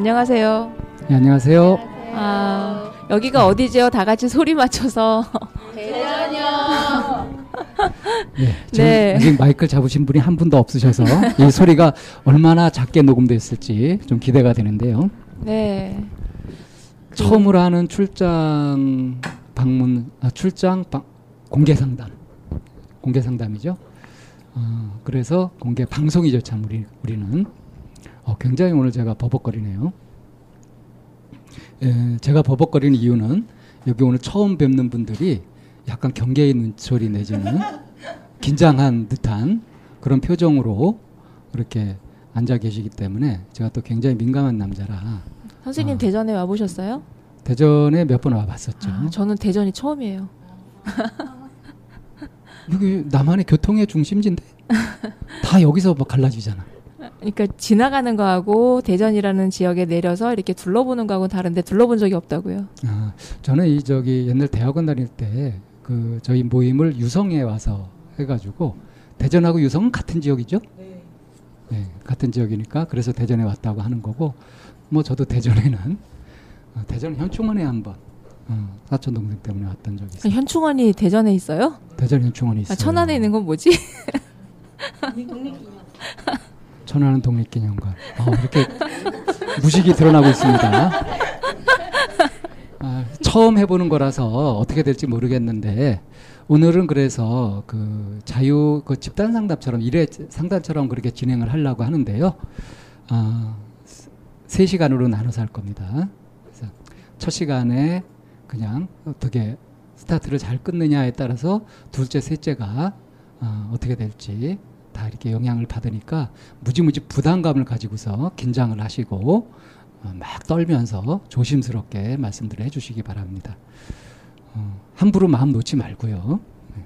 안녕하세요. 네, 안녕하세요. 아, 여기가 어디죠? 다 같이 소리 맞춰서. 네, 지금 네. 아직 마이크를 잡으신 분이 한 분도 없으셔서 이 소리가 얼마나 작게 녹음됐을지 좀 기대가 되는데요. 네. 처음으로 하는 출장 방문, 아, 출장 방, 공개 상담, 공개 상담이죠. 어, 그래서 공개 방송이죠, 참 우리 우리는 어, 굉장히 오늘 제가 버벅거리네요. 에, 제가 버벅거리는 이유는 여기 오늘 처음 뵙는 분들이 약간 경계의 눈초리 내지는 긴장한 듯한 그런 표정으로 이렇게 앉아 계시기 때문에 제가 또 굉장히 민감한 남자라 선생님 아. 대전에 와 보셨어요? 대전에 몇 번 와봤었죠. 아, 저는 대전이 처음이에요. 여기 남한의 교통의 중심지인데 다 여기서 뭐 갈라지잖아. 그러니까 지나가는 거하고 대전이라는 지역에 내려서 이렇게 둘러보는 거하고는 다른데 둘러본 적이 없다고요. 아, 저는 이 저기 옛날 대학원 다닐 때 그 저희 모임을 유성에 와서 해가지고 대전하고 유성은 같은 지역이죠? 네. 같은 지역이니까 그래서 대전에 왔다고 하는 거고 뭐 저도 대전에는 어, 대전 현충원에 한번 어, 사촌 동생 때문에 왔던 적이 있어요. 현충원이 대전에 있어요? 대전 현충원이 있어요. 아, 천안에 있는 건 뭐지? 천안은 독립기념관. 어, 이렇게 무식이 드러나고 있습니다. 아, 처음 해보는 거라서 어떻게 될지 모르겠는데 오늘은 그래서 그 자유 그 집단 상담처럼 일회 상담처럼 그렇게 진행을 하려고 하는데요. 아, 세 시간으로 나눠서 할 겁니다. 그래서 첫 시간에 그냥 어떻게 스타트를 잘 끊느냐에 따라서 둘째, 셋째가 어, 어떻게 될지 다 이렇게 영향을 받으니까 무지무지 부담감을 가지고서 긴장을 하시고 어, 막 떨면서 조심스럽게 말씀들을 해주시기 바랍니다. 어, 함부로 마음 놓지 말고요. 네.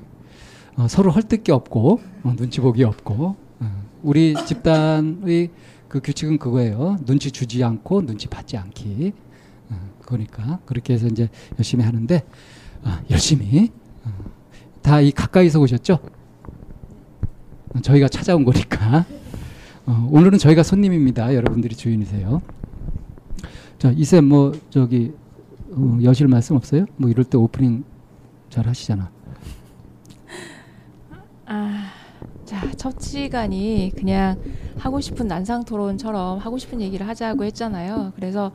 어, 서로 헐뜯기 없고 어, 눈치 보기 없고 어, 우리 집단의 그 규칙은 그거예요. 눈치 주지 않고 눈치 받지 않기. 어, 그러니까 그렇게 해서 이제 열심히 하는데 아, 열심히 어, 다이 가까이서 오셨죠? 어, 저희가 찾아온 거니까 어, 오늘은 저희가 손님입니다. 여러분들이 주인이세요. 자 이쌤 뭐 저기 어, 여실 말씀 없어요? 뭐 이럴 때 오프닝 잘 하시잖아. 아, 자, 첫 시간이 그냥 하고 싶은 난상 토론처럼 하고 싶은 얘기를 하자고 했잖아요. 그래서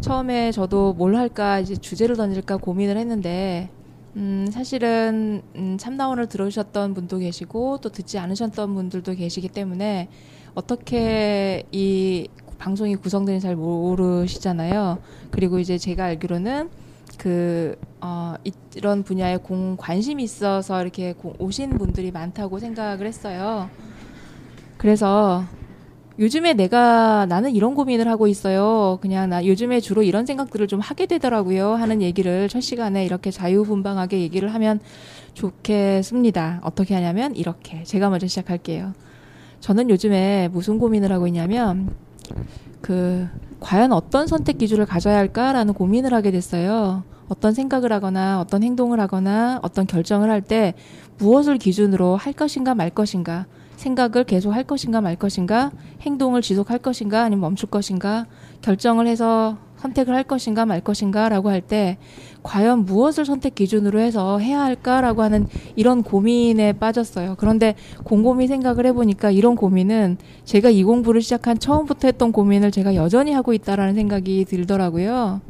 처음에 저도 뭘 할까 이제 주제를 던질까 고민을 했는데 음, 사실은 음, 참나원을 들으셨던 분도 계시고 또 듣지 않으셨던 분들도 계시기 때문에 어떻게 이 방송이 구성되는지 잘 모르시잖아요. 그리고 이제 제가 알기로는 그, 어, 이- 이런 분야에 공, 관심이 있어서 이렇게 고- 오신 분들이 많다고 생각을 했어요. 그래서 요즘에 내가 나는 이런 고민을 하고 있어요. 그냥 나 요즘에 주로 이런 생각들을 좀 하게 되더라고요. 하는 얘기를 첫 시간에 이렇게 자유분방하게 얘기를 하면 좋겠습니다. 어떻게 하냐면 이렇게. 제가 먼저 시작할게요. 저는 요즘에 무슨 고민을 하고 있냐면 그 과연 어떤 선택 기준을 가져야 할까라는 고민을 하게 됐어요. 어떤 생각을 하거나 어떤 행동을 하거나 어떤 결정을 할 때 무엇을 기준으로 할 것인가 말 것인가 생각을 계속 할 것인가 말 것인가 행동을 지속할 것인가 아니면 멈출 것인가 결정을 해서 선택을 할 것인가 말 것인가라고 할 때 과연 무엇을 선택 기준으로 해서 해야 할까라고 하는 이런 고민에 빠졌어요. 그런데 곰곰이 생각을 해보니까 이런 고민은 제가 이 공부를 시작한 처음부터 했던 고민을 제가 여전히 하고 있다라는 생각이 들더라고요.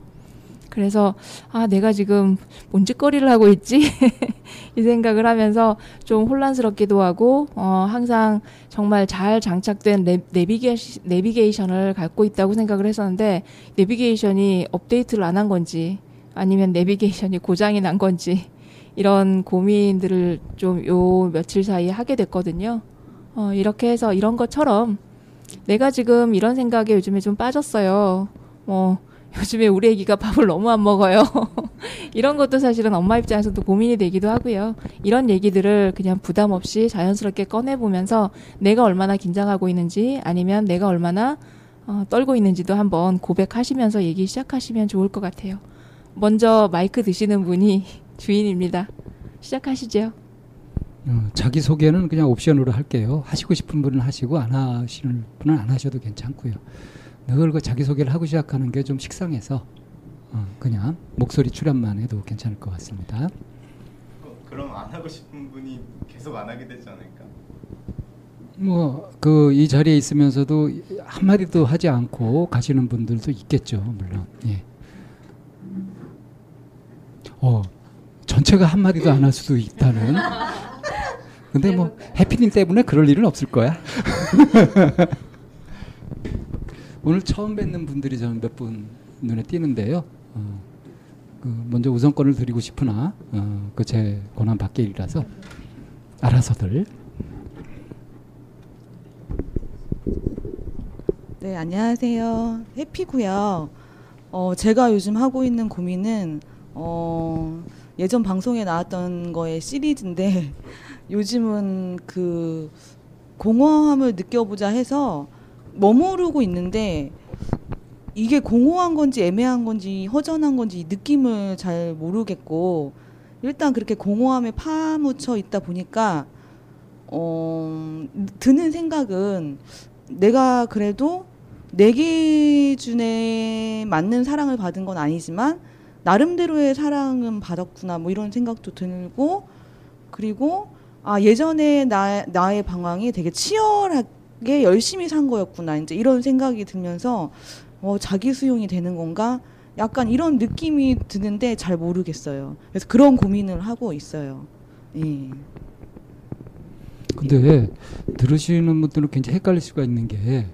그래서 아 내가 지금 뭔 짓거리를 하고 있지 이 생각을 하면서 좀 혼란스럽기도 하고 어 항상 정말 잘 장착된 내비게이션을 갖고 있다고 생각을 했었는데 내비게이션이 업데이트를 안 한 건지 아니면 내비게이션이 고장이 난 건지 이런 고민들을 좀 요 며칠 사이에 하게 됐거든요. 어 이렇게 해서 이런 것처럼 내가 지금 이런 생각에 요즘에 좀 빠졌어요. 뭐 요즘에 우리 애기가 밥을 너무 안 먹어요. 이런 것도 사실은 엄마 입장에서도 고민이 되기도 하고요. 이런 얘기들을 그냥 부담 없이 자연스럽게 꺼내보면서 내가 얼마나 긴장하고 있는지 아니면 내가 얼마나 어, 떨고 있는지도 한번 고백하시면서 얘기 시작하시면 좋을 것 같아요. 먼저 마이크 드시는 분이 주인입니다. 시작하시죠. 어, 자기 소개는 그냥 옵션으로 할게요. 하시고 싶은 분은 하시고 안 하시는 분은 안 하셔도 괜찮고요. 늘 그 자기 소개를 하고 시작하는 게 좀 식상해서 어, 그냥 목소리 출연만 해도 괜찮을 것 같습니다. 어, 그럼 안 하고 싶은 분이 계속 안 하게 되지 않을까? 뭐 그 이 자리에 있으면서도 한 마디도 하지 않고 가시는 분들도 있겠죠, 물론. 예. 어 전체가 한 마디도 안 할 수도 있다는. 근데 뭐 해피님 때문에 그럴 일은 없을 거야. 오늘 처음 뵙는 분들이 저는 몇 분 눈에 띄는데요. 어, 그 먼저 우선권을 드리고 싶으나 어, 그제 권한 밖의 일이라서 알아서들 네, 안녕하세요. 해피고요. 어, 제가 요즘 하고 있는 고민은 어, 예전 방송에 나왔던 거의 시리즈인데 요즘은 그 공허함을 느껴보자 해서 머무르고 있는데 이게 공허한 건지 애매한 건지 허전한 건지 느낌을 잘 모르겠고 일단 그렇게 공허함에 파묻혀 있다 보니까 어, 드는 생각은 내가 그래도 내 기준에 맞는 사랑을 받은 건 아니지만 나름대로의 사랑은 받았구나 뭐 이런 생각도 들고 그리고 아 예전에 나 나의 방황이 되게 치열하게 열심히 산 거였구나 이제 이런 생각이 들면서 어 자기 수용이 되는 건가 약간 이런 느낌이 드는데 잘 모르겠어요. 그래서 그런 고민을 하고 있어요. 예. 근데 들으시는 분들은 굉장히 헷갈릴 수가 있는 게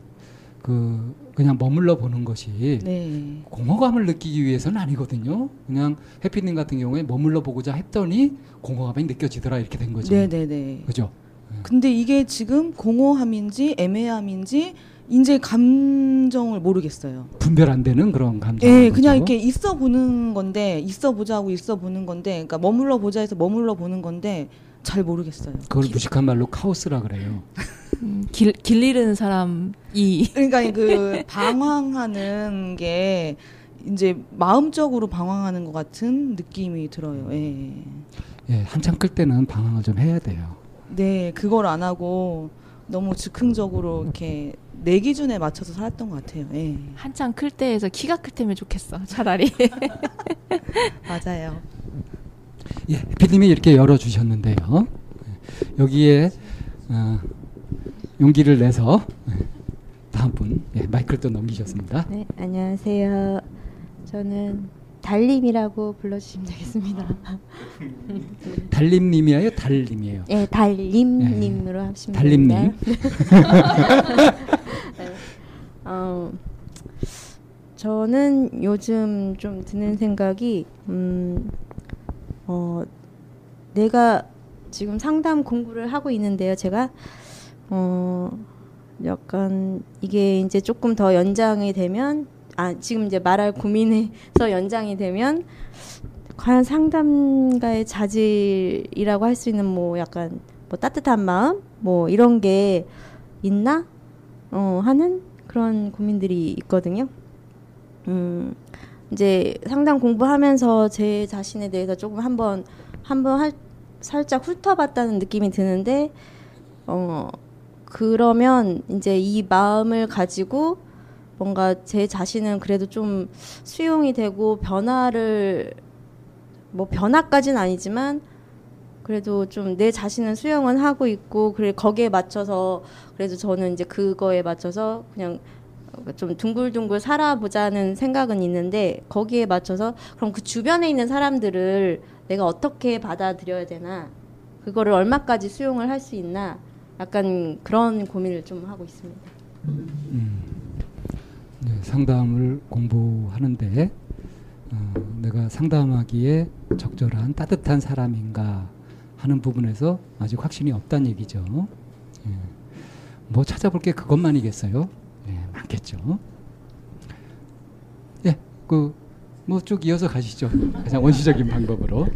그 그냥 머물러 보는 것이 네. 공허감을 느끼기 위해서는 아니거든요. 그냥 해피님 같은 경우에 머물러 보고자 했더니 공허감이 느껴지더라 이렇게 된 거죠. 네, 네, 네. 그죠? 근데 이게 지금 공허함인지 애매함인지 이제 감정을 모르겠어요. 분별 안 되는 그런 감정. 예, 그냥 이렇게 있어 보는 건데 있어 보자고 있어 보는 건데 그러니까 머물러 보자 해서 머물러 보는 건데 잘 모르겠어요. 그걸 무식한 말로 카오스라 그래요. 음, 길, 길 잃은 사람이 그러니까 그 방황하는 게 이제 마음적으로 방황하는 것 같은 느낌이 들어요. 예. 예, 한참 클 때는 방황을 좀 해야 돼요. 네, 그걸 안 하고 너무 즉흥적으로 이렇게 내 기준에 맞춰서 살았던 것 같아요. 예. 한창 클 때에서 키가 클 때면 좋겠어 차라리 맞아요. 예, 해피님이 이렇게 열어주셨는데요. 예, 여기에 어, 용기를 내서 예, 다음 분 예, 마이크를 또 넘기셨습니다. 네, 안녕하세요. 저는 달님이라고 불러주시면 되겠습니다. 달림님이에요, 달님이에요. 네, 달님님으로 하시면 달님님. 됩니다. 네. 어, 저는 요즘 좀 드는 생각이 음, 어, 내가 지금 상담 공부를 하고 있는데요. 제가 어, 약간 이게 이제 조금 더 연장이 되면 아 지금 이제 말할 고민에서 연장이 되면 과연 상담가의 자질이라고 할 수 있는 뭐 약간 뭐 따뜻한 마음 뭐 이런 게 있나 어 하는 그런 고민들이 있거든요. 음 이제 상담 공부하면서 제 자신에 대해서 조금 한번 한번 할, 살짝 훑어봤다는 느낌이 드는데 어 그러면 이제 이 마음을 가지고 뭔가 제 자신은 그래도 좀 수용이 되고 변화를 뭐 변화까지는 아니지만 그래도 좀 내 자신은 수용은 하고 있고 그래 거기에 맞춰서 그래도 저는 이제 그거에 맞춰서 그냥 좀 둥글둥글 살아보자는 생각은 있는데 거기에 맞춰서 그럼 그 주변에 있는 사람들을 내가 어떻게 받아들여야 되나? 그거를 얼마까지 수용을 할 수 있나? 약간 그런 고민을 좀 하고 있습니다. 음, 네, 상담을 공부하는데 어, 내가 상담하기에 적절한 따뜻한 사람인가 하는 부분에서 아직 확신이 없다는 얘기죠. 예. 뭐 찾아볼 게 그것만이겠어요? 예, 많겠죠. 예, 그 뭐 쭉 이어서 가시죠. 가장 원시적인 방법으로.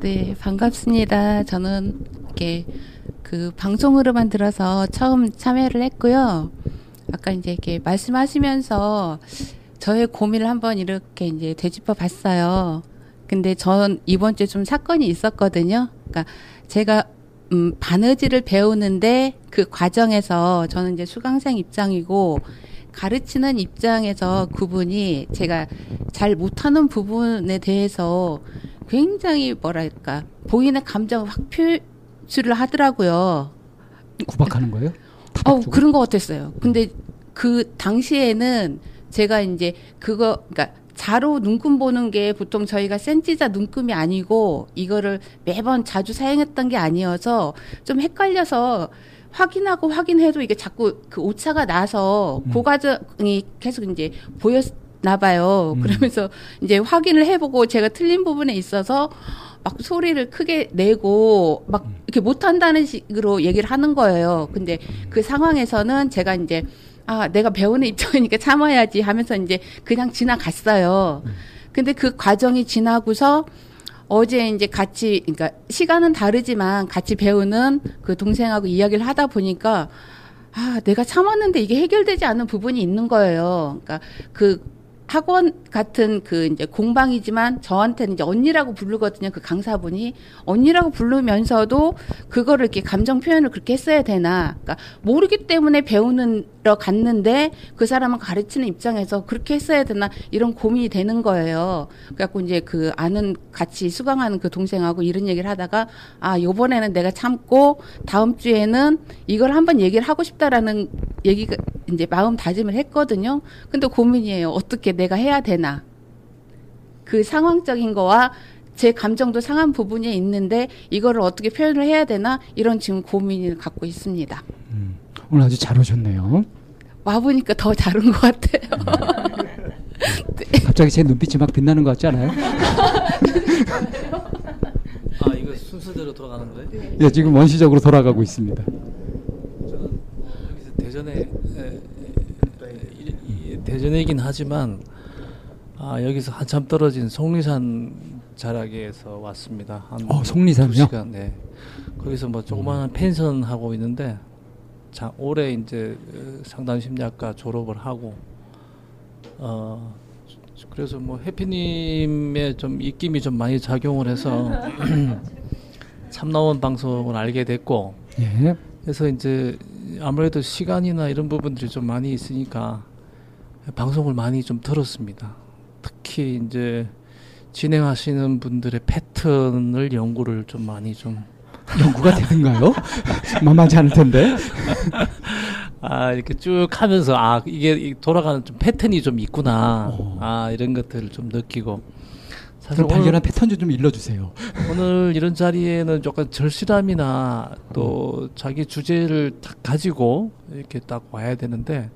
네, 반갑습니다. 저는 이렇게 그 방송으로만 들어서 처음 참여를 했고요. 아까 이제 이렇게 말씀하시면서 저의 고민을 한번 이렇게 이제 되짚어 봤어요. 근데 전 이번 주에 좀 사건이 있었거든요. 그러니까 제가 음, 바느질을 배우는데 그 과정에서 저는 이제 수강생 입장이고 가르치는 입장에서 그분이 제가 잘 못하는 부분에 대해서 굉장히 뭐랄까 보이는 감정을 확 표출을 하더라고요. 구박하는 거예요? 어? 그런 것 같았어요. 근데 그 당시에는 제가 이제 그거 그러니까 자로 눈금 보는 게 보통 저희가 센치자 눈금이 아니고 이거를 매번 자주 사용했던 게 아니어서 좀 헷갈려서 확인하고 확인해도 이게 자꾸 그 오차가 나서 음. 그 과정이 계속 이제 보였나 봐요. 음. 그러면서 이제 확인을 해보고 제가 틀린 부분에 있어서 막 소리를 크게 내고 막 음. 이렇게 못한다는 식으로 얘기를 하는 거예요. 근데 그 상황에서는 제가 이제 아 내가 배우는 입장이니까 참아야지 하면서 이제 그냥 지나갔어요. 근데 그 과정이 지나고서 어제 이제 같이 그러니까 시간은 다르지만 같이 배우는 그 동생하고 이야기를 하다 보니까 아 내가 참았는데 이게 해결되지 않는 부분이 있는 거예요. 그러니까 그 학원 같은 그 이제 공방이지만 저한테는 이제 언니라고 부르거든요. 그 강사분이 언니라고 부르면서도 그거를 이렇게 감정 표현을 그렇게 했어야 되나? 그러니까 모르기 때문에 배우는러 갔는데 그 사람은 가르치는 입장에서 그렇게 했어야 되나 이런 고민이 되는 거예요. 그래갖고 이제 그 아는 같이 수강하는 그 동생하고 이런 얘기를 하다가 아 요번에는 내가 참고 다음 주에는 이걸 한번 얘기를 하고 싶다라는 얘기가 이제 마음 다짐을 했거든요. 근데 고민이에요. 어떻게 내가 해야 되나? 그 상황적인 거와 제 감정도 상한 부분이 있는데 이거를 어떻게 표현을 해야 되나 이런 지금 고민을 갖고 있습니다. 음, 오늘 아주 잘 오셨네요. 와 보니까 더 잘 온 것 같아요. 갑자기 제 눈빛이 막 빛나는 것 같지 않아요? 아 이거 순서대로 돌아가는 거예요? 예, 지금 원시적으로 돌아가고 있습니다. 저는 뭐 여기서 대전에 에, 에, 이- 이- 대전이긴 하지만 아 여기서 한참 떨어진 속리산 자락에서 왔습니다. 한 어, 속리산이요? 두 시간, 네. 거기서 뭐 조그마한 펜션 하고 있는데 자 올해 이제 어, 상담 심리학과 졸업을 하고 어 그래서 뭐 해피님의 좀 입김이 좀 많이 작용을 해서 참나원 방송을 알게 됐고 예. 그래서 이제 아무래도 시간이나 이런 부분들이 좀 많이 있으니까 방송을 많이 좀 들었습니다. 특히 이제 진행하시는 분들의 패턴을 연구를 좀 많이 좀 연구가 되는가요? 만만치 않을 텐데. 아, 이렇게 쭉 하면서, 아, 이게 이 돌아가는 좀 패턴이 좀 있구나. 오. 아, 이런 것들을 좀 느끼고. 사실 발견한 패턴 좀 일러주세요. 오늘 이런 자리에는 조금 절실함이나 또 자기 주제를 딱 가지고 이렇게 딱 와야 되는데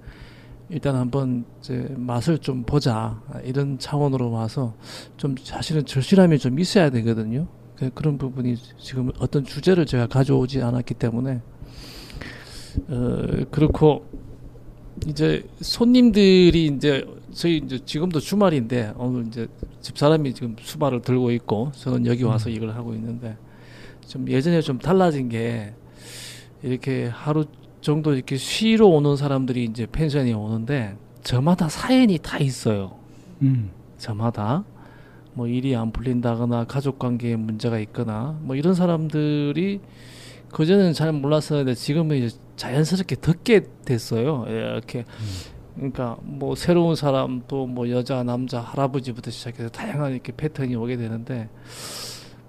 일단 한번 이제 맛을 좀 보자. 이런 차원으로 와서 좀 사실은 절실함이 좀 있어야 되거든요. 그- 그런 부분이 지금 어떤 주제를 제가 가져오지 않았기 때문에. 어 그렇고 이제 손님들이 이제 저희 이제 지금도 주말인데 오늘 이제 집사람이 지금 수발을 들고 있고 저는 여기 와서 이걸 하고 있는데 좀 예전에 좀 달라진 게 이렇게 하루 정도 이렇게 쉬러 오는 사람들이 이제 펜션에 오는데 저마다 사연이 다 있어요. 음. 저마다 뭐 일이 안 풀린다거나 가족 관계에 문제가 있거나 뭐 이런 사람들이 그전에는 잘 몰랐었는데 지금은 이제 자연스럽게 듣게 됐어요. 예, 이렇게 그러니까 뭐 새로운 사람 또 뭐 여자 남자 할아버지부터 시작해서 다양한 이렇게 패턴이 오게 되는데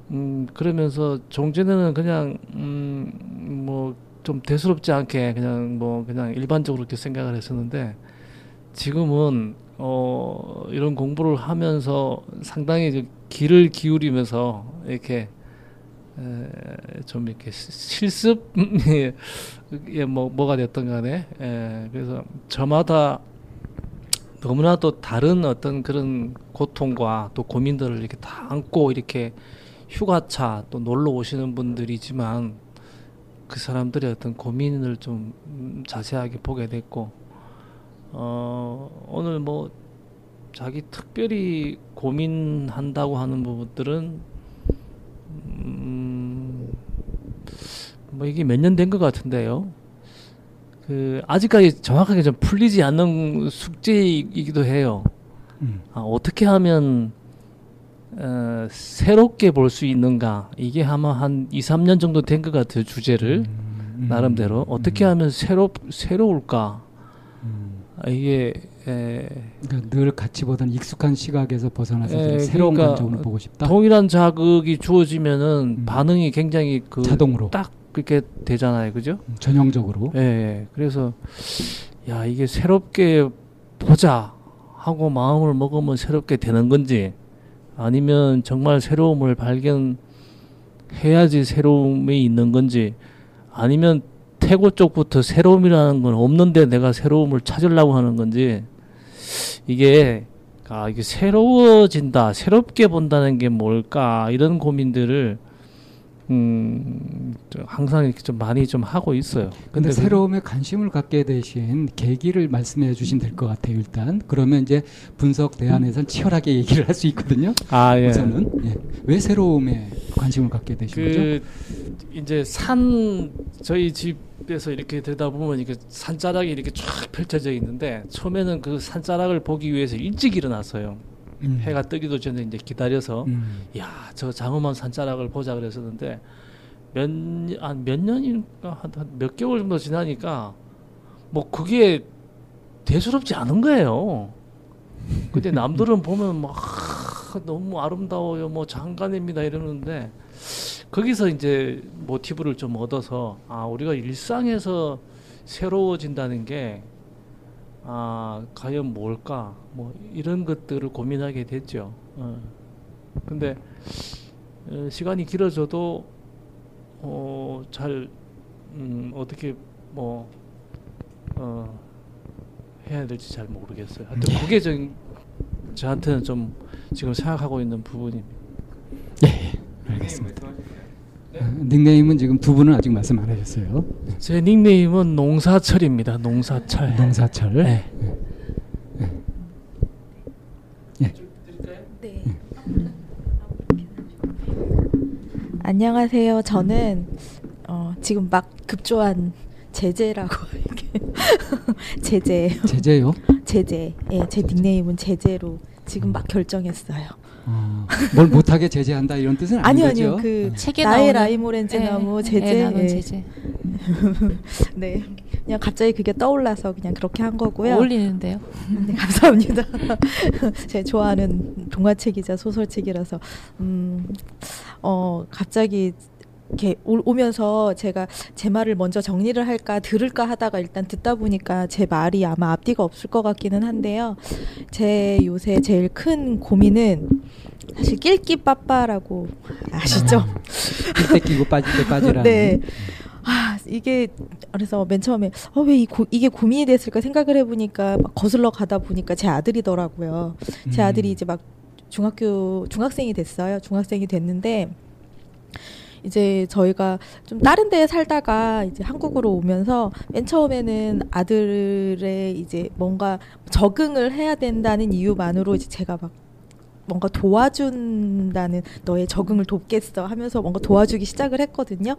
음 그러면서 종전에는 그냥 음뭐 좀 대수롭지 않게 그냥 뭐 그냥 일반적으로 이렇게 생각을 했었는데 지금은 어, 이런 공부를 하면서 상당히 좀 귀를 기울이면서 이렇게 에, 좀 이렇게 시- 실습? 예, 뭐 뭐가 됐던 간에 에, 그래서 저마다 너무나도 다른 어떤 그런 고통과 또 고민들을 이렇게 다 안고 이렇게 휴가차 또 놀러 오시는 분들이지만 그 사람들의 어떤 고민을 좀 음, 자세하게 보게 됐고 어 오늘 뭐 자기 특별히 고민한다고 하는 부분들은 음, 뭐 이게 몇 년 된 것 같은데요. 그 아직까지 정확하게 좀 풀리지 않는 숙제이기도 해요. 음. 아, 어떻게 하면 어, 새롭게 볼 수 있는가? 이게 아마 한 2, 3년 정도 된 것 같아요. 주제를 음, 나름대로 어떻게 하면 새로 새로울까? 음. 아, 이게 에, 그러니까 늘 같이 보던 익숙한 시각에서 벗어나서 좀 에, 새로운 그러니까 관점을 보고 싶다. 동일한 자극이 주어지면은 음. 반응이 굉장히 그 자동으로 딱 그렇게 되잖아요, 그죠? 음, 전형적으로. 예, 예. 그래서 야 이게 새롭게 보자 하고 마음을 먹으면 새롭게 되는 건지 아니면 정말 새로움을 발견해야지 새로움이 있는 건지 아니면 태고 쪽부터 새로움이라는 건 없는데 내가 새로움을 찾으려고 하는 건지 이게 아 이게 새로워진다 새롭게 본다는 게 뭘까 이런 고민들을 음저 항상 이렇게 좀 많이 좀 하고 있어요. 근데 그- 새로움에 관심을 갖게 되신 계기를 말씀해 주시면 될 것 같아요. 일단 그러면 이제 분석 대안에선 치열하게 얘기를 할 수 있거든요. 아 예. 우선은 예. 왜 새로움에 관심을 갖게 되신 거죠? 그 이제 산 저희 집에서 이렇게 들다 보면 이게 산자락이 이렇게 쫙 펼쳐져 있는데 처음에는 그 산자락을 보기 위해서 일찍 일어났어요. 음. 해가 뜨기도 전에 이제 기다려서 음. 야저 장엄한 산자락을 보자 그랬었는데 몇몇 년인가 한몇 개월 정도 지나니까 뭐 그게 대수롭지 않은 거예요. 근데 남들은 보면 막 아, 너무 아름다워요, 뭐 장관입니다 이러는데 거기서 이제 모티브를 좀 얻어서 아 우리가 일상에서 새로워진다는 게 아, 과연 뭘까? 뭐 이런 것들을 고민하게 됐죠. 어. 근데 어, 시간이 길어져도 어, 잘 음, 어떻게 뭐 어, 해야 될지 잘 모르겠어요. 하여튼 그게 좀 저한테는 좀 지금 생각하고 있는 부분입니다. 알겠습니다. 아, 닉네임은 지금 두 분은 아직 말씀 안 하셨어요. 제 닉네임은 농사철입니다. 농사철. 농사철. 네. 네. 안녕하세요. 저는 어, 지금 막 급조한 제재라고 이렇게 제재예요. 제재요? 제재. 예, 제 닉네임은 제재로 지금 막 결정했어요. 어, 뭘 못하게 제재한다 이런 뜻은 아니요, 아닌 거죠? 아니요. 그 책에 나의 나오는- 라이모렌즈 예, 나무 예, 제재. 예. 제재. 네. 그냥 갑자기 그게 떠올라서 그냥 그렇게 한 거고요. 어울리는데요. 네, 감사합니다. 제가 좋아하는 동화책이자 소설책이라서 음, 어 갑자기 이렇게 오- 오면서 제가 제 말을 먼저 정리를 할까 들을까 하다가 일단 듣다 보니까 제 말이 아마 앞뒤가 없을 것 같기는 한데요. 제 요새 제일 큰 고민은 사실 낄끼 빠빠라고 아시죠? 낄때 끼고 빠질 때 빠지라는. 네. 아 이게 그래서 맨 처음에 어, 왜 이 이게 고민이 됐을까 생각을 해보니까 막 거슬러 가다 보니까 제 아들이더라고요. 제 음. 아들이 이제 막 중학교 중학생이 됐어요. 중학생이 됐는데 이제 저희가 좀 다른 데에 살다가 이제 한국으로 오면서 맨 처음에는 아들의 이제 뭔가 적응을 해야 된다는 이유만으로 이제 제가 막 뭔가 도와준다는 너의 적응을 돕겠어 하면서 뭔가 도와주기 시작을 했거든요.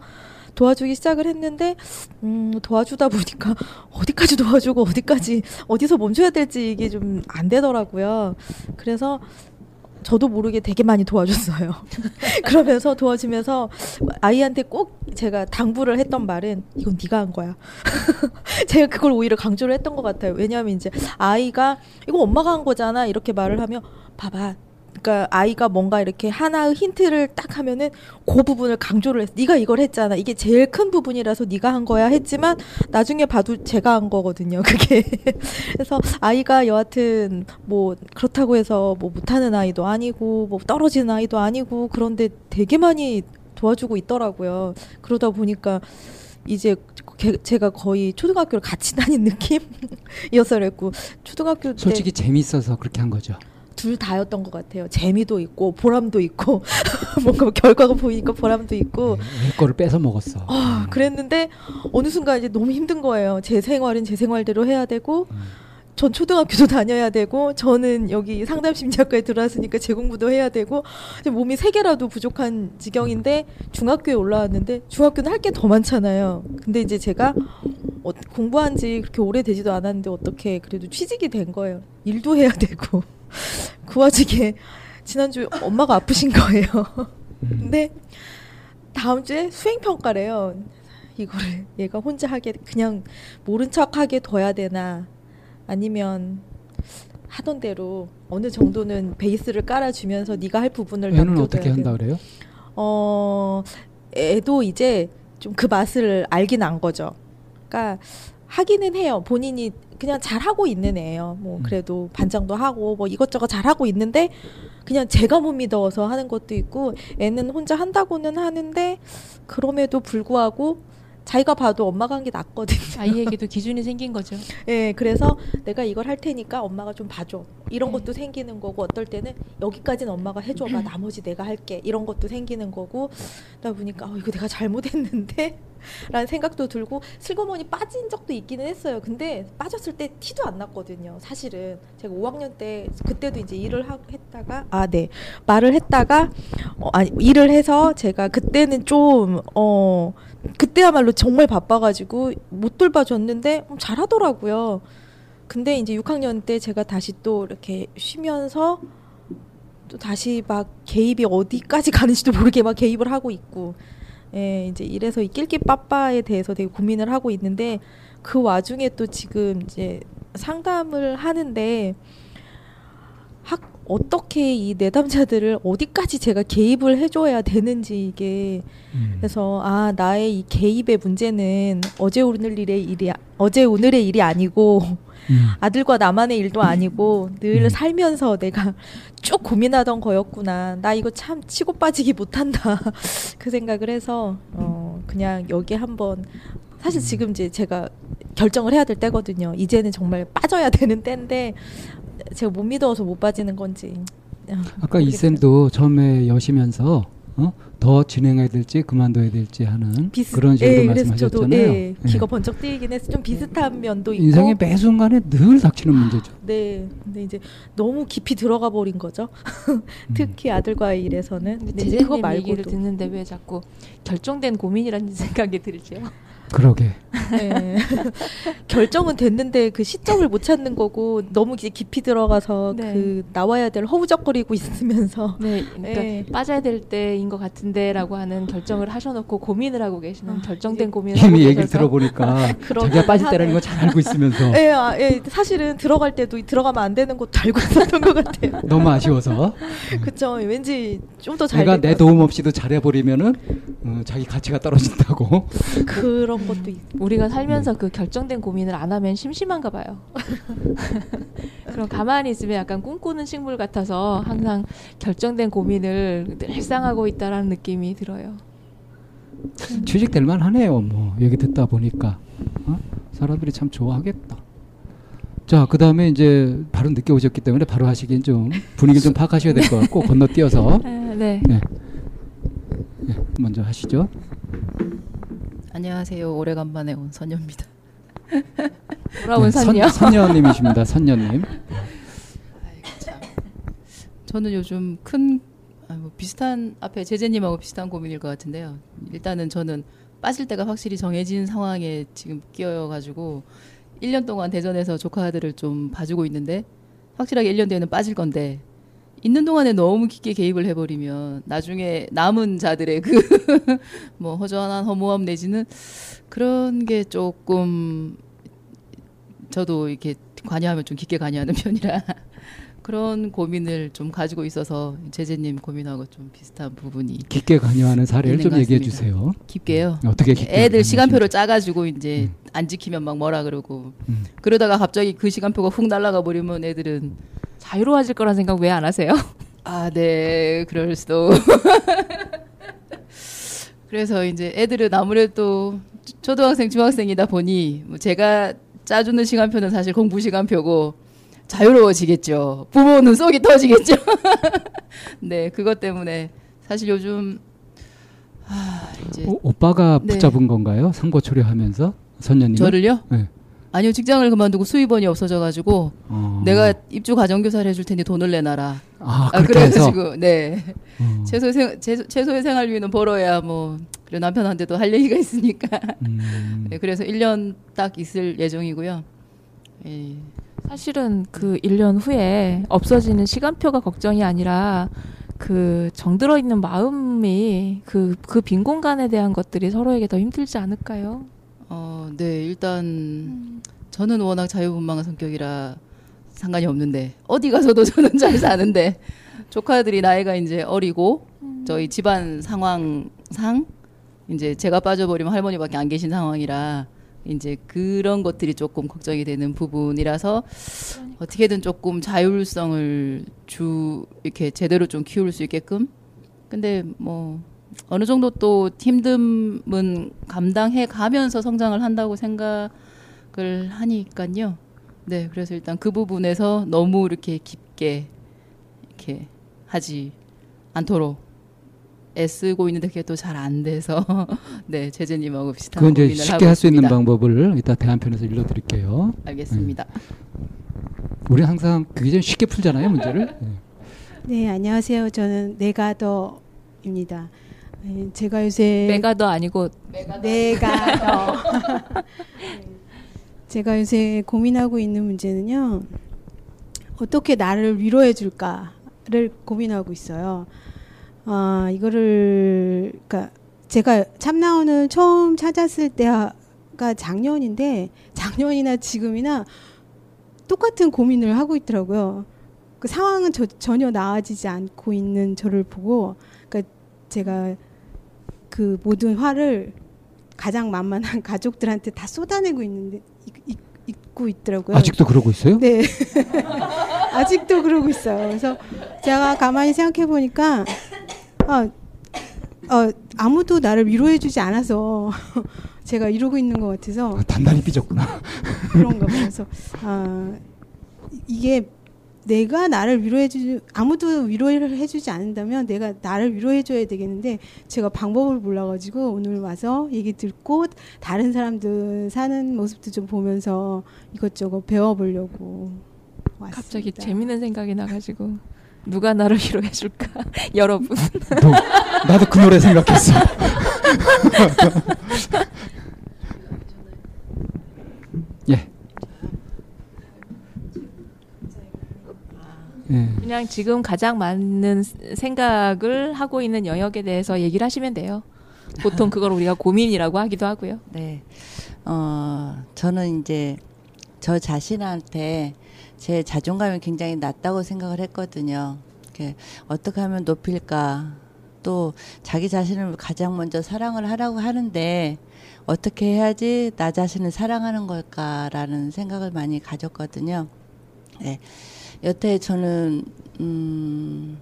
도와주기 시작을 했는데 음, 도와주다 보니까 어디까지 도와주고 어디까지 어디서 멈춰야 될지 이게 좀 안 되더라고요. 그래서 저도 모르게 되게 많이 도와줬어요. 그러면서 도와주면서 아이한테 꼭 제가 당부를 했던 말은 이건 네가 한 거야. 제가 그걸 오히려 강조를 했던 것 같아요. 왜냐하면 이제 아이가 이거 엄마가 한 거잖아 이렇게 말을 하면 봐봐 그러니까 아이가 뭔가 이렇게 하나의 힌트를 딱 하면은 그 부분을 강조를 했어. 네가 이걸 했잖아. 이게 제일 큰 부분이라서 네가 한 거야 했지만 나중에 봐도 제가 한 거거든요. 그게. 그래서 아이가 여하튼 뭐 그렇다고 해서 뭐 못하는 아이도 아니고 뭐 떨어지는 아이도 아니고 그런데 되게 많이 도와주고 있더라고요. 그러다 보니까 이제 게- 제가 거의 초등학교를 같이 다닌 느낌이어서 그랬고 초등학교 때 솔직히 재밌어서 그렇게 한 거죠. 둘 다였던 것 같아요. 재미도 있고 보람도 있고 뭔가 결과가 보이니까 보람도 있고 내 거를 뺏어 먹었어. 아, 그랬는데 어느 순간 이제 너무 힘든 거예요. 제 생활은 제 생활대로 해야 되고 전 초등학교도 다녀야 되고 저는 여기 상담 심리학과에 들어왔으니까 제 공부도 해야 되고 몸이 세 개라도 부족한 지경인데 중학교에 올라왔는데 중학교는 할 게 더 많잖아요. 근데 이제 제가 어, 공부한 지 그렇게 오래 되지도 않았는데 어떻게 그래도 취직이 된 거예요. 일도 해야 되고 그 와중에 지난주에 엄마가 아프신 거예요. 근데 다음 주에 수행 평가래요. 이거를 얘가 혼자 하게 그냥 모른 척 하게 둬야 되나 아니면 하던 대로 어느 정도는 베이스를 깔아주면서 네가 할 부분을 애는 어떻게 한다. 그래요? 어 애도 이제 좀 그 맛을 알긴 안 거죠. 그러니까 하기는 해요. 본인이 그냥 잘 하고 있는 애예요. 뭐 그래도 반장도 하고 뭐 이것저것 잘 하고 있는데 그냥 제가 못 믿어서 하는 것도 있고 애는 혼자 한다고는 하는데 그럼에도 불구하고 자기가 봐도 엄마가 한 게 낫거든요. 아이에게도 기준이 생긴 거죠. 예, 그래서 내가 이걸 할 테니까 엄마가 좀 봐줘. 이런 것도 생기는 거고 어떨 때는 여기까지는 엄마가 해줘봐. 나머지 내가 할게. 이런 것도 생기는 거고 그러다 보니까 어, 이거 내가 잘못했는데 라는 생각도 들고 슬그머니 빠진 적도 있기는 했어요. 근데 빠졌을 때 티도 안 났거든요. 사실은 제가 5학년 때 그때도 이제 일을 하, 했다가 아, 네. 말을 했다가 어, 아니 일을 해서 제가 그때는 좀어 그때야말로 정말 바빠가지고 못 돌봐줬는데 음, 잘하더라고요. 근데 이제 6학년 때 제가 다시 또 이렇게 쉬면서 또 다시 막 개입이 어디까지 가는지도 모르게 막 개입을 하고 있고, 예, 이제 이래서 이 낄끼 빠빠에 대해서 되게 고민을 하고 있는데 그 와중에 또 지금 이제 상담을 하는데 학 어떻게 이 내담자들을 어디까지 제가 개입을 해줘야 되는지 이게 음. 그래서 아 나의 이 개입의 문제는 어제 오늘 일의 일이 아- 어제 오늘의 일이 아니고 음. 아들과 나만의 일도 아니고 늘 음. 살면서 내가 쭉 고민하던 거였구나 나 이거 참 치고 빠지기 못한다 그 생각을 해서 어 그냥 여기 한번 사실 지금 이제 제가 결정을 해야 될 때거든요 이제는 정말 빠져야 되는 때인데 제가 못 믿어서 못 빠지는 건지 아, 아까 이 모르겠어요. 쌤도 처음에 여시면서 어? 더 진행해야 될지 그만둬야 될지 하는 비슷- 그런 식으로 예, 그래서 저도 말씀하셨잖아요. 예, 귀가 번쩍 뜨이긴 해서 좀 비슷한 면도 있고 인생의 매 순간에 늘 닥치는 문제죠. 네, 근데 이제 너무 깊이 들어가 버린 거죠. 특히 아들과의 일에서는. 근데 근데 이제 그거 말고도. 듣는데 왜 자꾸 결정된 고민이라는 생각이 들죠? 그러게. 네. 결정은 됐는데 그 시점을 못 찾는 거고 너무 이제 깊이 들어가서 네. 그 나와야 될 허우적거리고 있으면서 네, 그러니까 네. 빠져야 될 때인 것 같은데라고 하는 결정을 하셔놓고 고민을 하고 계시는 아, 결정된 고민을 이미 계셔서 들어보니까 자기가 빠질 때라는 하네요. 걸잘 알고 있으면서 예, 아, 예, 사실은 들어갈 때도 들어가면 안 되는 것도 알고 있었던 것 같아요. 너무 아쉬워서 그쵸. 왠지 좀 더 잘 내가 될내것 도움 없이도 잘해버리면 어, 자기 가치가 떨어진다고. 같아요. 그런 것도 있 우리가 살면서 그 결정된 고민을 안 하면 심심한가 봐요. 그럼 가만히 있으면 약간 꿈꾸는 식물 같아서 항상 결정된 고민을 늘상 하고 있다라는 느낌이 들어요. 취직될 만하네요. 뭐 얘기 듣다 보니까 어? 사람들이 참 좋아하겠다. 자, 그 다음에 이제 바로 늦게 오셨기 때문에 바로 하시긴 좀 분위기 좀 파악하셔야 될 것 같고 건너뛰어서 아, 네. 네. 네, 먼저 하시죠. 안녕하세요. 오래간만에 온 선녀입니다. 돌아온 네, 선녀. 선, 선녀님이십니다. 선녀님. 저는 요즘 큰 아, 뭐 비슷한 앞에 제재님하고 비슷한 고민일 것 같은데요. 일단은 저는 빠질 때가 확실히 정해진 상황에 지금 끼어가지고 1년 동안 대전에서 조카들을 좀 봐주고 있는데 확실하게 1년 뒤에는 빠질 건데 있는 동안에 너무 깊게 개입을 해버리면 나중에 남은 자들의 그 뭐 허전한 허무함 내지는 그런 게 조금 저도 이렇게 관여하면 좀 깊게 관여하는 편이라 그런 고민을 좀 가지고 있어서 제재님 고민하고 좀 비슷한 부분이 깊게 관여하는 사례를 좀것 얘기해. 주세요. 깊게요. 어떻게 깊게 애들. 시간표를 짜가지고 이제 안 지키면 막 뭐라 그러고 음. 그러다가 갑자기 그 시간표가 훅 날아가 버리면 애들은 자유로워질 거란 생각 왜 안 하세요? 아, 네, 그럴 수도. 그래서 이제 애들은 아무래도 초등학생, 중학생이다 보니 뭐 제가 짜주는 시간표는 사실 공부 시간표고 자유로워지겠죠. 부모는 속이 터지겠죠. 네, 그것 때문에 사실 요즘 아, 이제 오, 오빠가 네. 붙잡은 건가요? 상고 초려하면서 선녀님. 저를요? 네. 아니요, 직장을 그만두고 수입원이 없어져 가지고 어. 내가 입주 가정교사를 해줄 테니 돈을 내놔라. 아, 해서? 그래가지고 네 어. 최소 생 최소, 최소의 생활비는 벌어야 뭐 그래 남편한테도 할 얘기가 있으니까. 음. 네, 그래서 1년 딱 있을 예정이고요. 예. 사실은 그 1년 후에 없어지는 시간표가 걱정이 아니라 그 정들어 있는 마음이 그 그 빈 공간에 대한 것들이 서로에게 더 힘들지 않을까요? 어, 네 일단 저는 워낙 자유분방한 성격이라 상관이 없는데 어디 가서도 저는 잘 사는데 조카들이 나이가 이제 어리고 저희 집안 상황상 이제 제가 빠져버리면 할머니밖에 안 계신 상황이라 이제 그런 것들이 조금 걱정이 되는 부분이라서 어떻게든 조금 자율성을 주 이렇게 제대로 좀 키울 수 있게끔 근데 뭐 어느 정도 또 힘듦은 감당해 가면서 성장을 한다고 생각을 하니까요. 네, 그래서 일단 그 부분에서 너무 이렇게 깊게 이렇게 하지 않도록 애쓰고 있는데 그게 또 잘 안 돼서 네 제재님하고 비슷한 그건 이제 고민을 쉽게 할 수 있는. 방법을 이따 대한편에서 일러드릴게요. 알겠습니다. 우리 항상 굉장히 쉽게 풀잖아요 문제를. 네. 네, 안녕하세요. 저는 네가더입니다. 네, 제가 요새 메가더 아니고 네가더. 제가 요새 고민하고 있는 문제는요. 어떻게 나를 위로해 줄까를 고민하고 있어요. 아, 이거를 그러니까 제가 참나원을 처음 찾았을 때가 작년인데 작년이나 지금이나 똑같은 고민을 하고 있더라고요. 그 상황은 저, 전혀 나아지지 않고 있는 저를 보고 그러니까 제가 그 모든 화를 가장 만만한 가족들한테 다 쏟아내고 있는데 있고 있더라고요. 아직도 그러고 있어요? 네. 아직도 그러고 있어요. 그래서 제가 가만히 생각해 보니까 아, 어, 아무도 나를 위로해 주지 않아서 제가 이러고 있는 것 같아서 단단히 삐졌구나. 그런가. 그래서 아, 이게 내가 나를 위로해주 아무도 위로를 해주지 않는다면 내가 나를 위로해줘야 되겠는데 제가 방법을 몰라가지고 오늘 와서 얘기 듣고 다른 사람들 사는 모습도 좀 보면서 이것저것 배워보려고 왔습니다. 갑자기 재밌는 생각이 나가지고 누가 나를 위로해 줄까? 여러분. 너, 나도 그 노래 생각했어. 예. 예. 그냥 지금 가장 많은 생각을 하고 있는 영역에 대해서 얘기를 하시면 돼요. 보통 그걸 우리가 고민이라고 하기도 하고요. 네. 어, 저는 이제 저 자신한테 제 자존감이 굉장히 낮다고 생각을 했거든요. 이렇게 어떻게 하면 높일까? 또 자기 자신을 가장 먼저 사랑을 하라고 하는데 어떻게 해야지 나 자신을 사랑하는 걸까라는 생각을 많이 가졌거든요. 네. 여태 저는 음,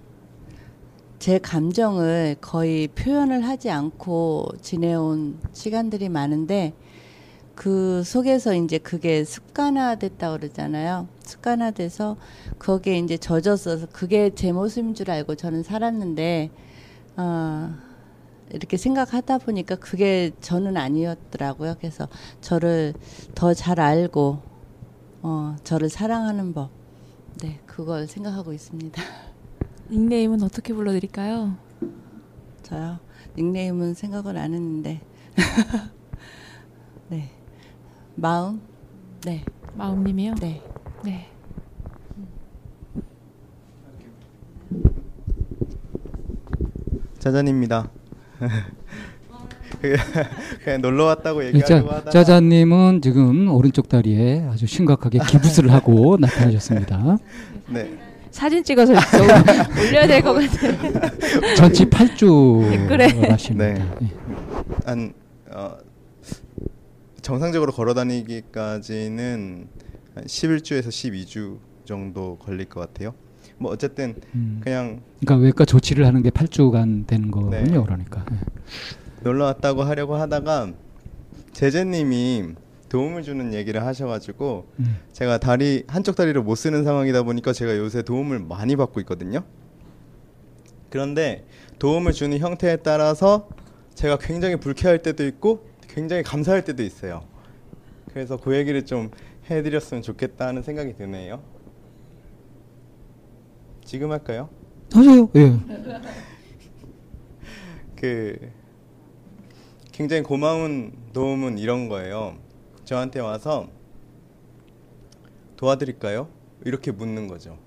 제 감정을 거의 표현을 하지 않고 지내온 시간들이 많은데 그 속에서 이제 그게 습관화됐다 그러잖아요. 습관화돼서 거기에 이제 젖었어서 그게 제 모습인 줄 알고 저는 살았는데 어, 이렇게 생각하다 보니까 그게 저는 아니었더라고요. 그래서 저를 더 잘 알고 어, 저를 사랑하는 법, 네 그걸 생각하고 있습니다. 닉네임은 어떻게 불러드릴까요? 저요 닉네임은 생각을 안 했는데 네 마음 네 마음님이요? 네 네. 짜잔입니다. 그냥- 놀러 왔다고 얘기하려고 짜, 하다가 짜자님은 지금 오른쪽 다리에 아주 심각하게 기부스를 하고 나타나셨습니다. 네. 사진 찍어서 좀 올려야 될 것 같아요. 전치 8주 그래. 하십니다. 네. 한 어, 정상적으로 걸어 다니기까지는 한 11주에서 12주 정도 걸릴 것 같아요. 뭐 어쨌든 음. 그냥 그러니까 외과 조치를 하는 게 8주간 되는 거군요. 네. 그러니까. 예. 놀러 왔다고 하려고 하다가 제재님이 도움을 주는 얘기를 하셔가지고 음. 제가 다리 한쪽 다리를 못 쓰는 상황이다 보니까 제가 요새 도움을 많이 받고 있거든요. 그런데 도움을 주는 형태에 따라서 제가 굉장히 불쾌할 때도 있고 굉장히 감사할 때도 있어요. 그래서 그 얘기를 좀 해드렸으면 좋겠다는 생각이 드네요. 지금 할까요? 하세요. 예. 그 굉장히 고마운 도움은 이런 거예요. 저한테 와서 도와드릴까요? 이렇게 묻는 거죠.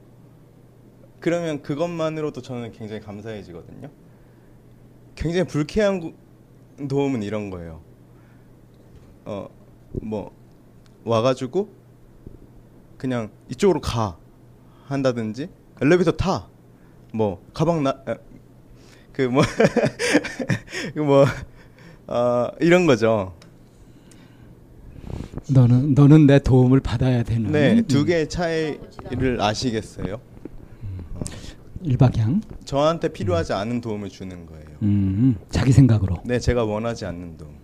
그러면 그것만으로도 저는 굉장히 감사해지거든요. 굉장히 불쾌한 구- 도움은 이런 거예요. 어, 뭐 와가지고 그냥 이쪽으로 가 한다든지 엘리베이터 타. 뭐 가방 나 그뭐 뭐 어, 이런 거죠. 너는 너는 내 도움을 받아야 되는. 네, 두 개의 차이를 아시겠어요? 일박양. 저한테 필요하지 않은 도움을 주는 거예요. 음, 자기 생각으로. 네, 제가 원하지 않는 도움.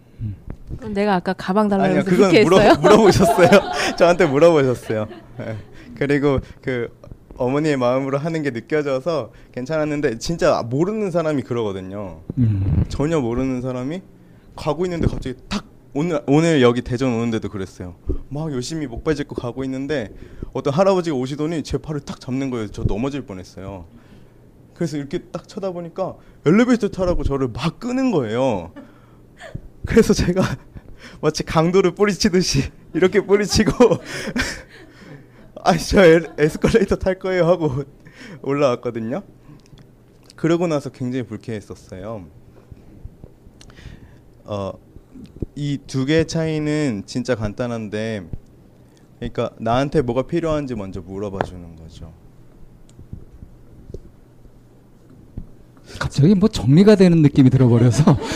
그럼 내가 아까 가방 달라고 아니요, 그건 그렇게 물어, 했어요. 물어보셨어요. 저한테 물어보셨어요. 네. 그리고 그 어머니의 마음으로 하는 게 느껴져서 괜찮았는데 진짜 모르는 사람이 그러거든요. 음. 전혀 모르는 사람이 가고 있는데 갑자기 탁 오늘 오늘 여기 대전 오는데도 그랬어요. 막 열심히 목발 짚고 가고 있는데 어떤 할아버지가 오시더니 제 팔을 탁 잡는 거예요. 저 넘어질 뻔했어요. 그래서 이렇게 딱 쳐다보니까 엘리베이터 타라고 저를 막 끄는 거예요. 그래서 제가 마치 강도를 뿌리치듯이 이렇게 뿌리치고 아니 저 엘- 에스컬레이터 탈 거예요 하고 올라왔거든요. 그러고 나서 굉장히 불쾌했었어요. 어, 이 두 개의 차이는 진짜 간단한데, 그러니까 나한테 뭐가 필요한지 먼저 물어봐 주는 거죠. 갑자기 뭐 정리가 되는 느낌이 들어버려서.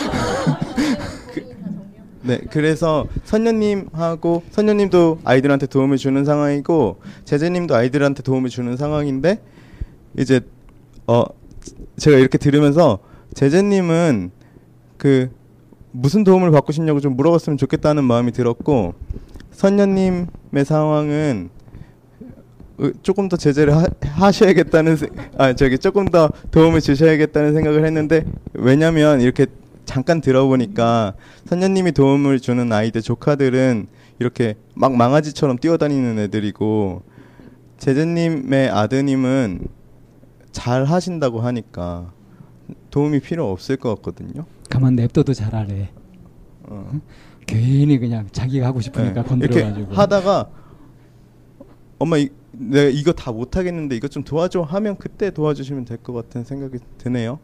네, 그래서 선녀님하고 선녀님도 아이들한테 도움을 주는 상황이고 제재님도 아이들한테 도움을 주는 상황인데 이제 어 제가 이렇게 들으면서 제재님은 그 무슨 도움을 받고 싶냐고 좀 물어봤으면 좋겠다는 마음이 들었고 선녀님의 상황은 어, 조금 더 제재를 하, 하셔야겠다는 세- 아 저기 조금 더 도움을 주셔야겠다는 생각을 했는데 왜냐면 이렇게 잠깐 들어보니까 선녀님이 도움을 주는 아이들 조카들은 이렇게 막 망아지처럼 뛰어다니는 애들이고 제재님의 아드님은 잘 하신다고 하니까 도움이 필요 없을 것 같거든요. 가만 냅둬도 잘하래. 어. 괜히 그냥 자기가 하고 싶으니까 네. 건드려가지고. 이렇게 하다가 엄마 이, 내가 이거 다 못하겠는데 이거 좀 도와줘 하면 그때 도와주시면 될 것 같은 생각이 드네요.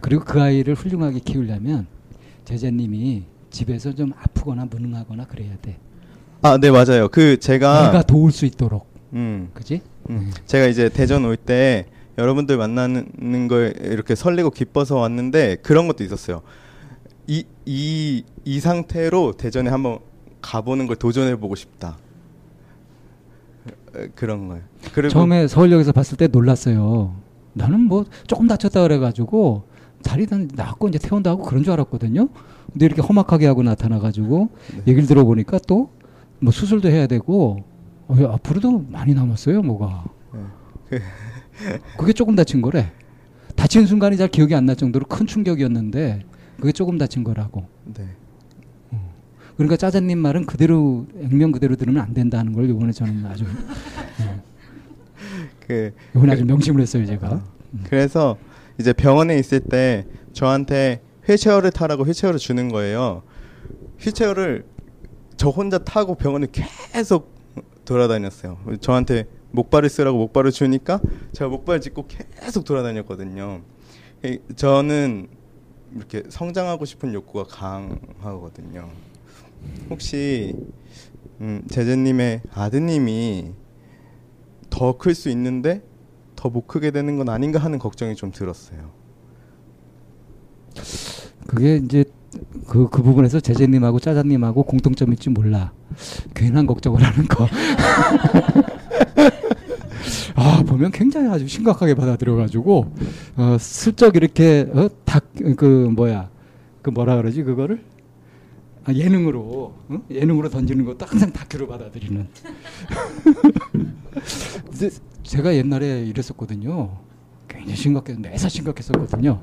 그리고 그 아이를 훌륭하게 키우려면 제자님이 집에서 좀 아프거나 무능하거나 그래야 돼. 아, 네 맞아요. 그 제가 내가 도울 수 있도록. 음. 그지? 음. 제가 이제 대전 올 때 여러분들 만나는 거에 이렇게 설레고 기뻐서 왔는데 그런 것도 있었어요. 이 이 이 상태로 대전에 한번 가보는 걸 도전해 보고 싶다. 에, 그런 거예요. 처음에 서울역에서 봤을 때 놀랐어요. 나는 뭐 조금 다쳤다 그래가지고 자리는 낫고 이제 태운다고 그런 줄 알았거든요. 근데 이렇게 험악하게 하고 나타나가지고 네. 얘기를 들어보니까 또 뭐 수술도 해야 되고 어, 야, 앞으로도 많이 남았어요, 뭐가. 그- 그게 조금 다친 거래. 다친 순간이 잘 기억이 안 날 정도로 큰 충격이었는데 그게 조금 다친 거라고. 네. 그러니까 짜장님 말은 그대로 액면 그대로 들으면 안 된다는 걸 이번에 저는 아주 그 이번에 아주 명심을 했어요 제가. 그래서 이제 병원에 있을 때 저한테 휠체어를 타라고 휠체어를 주는 거예요. 휠체어를 저 혼자 타고 병원을 계속 돌아다녔어요. 저한테 목발을 쓰라고 목발을 주니까 제가 목발 짚고 계속 돌아다녔거든요. 이- 저는 이렇게 성장하고 싶은 욕구가 강하거든요. 혹시 음, 제재님의 아드님이 더 클 수 있는데 더 못 크게 되는 건 아닌가 하는 걱정이 좀 들었어요. 그게 이제 그, 그 부분에서 제재님하고 짜장님하고 공통점이 있지 몰라. 괜한 걱정을 하는 거. 아, 보면 굉장히 아주 심각하게 받아들여가지고, 어, 슬쩍 이렇게, 어, 닭, 그, 뭐야, 그 뭐라 그러지, 그거를? 아, 예능으로, 어? 예능으로 던지는 것도 항상 다큐로 받아들이는. 제가 옛날에 이랬었거든요. 굉장히 심각해, 매사 심각했었거든요.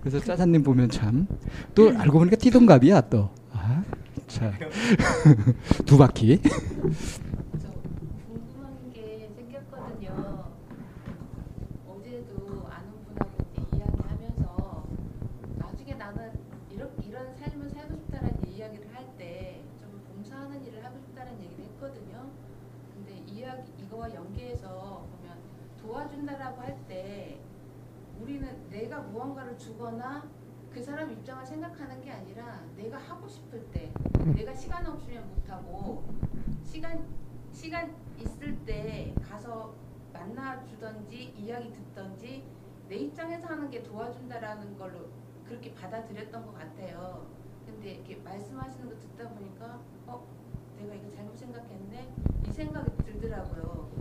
그래서 짜장님 보면 참, 또 알고 보니까 띠동갑이야, 또. 아, 참. 두 바퀴. 궁금한 게 생겼거든요. 어제도 아는 분하고 이제 이야기하면서 나중에 나는 이런 이런 삶을 살고 싶다는 이야기를 할 때 좀 봉사하는 일을 하고 싶다는 얘기를 했거든요. 근데 이야기 이거와 연계해서 보면 도와준다라고 할 때 우리는 내가 무언가를 주거나 그 사람 입장을 생각하는 게 아니라 내가 하고 싶을 때 내가 시간 없으면 못하고 시간 시간 있을 때 가서 만나 주던지 이야기 듣던지 내 입장에서 하는 게 도와준다라는 걸로 그렇게 받아들였던 것 같아요. 근데 이렇게 말씀하시는 거 듣다 보니까 어 내가 이거 잘못 생각했네 이 생각이 들더라고요.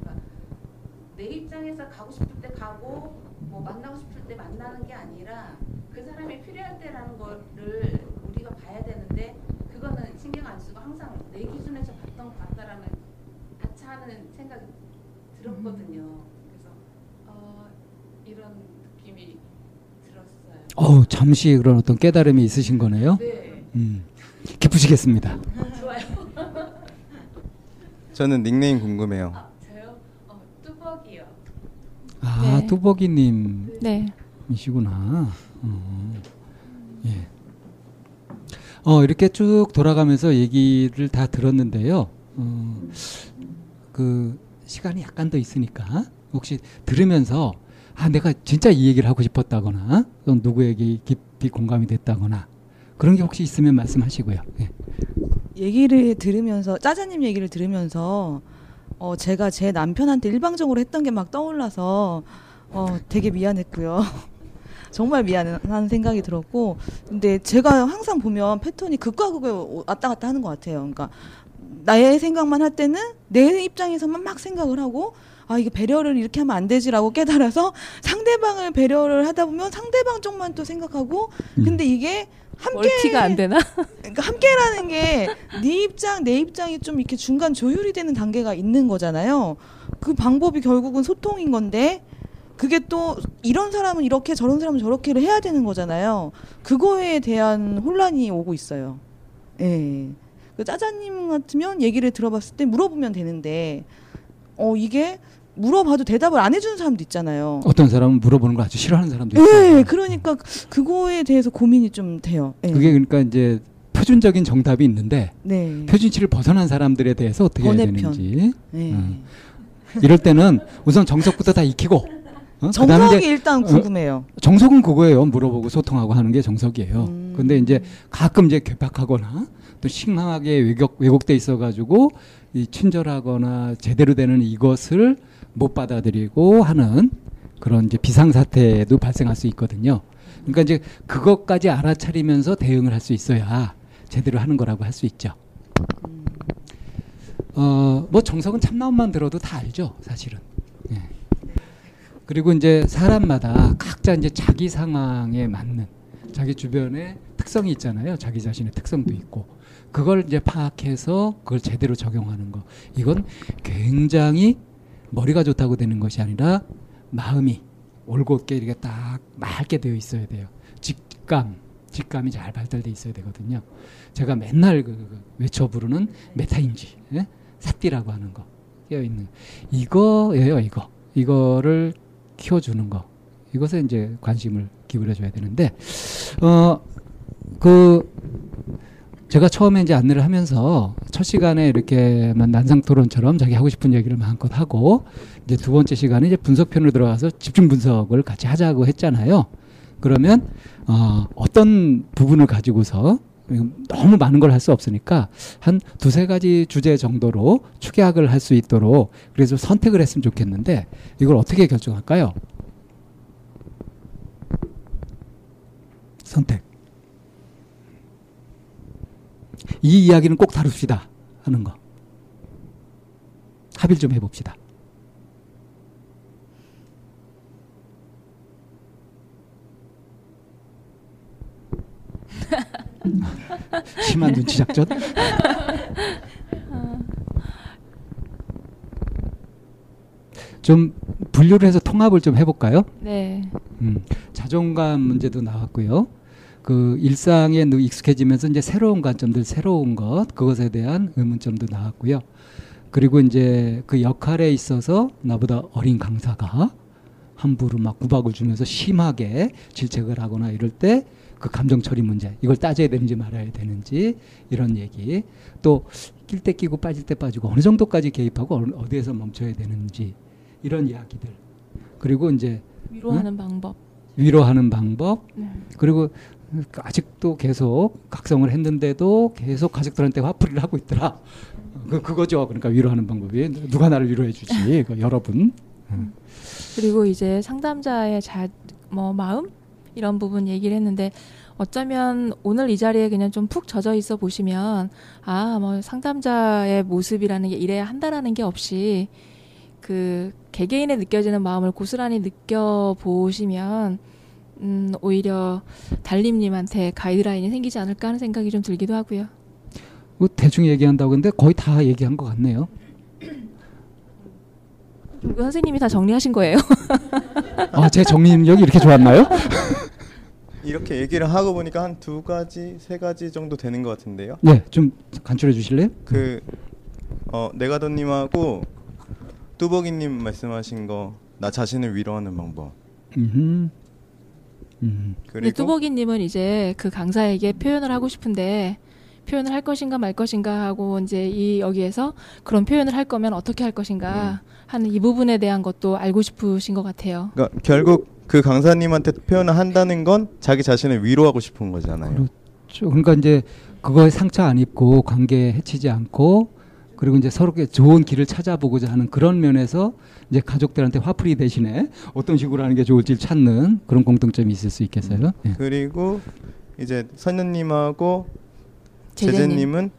내 입장에서 가고 싶을 때 가고 뭐 만나고 싶을 때 만나는 게 아니라 그 사람이 필요할 때라는 거를 우리가 봐야 되는데 그거는 신경 안 쓰고 항상 내 기준에서 봤던 것 같다라는 하찮은 생각이 들었거든요. 그래서 어, 이런 느낌이 들었어요. 어우, 잠시 그런 어떤 깨달음이 있으신 거네요. 네. 음, 기쁘시겠습니다. 좋아요. 저는 닉네임 궁금해요. 아? 어. 아, 네. 뚜벅이님. 네. 이시구나. 어, 예. 어, 이렇게 쭉 돌아가면서 얘기를 다 들었는데요. 어, 그, 시간이 약간 더 있으니까, 혹시 들으면서, 아, 내가 진짜 이 얘기를 하고 싶었다거나, 또 누구에게 깊이 공감이 됐다거나, 그런 게 혹시 있으면 말씀하시고요. 예. 얘기를 들으면서 짜자님 얘기를 들으면서 어 제가 제 남편한테 일방적으로 했던 게 막 떠올라서 어 되게 미안했고요. 정말 미안한 생각이 들었고 근데 제가 항상 보면 패턴이 극과 극을 왔다 갔다 하는 것 같아요. 그러니까 나의 생각만 할 때는 내 입장에서만 막 생각을 하고 아 이게 배려를 이렇게 하면 안 되지라고 깨달아서 상대방을 배려를 하다 보면 상대방 쪽만 또 생각하고 근데 이게 함께 멀티가 안 되나? 그러니까 함께라는 게 네 입장 내 입장이 좀 이렇게 중간 조율이 되는 단계가 있는 거잖아요. 그 방법이 결국은 소통인 건데 그게 또 이런 사람은 이렇게 저런 사람은 저렇게를 해야 되는 거잖아요. 그거에 대한 혼란이 오고 있어요. 예. 그 짜자님 같으면 얘기를 들어봤을 때 물어보면 되는데 어 이게 물어봐도 대답을 안 해주는 사람도 있잖아요. 어떤 사람은 물어보는 걸 아주 싫어하는 사람도 있어요. 네, 그러니까 그- 그거에 대해서 고민이 좀 돼요. 예. 그게 그러니까 이제 표준적인 정답이 있는데, 네. 표준치를 벗어난 사람들에 대해서 어떻게 해야 번외편. 되는지. 네. 어. 이럴 때는 우선 정석부터 다 익히고, 어? 그다음에 정석이 이제 일단 어, 궁금해요. 정석은 그거예요. 물어보고 소통하고 하는 게 정석이에요. 음. 근데 이제 가끔 이제 괴팍하거나 또 심하게 왜곡, 왜곡돼 있어가지고 이 친절하거나 제대로 되는 이것을 못 받아들이고 하는 그런 이제 비상사태도 발생할 수 있거든요. 그러니까 이제 그것까지 알아차리면서 대응을 할 수 있어야 제대로 하는 거라고 할 수 있죠. 어, 뭐 정석은 참나온만 들어도 다 알죠, 사실은. 예. 그리고 이제 사람마다 각자 이제 자기 상황에 맞는 자기 주변에 특성이 있잖아요. 자기 자신의 특성도 있고 그걸 이제 파악해서 그걸 제대로 적용하는 거. 이건 굉장히 머리가 좋다고 되는 것이 아니라 마음이 올곧게 이렇게 딱 맑게 되어 있어야 돼요. 직감, 직감이 잘 발달돼 있어야 되거든요. 제가 맨날 그, 그 외쳐 부르는 메타인지, 예? 사띠라고 하는 거 끼어 있는 이거예요. 이거 이거를 키워주는 거 이것에 이제 관심을 기울여줘야 되는데 어 그 제가 처음에 이제 안내를 하면서 첫 시간에 이렇게만 난상 토론처럼 자기 하고 싶은 얘기를 마음껏 하고 이제 두 번째 시간에 이제 분석편으로 들어가서 집중 분석을 같이 하자고 했잖아요. 그러면 어, 어떤 부분을 가지고서 너무 많은 걸 할 수 없으니까 한 두세 가지 주제 정도로 축약을 할 수 있도록 그래서 선택을 했으면 좋겠는데 이걸 어떻게 결정할까요? 선택. 이 이야기는 꼭 다룹시다 하는 거. 합의를 좀 해봅시다. 심한 눈치 작전? 좀 분류를 해서 통합을 좀 해볼까요? 네. 음, 자존감 문제도 나왔고요. 그 일상에 늘 익숙해지면서 이제 새로운 관점들, 새로운 것, 그것에 대한 의문점도 나왔고요. 그리고 이제 그 역할에 있어서 나보다 어린 강사가 함부로 막 구박을 주면서 심하게 질책을 하거나 이럴 때 그 감정 처리 문제 이걸 따져야 되는지 말아야 되는지 이런 얘기 또 낄 때 끼고 빠질 때 빠지고 어느 정도까지 개입하고 어디에서 멈춰야 되는지 이런 이야기들 그리고 이제 위로하는 방법. 위로하는 방법 네. 그리고 아직도 계속 각성을 했는데도 계속 가족들한테 화풀이를 하고 있더라. 그 그거죠. 그러니까 위로하는 방법이 누가 나를 위로해 주지? 그 여러분. 음. 그리고 이제 상담자의 자, 뭐 마음 이런 부분 얘기를 했는데 어쩌면 오늘 이 자리에 그냥 좀 푹 젖어 있어 보시면 아 뭐 상담자의 모습이라는 게 이래야 한다라는 게 없이 그 개개인의 느껴지는 마음을 고스란히 느껴 보시면 음 오히려 달림님한테 가이드라인이 생기지 않을까 하는 생각이 좀 들기도 하고요. 뭐 대충 얘기한다고 근데 거의 다 얘기한 것 같네요. 그 선생님이 다 정리하신 거예요. 아, 제 정리력이 이렇게 좋았나요? 이렇게 얘기를 하고 보니까 한 두 가지, 세 가지 정도 되는 것 같은데요. 네, 좀 간추려 주실래요? 그 어, 네가더님하고 뚜벅이님 말씀하신 거 나 자신을 위로하는 방법. 음. 음. 근데 뚜벅이님은 이제 그 강사에게 표현을 하고 싶은데 표현을 할 것인가 말 것인가 하고 이제 이 여기에서 그런 표현을 할 거면 어떻게 할 것인가 하는 이 부분에 대한 것도 알고 싶으신 것 같아요. 그러니까 결국 그 강사님한테 표현을 한다는 건 자기 자신을 위로하고 싶은 거잖아요. 그렇죠. 그러니까 이제 그거에 상처 안 입고 관계 해치지 않고 그리고 이제 서로게 좋은 길을 찾아보고자 하는 그런 면에서 이제 가족들한테 화풀이 대신에 어떤 식으로 하는 게 좋을지 찾는 그런 공통점이 있을 수 있겠어요. 예. 그리고 이제 선녀님하고 제재님. 제재님은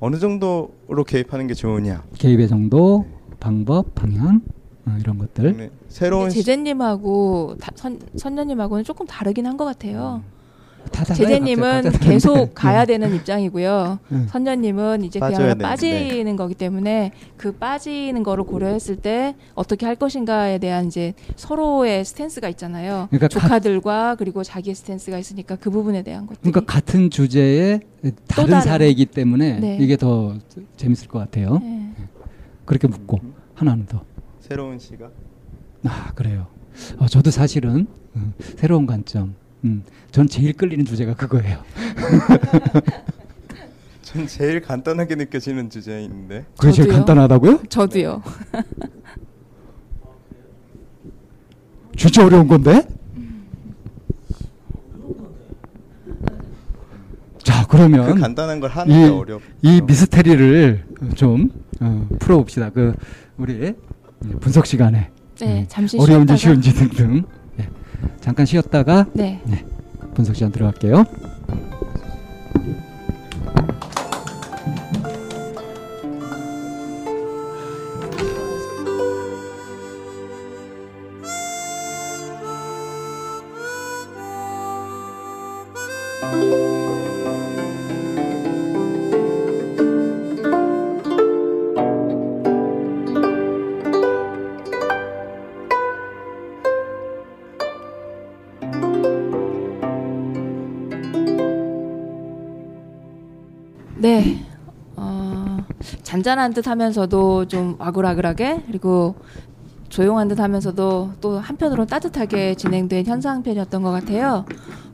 어느 정도로 개입하는 게 좋으냐. 개입의 정도, 방법, 방향 어, 이런 것들. 네, 새로운 시- 제재님하고 다- 선, 선녀님하고는 조금 다르긴 한 것 같아요. 다 달라요, 제재님은 계속. 가야 되는 입장이고요. 음. 선녀님은 이제 그냥. 빠지는 거기 때문에 그 빠지는 거를 고려했을 때 어떻게 할 것인가에 대한 이제 서로의 스탠스가 있잖아요. 그러니까 가- 조카들과 그리고 자기의 스탠스가 있으니까 그 부분에 대한 것들이 그러니까 같은 주제의 다른 다른- 사례이기 때문에 네. 이게 더 재밌을 것 같아요. 네. 그렇게 묻고 하나는 더. 새로운 시각. 아 그래요. 어, 저도 사실은 음, 새로운 관점. 음, 전 제일 끌리는 주제가 그거예요. 전 제일 간단하게 느껴지는 주제인데. 그게 제일 저도요. 간단하다고요? 저도요. 진짜 어려운 건데? 자 그러면 그 간단한 걸 하는 게 이, 어렵. 이 미스테리를 좀 어, 풀어봅시다. 그 우리 분석 시간에 네, 음, 잠시 어려운지 쉬운지 등등 네, 잠깐 쉬었다가 네. 분석 시간 들어갈게요. 네. 어, 잔잔한 듯 하면서도 좀 와글와글하게 그리고 조용한 듯 하면서도 또 한편으로는 따뜻하게 진행된 현상편이었던 것 같아요.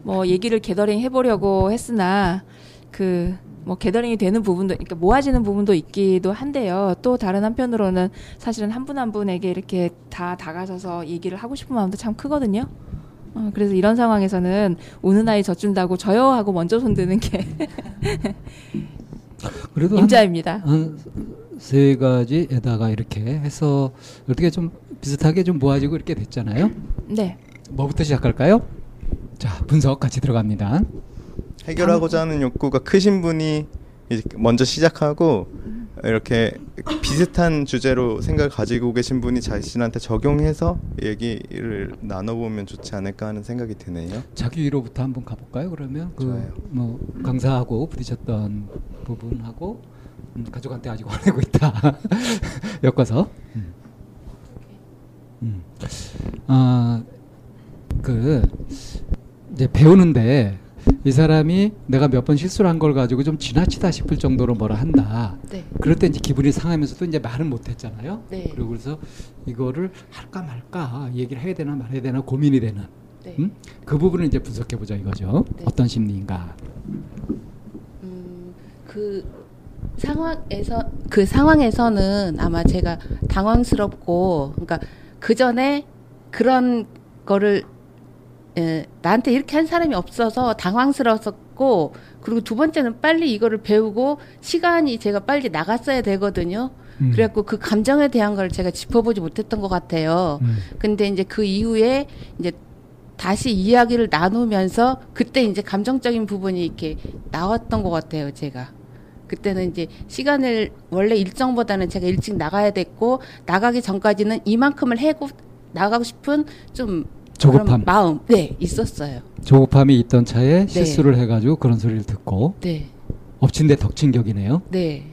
뭐 얘기를 게더링 해보려고 했으나 그 뭐 게더링이 되는 부분도 그러니까 모아지는 부분도 있기도 한데요. 또 다른 한편으로는 사실은 한 분한 분에게 이렇게 다 다가서서 얘기를 하고 싶은 마음도 참 크거든요. 어, 그래서 이런 상황에서는 오는 아이 젖준다고 저요 하고 먼저 손드는 게 그래도 한- 임자입니다. 한세 가지에다가 이렇게 해서 어떻게 좀 비슷하게 좀 모아지고 이렇게 됐잖아요. 네. 뭐부터 시작할까요? 자, 분석 같이 들어갑니다. 해결하고자 하는 욕구가 크신 분이 이제 먼저 시작하고 이렇게 비슷한 주제로 생각을 가지고 계신 분이 자신한테 적용해서 얘기를 나눠보면 좋지 않을까 하는 생각이 드네요. 자기 위로부터 한번 가볼까요? 그러면. 그 뭐 강사하고 부딪혔던 부분하고 음, 가족한테 아직 화내고 있다 엮어서 음. 음. 아그 이제 배우는데 이 사람이 내가 몇 번 실수를 한 걸 가지고 좀 지나치다 싶을 정도로 뭐라 한다. 네. 그럴 때 이제 기분이 상하면서도 이제 말은 못 했잖아요. 네. 그리고 그래서 이거를 할까 말까 얘기를 해야 되나 말아야 되나 고민이 되는. 네. 음? 그 부분을 이제 분석해 보자 이거죠. 네. 어떤 심리인가. 음, 그 상황에서 그 상황에서는 아마 제가 당황스럽고 그러니까 그 전에 그런 거를 에, 나한테 이렇게 한 사람이 없어서 당황스러웠고 그리고 두 번째는 빨리 이거를 배우고 시간이 제가 빨리 나갔어야 되거든요. 음. 그래갖고 그 감정에 대한 걸 제가 짚어보지 못했던 것 같아요. 음. 근데 이제 그 이후에 이제 다시 이야기를 나누면서 그때 이제 감정적인 부분이 이렇게 나왔던 것 같아요, 제가. 그때는 이제 시간을 원래 일정보다는 제가 일찍 나가야 됐고 나가기 전까지는 이만큼을 해고 나가고 싶은 좀 조급함. 마음 네 있었어요. 조급함이 있던 차에 네. 실수를 해가지고 그런 소리를 듣고 네, 엎친 데 덕친 격이네요. 네,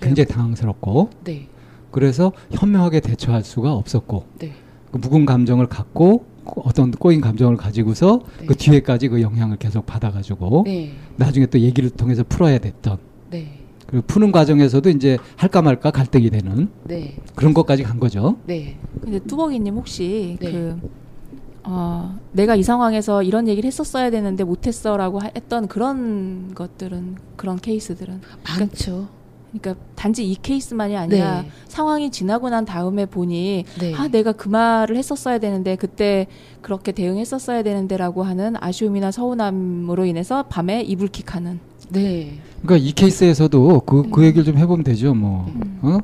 굉장히 당황스럽고 네, 그래서 현명하게 대처할 수가 없었고 네, 그 묵은 감정을 갖고 어떤 꼬인 감정을 가지고서 네. 그 뒤에까지 그 영향을 계속 받아가지고 네, 나중에 또 얘기를 통해서 풀어야 됐던 네, 그리고 푸는 과정에서도 이제 할까 말까 갈등이 되는 네, 그런 것까지 간 거죠. 네. 근데 뚜벅이님 혹시 네. 그 어, 내가 이 상황에서 이런 얘기를 했었어야 되는데 못했어라고 하- 했던 그런 것들은 그런 케이스들은 많죠. 그러니까 단지 이 케이스만이 아니라 네. 상황이 지나고 난 다음에 보니 네. 아 내가 그 말을 했었어야 되는데 그때 그렇게 대응했었어야 되는데라고 하는 아쉬움이나 서운함으로 인해서 밤에 이불킥하는 네. 그러니까 이 케이스에서도 그, 그 음. 얘기를 좀 해보면 되죠, 뭐. 어?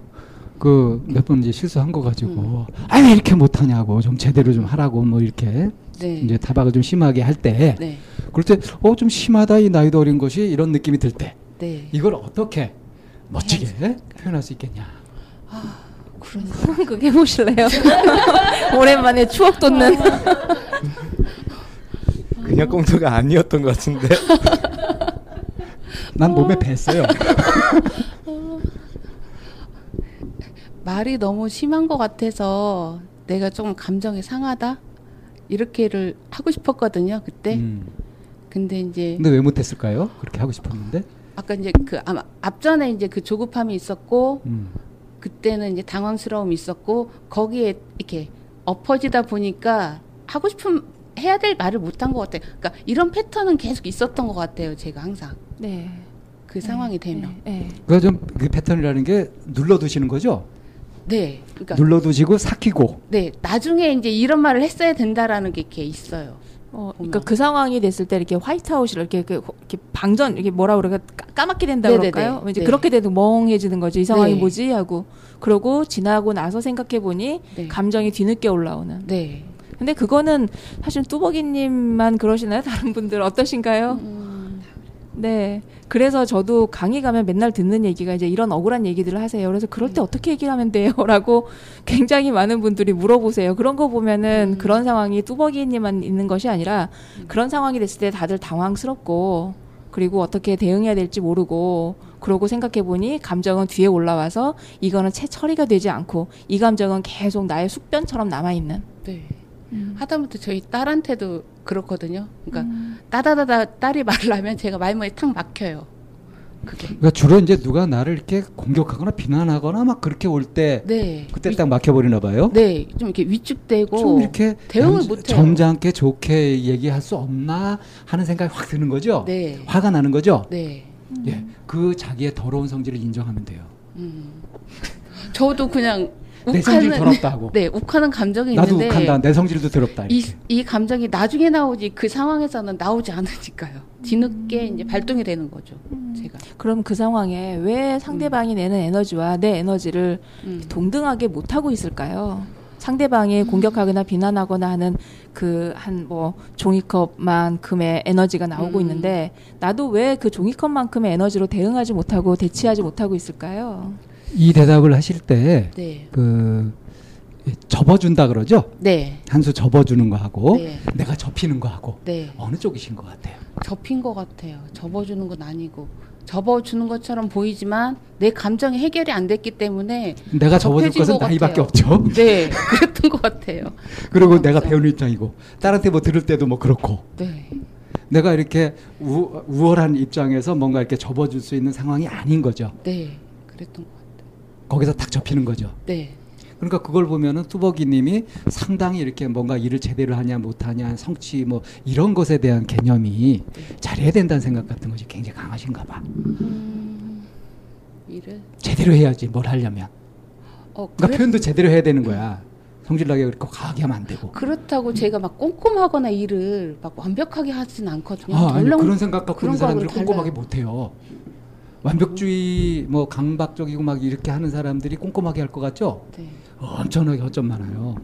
그 몇 번 이제 실수한 거 가지고 음. 아왜 이렇게 못하냐고 좀 제대로 좀 하라고 뭐 이렇게 네. 이제 타박을 좀 심하게 할 때 네. 그럴 때 어 좀 심하다 이 나이도 어린 것이 이런 느낌이 들때 네. 이걸 어떻게 멋지게 표현할 수 있겠냐. 그러니까. 그거 해보실래요? 오랜만에 추억 돋는 그냥 꽁트가 아니었던 것 같은데. 난 몸에 뱄어요. 말이 너무 심한 것 같아서 내가 좀 감정이 상하다 이렇게를 하고 싶었거든요 그때. 음. 근데 이제 근데 왜 못했을까요? 그렇게 하고 싶었는데. 아까 이제 그 아마 앞전에 이제 그 조급함이 있었고 음. 그때는 이제 당황스러움이 있었고 거기에 이렇게 엎어지다 보니까 하고 싶은 해야 될 말을 못한 것 같아요. 그러니까 이런 패턴은 계속 있었던 것 같아요. 제가 항상 네. 그 상황이 되면. 네. 그러니까 좀그 패턴이라는 게 눌러두시는 거죠. 네. 그러니까 눌러두시고 삭히고. 네 나중에 이제 이런 말을 했어야 된다라는 게 이렇게 있어요. 어, 그러니까 그 상황이 됐을 때 이렇게 화이트아웃을 이렇게, 그- 이렇게 방전 이게 뭐라 그럴까 까- 까맣게 된다 네네네. 그럴까요? 이제 네. 그렇게 되도 멍해지는 거죠. 이 상황이 네. 뭐지 하고 그러고 지나고 나서 생각해 보니 네. 감정이 뒤늦게 올라오는. 네. 근데 그거는 사실 뚜벅이님만 그러시나요? 다른 분들 어떠신가요? 음, 네. 그래서 저도 강의 가면 맨날 듣는 얘기가 이제 이런 억울한 얘기들을 하세요. 그래서 그럴 때 어떻게 얘기를 하면 돼요? 라고 굉장히 많은 분들이 물어보세요. 그런 거 보면은 그런 상황이 뚜벅이님만 있는 것이 아니라 그런 상황이 됐을 때 다들 당황스럽고 그리고 어떻게 대응해야 될지 모르고 그러고 생각해 보니 감정은 뒤에 올라와서 이거는 채 처리가 되지 않고 이 감정은 계속 나의 숙변처럼 남아 있는. 네. 하다못해 저희 딸한테도 그렇거든요. 그러니까 따다다다 딸이 말을 하면 제가 말문에 탁 막혀요. 그게. 그러니까 주로 이제 누가 나를 이렇게 공격하거나 비난하거나 막 그렇게 올때 네. 그때 딱 막혀버리나 봐요. 네, 좀 이렇게 위축되고 좀 이렇게 대응을 점- 못해요. 점잖게 좋게 얘기할 수 없나 하는 생각이 확 드는 거죠. 네. 화가 나는 거죠. 네. 예, 그 자기의 더러운 성질을 인정하면 돼요. 음. 저도 그냥 내 성질 더럽다 하고. 네, 욱하는 감정이 나도 있는데 욱한다. 내 성질도 더럽다. 이, 이렇게. 이 감정이 나중에 나오지 그 상황에서는 나오지 않으니까요. 뒤늦게 이제 발동이 되는 거죠. 제가. 그럼 그 상황에 왜 상대방이 내는 에너지와 내 에너지를 음. 동등하게 못 하고 있을까요? 상대방이 공격하거나 비난하거나 하는 그 한 뭐 종이컵만큼의 에너지가 나오고 음. 있는데 나도 왜 그 종이컵만큼의 에너지로 대응하지 못하고 대치하지 못하고 있을까요? 이 대답을 하실 때 네. 그 접어준다 그러죠? 네. 한 수 접어주는 거 하고 네. 내가 접히는 거 하고 네. 어느 쪽이신 것 같아요? 접힌 것 같아요. 접어주는 건 아니고 접어주는 것처럼 보이지만 내 감정이 해결이 안 됐기 때문에 내가 접어줄 것은 것 나이밖에. 없죠. 네, 그랬던 것 같아요. 그리고 내가 배우는 입장이고 딸한테 뭐 들을 때도 뭐 그렇고 네, 내가 이렇게 우, 우월한 입장에서 뭔가 이렇게 접어줄 수 있는 상황이 아닌 거죠. 네, 그랬던 것 같아요. 거기서 딱 접히는 거죠. 네, 그러니까 그걸 보면은 뚜벅이님이 상당히 이렇게 뭔가 일을 제대로 하냐 못하냐 성취 뭐 이런 것에 대한 개념이 잘해야 된다는 생각 같은 것이 굉장히 강하신가 봐. 음, 일을 제대로 해야지 뭘 하려면. 어 그러니까 그래, 표현도 제대로 해야 되는 거야. 성질나게 그렇게 과하게 하면 안 되고. 그렇다고 제가 막 꼼꼼하거나 일을 막 완벽하게 하진 않거든요. 아, 아니 그런 생각 갖고 그런 있는 거하고는 꼼꼼하게. 못 해요. 완벽주의 뭐 강박적이고 막 이렇게 하는 사람들이 꼼꼼하게 할 것 같죠? 네. 엄청나게 허점 많아요.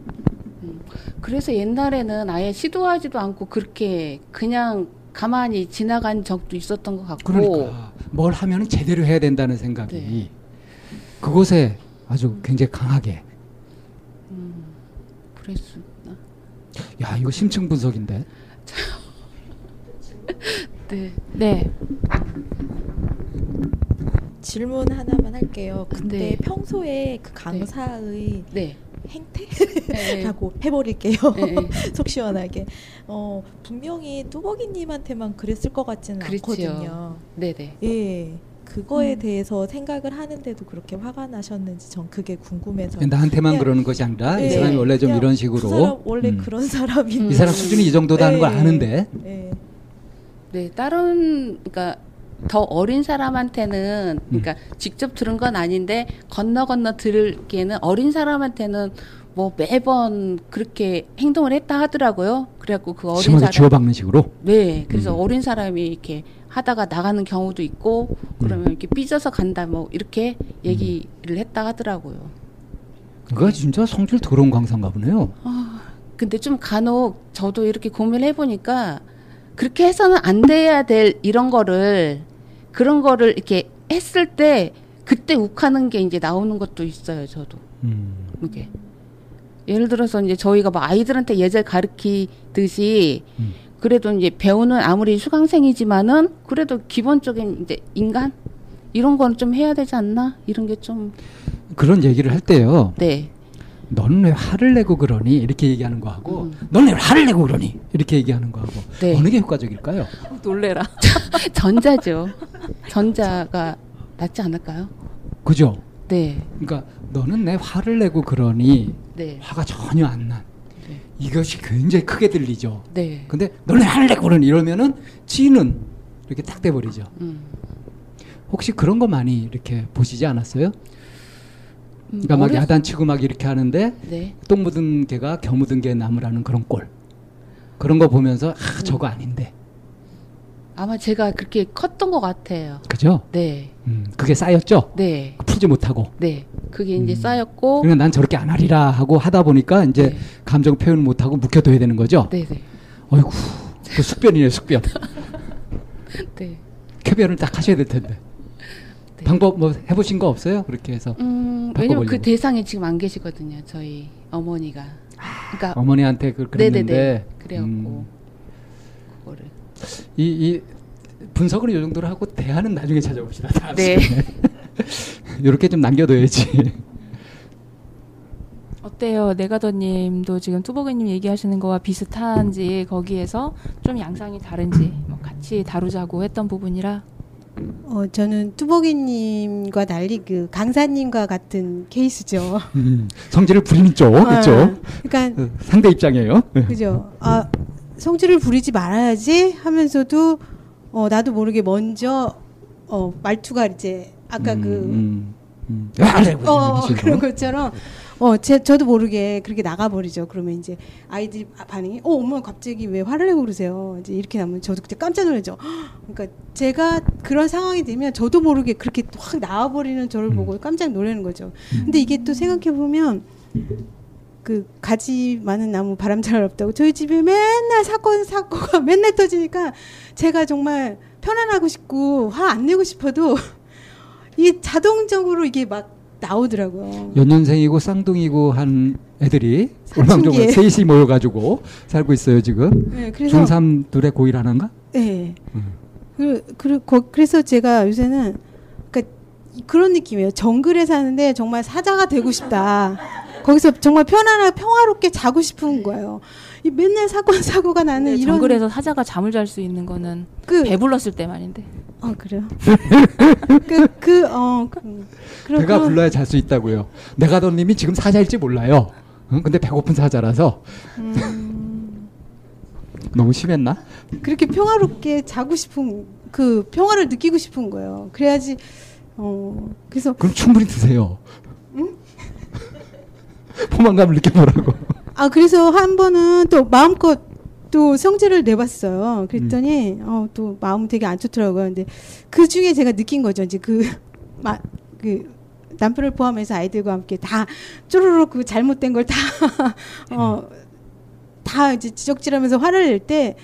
그래서 옛날에는 아예 시도하지도 않고 그렇게 그냥 가만히 지나간 적도 있었던 것 같고. 그러니까 뭘 하면 제대로 해야 된다는 생각이 네. 그곳에 아주 굉장히 강하게 음, 그랬구나. 야 이거 심층 분석인데 네. 네. 질문 하나만 할게요. 근데 네. 평소에 그 강사의 네. 행태라고 해버릴게요. 네. 속 시원하게. 어 분명히 뚜벅이님한테만 그랬을 것 같지는 그렇지요. 않거든요. 네네. 예. 그거에 음. 대해서 생각을 하는데도 그렇게 화가 나셨는지 전 그게 궁금해서. 나한테만 그냥- 그러는 것이 아니라 이 예, 사람이 원래 좀 이런 그 식으로 사람 원래 음. 그런 사람인데. 이 사람 수준이 이 정도다는 걸 예, 아는데 예. 네, 다른 그러니까 더 어린 사람한테는 그러니까 직접 들은 건 아닌데 건너 건너 들기에는 어린 사람한테는 뭐 매번 그렇게 행동을 했다 하더라고요. 그래갖고 그 어린 사람 쥐어박는 식으로 네, 그래서 음. 어린 사람이 이렇게 하다가 나가는 경우도 있고 그러면 이렇게 삐져서 간다 뭐 이렇게 얘기를 했다 하더라고요. 그거 진짜 성질 더러운 강사인가 보네요. 근데 좀 간혹 저도 이렇게 고민을 해보니까 그렇게 해서는 안 돼야 될 이런 거를 그런 거를 이렇게 했을 때 그때 욱하는 게 이제 나오는 것도 있어요. 저도 음. 이게 예를 들어서 이제 저희가 막 아이들한테 예절 가르치듯이 음. 그래도 이제 배우는 아무리 수강생이지만은 그래도 기본적인 이제 인간 이런 거는 좀 해야 되지 않나 이런 게 좀 그런 얘기를 할 때요. 네. 너는 왜 화를 내고 그러니 이렇게 얘기하는 거하고 음. 너는 왜 화를 내고 그러니 이렇게 얘기하는 거하고 네. 어느 게 효과적일까요? 놀래라. 전자죠. 전자가 낫지 않을까요? 그죠? 네. 그러니까 너는 내 화를 내고 그러니 네. 화가 전혀 안 난. 이것이 굉장히 크게 들리죠. 네. 근데 너는 왜 화를 내고 그러니 이러면은 찌는 이렇게 딱 돼버리죠. 음. 혹시 그런 거 많이 이렇게 보시지 않았어요? 그러니까 막 어렸- 야단치고 막 이렇게 하는데 네. 똥 묻은 개가 겨 묻은 개 나무라는 그런 꼴. 그런 거 보면서 아 저거 아닌데, 아마 제가 그렇게 컸던 것 같아요. 그죠? 네. 음, 그게 쌓였죠. 네. 풀지 못하고. 네. 그게 이제 쌓였고. 그러니까 난 저렇게 안 하리라 하고 하다 보니까 이제 네. 감정 표현 못하고 묵혀둬야 되는 거죠. 네네. 어이구, 그 숙변이네 숙변. 네. 쾌변을 딱 하셔야 될 텐데. 방법 뭐 해보신 거 없어요? 그렇게 해서 음, 왜냐면 그 바꿔보려고. 대상이 지금 안 계시거든요. 저희 어머니가. 그러니까 어머니한테 그 그랬는데 네네네. 그래갖고 음, 그거를. 이, 이 분석을 이 정도로 하고 대안은 나중에 찾아봅시다. 다음 네. 시간에. 이렇게 좀 남겨둬야지. 어때요? 네가더님도 지금 뚜벅이님 얘기하시는 거와 비슷한지 거기에서 좀 양상이 다른지 뭐 같이 다루자고 했던 부분이라 어, 저는 뚜벅이님과 달리 그 강사님과 같은 케이스죠. 음, 성질을 부리는 쪽? 아, 그러니까 어, 상대 입장이에요. 네. 그죠. 아 성질을 부리지 말아야지 하면서도 어, 나도 모르게 먼저 어, 말투가 이제 아까 음, 그 음. 음. 아이고, 어, 이러시고. 그런 것처럼 어, 제, 저도 모르게 그렇게 나가버리죠. 그러면 이제 아이들이 반응이, 어, 엄마 갑자기 왜 화를 내고 그러세요? 이제 이렇게 나면 저도 그때 깜짝 놀라죠. 그러니까 제가 그런 상황이 되면 저도 모르게 그렇게 확 나와버리는 저를 보고 깜짝 놀라는 거죠. 근데 이게 또 생각해보면 그 가지 많은 나무 바람 잘 없다고 저희 집에 맨날 사건 사고가 맨날 터지니까 제가 정말 편안하고 싶고 화 안 내고 싶어도 이게 자동적으로 이게 막 나오더라고요. 연년생이고 쌍둥이고 한 애들이. 울망정을 셋이 모여가지고 살고 있어요 지금. 네, 그래서- 중3 둘에 고1 하나인가? 네. 음. 그, 그, 거, 그래서 제가 요새는 그러니까 그런 느낌이에요. 정글에 사는데 정말 사자가 되고 싶다. 거기서 정말 편안하게 평화롭게 자고 싶은 거예요. 이 맨날 사건 사고가 나는 네, 이런 정글에서 사자가 잠을 잘 수 있는 거는 그 배불렀을 때만인데. 어 그래요. 그 그어 그, 그런 배가 그런- 불러야 잘 수 있다고요. 내가더님이 지금 사자일지 몰라요. 응? 근데 배고픈 사자라서 음, 너무 심했나? 그렇게 평화롭게 자고 싶은 그 평화를 느끼고 싶은 거예요. 그래야지 어 그래서 그럼 충분히 드세요. 포만감을 느껴보라고. 아 그래서 한 번은 또 마음껏 또 성질을 내봤어요. 그랬더니 음. 어, 또 마음 되게 안 좋더라고요. 근데 그 중에 제가 느낀 거죠. 이제 그, 마, 그 남편을 포함해서 아이들과 함께 다 쪼르륵 그 잘못된 걸 다 어, 다 이제 지적질하면서 화를 낼 때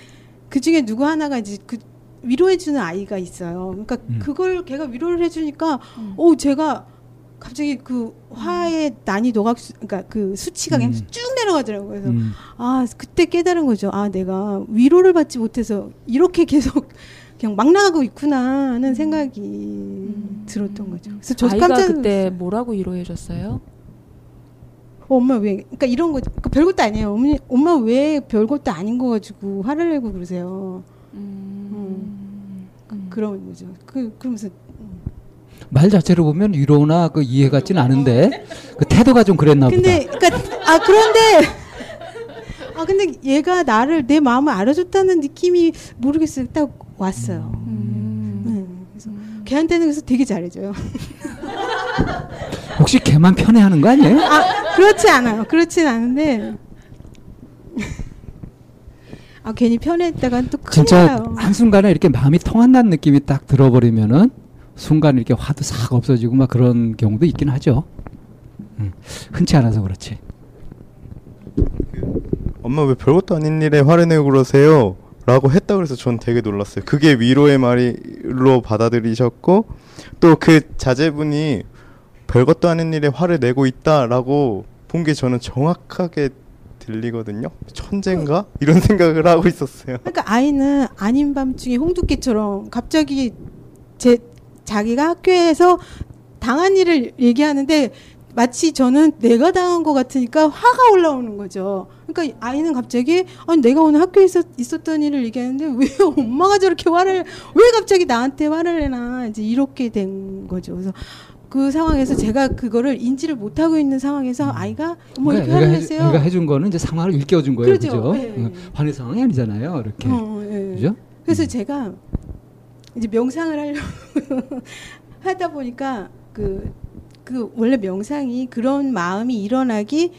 그 중에 누구 하나가 이제 그 위로해주는 아이가 있어요. 그러니까 음. 그걸 걔가 위로를 해주니까 어 제가 갑자기 그 화의 난이도가 수- 그러니까 그 수치가 그냥 음. 쭉 내려가더라고요. 그래서 음. 아 그때 깨달은 거죠. 아 내가 위로를 받지 못해서 이렇게 계속 그냥 막 나가고 있구나 하는 생각이 들었던 거죠. 그래서 저도 아이가 깜짝 그때 뭐라고 위로해줬어요? 어, 엄마 왜? 그러니까 이런 거 그러니까 별것도 아니에요. 어머니, 엄마 왜 별것도 아닌 거 가지고 화를 내고 그러세요. 음. 그- 그런 거죠. 그 그러면서 말 자체로 보면 위로나 그 이해 같진 않은데 그 태도가 좀 그랬나 보다. 근데 그러니까 아 그런데 아 근데 얘가 나를 내 마음을 알아줬다는 느낌이 모르겠어요. 딱 왔어요. 음. 그래서 걔한테는 그래서 되게 잘해줘요. 혹시 걔만 편애하는 거 아니에요? 아 그렇지 않아요. 그렇진 않은데 아 괜히 편했다가 또 큰일 진짜 나요. 한 순간에 이렇게 마음이 통한다는 느낌이 딱 들어버리면은 순간 이렇게 화도 싹 없어지고 막 그런 경우도 있긴 하죠. 음, 흔치 않아서 그렇지. 엄마 왜 별것도 아닌 일에 화를 내고 그러세요? 라고 했다 그래서 전 되게 놀랐어요. 그게 위로의 말로 받아들이셨고 또 그 자제분이 별것도 아닌 일에 화를 내고 있다라고 본 게 저는 정확하게 들리거든요. 천재인가? 이런 생각을 하고 있었어요. 그러니까 아이는 아닌 밤중에 홍두깨처럼 갑자기 제 자기가 학교에서 당한 일을 얘기하는데 마치 저는 내가 당한 것 같으니까 화가 올라오는 거죠. 그러니까 아이는 갑자기 아니 내가 오늘 학교에서 있었던 일을 얘기하는데 왜 엄마가 저렇게 화를 왜 갑자기 나한테 화를 내나 이제 이렇게 된 거죠. 그래서 그 상황에서 제가 그거를 인지를 못 하고 있는 상황에서 아이가 뭐 이렇게 그러니까 화를 냈어요. 애가 해준 거는 이제 상황을 일깨워준 거예요, 그렇죠. 그죠? 예, 예. 어, 화낼 상황이 아니잖아요, 이렇게. 어, 예. 그죠? 그래서 제가 이제 명상을 하려고 하다 보니까 그, 그 원래 명상이 그런 마음이 일어나기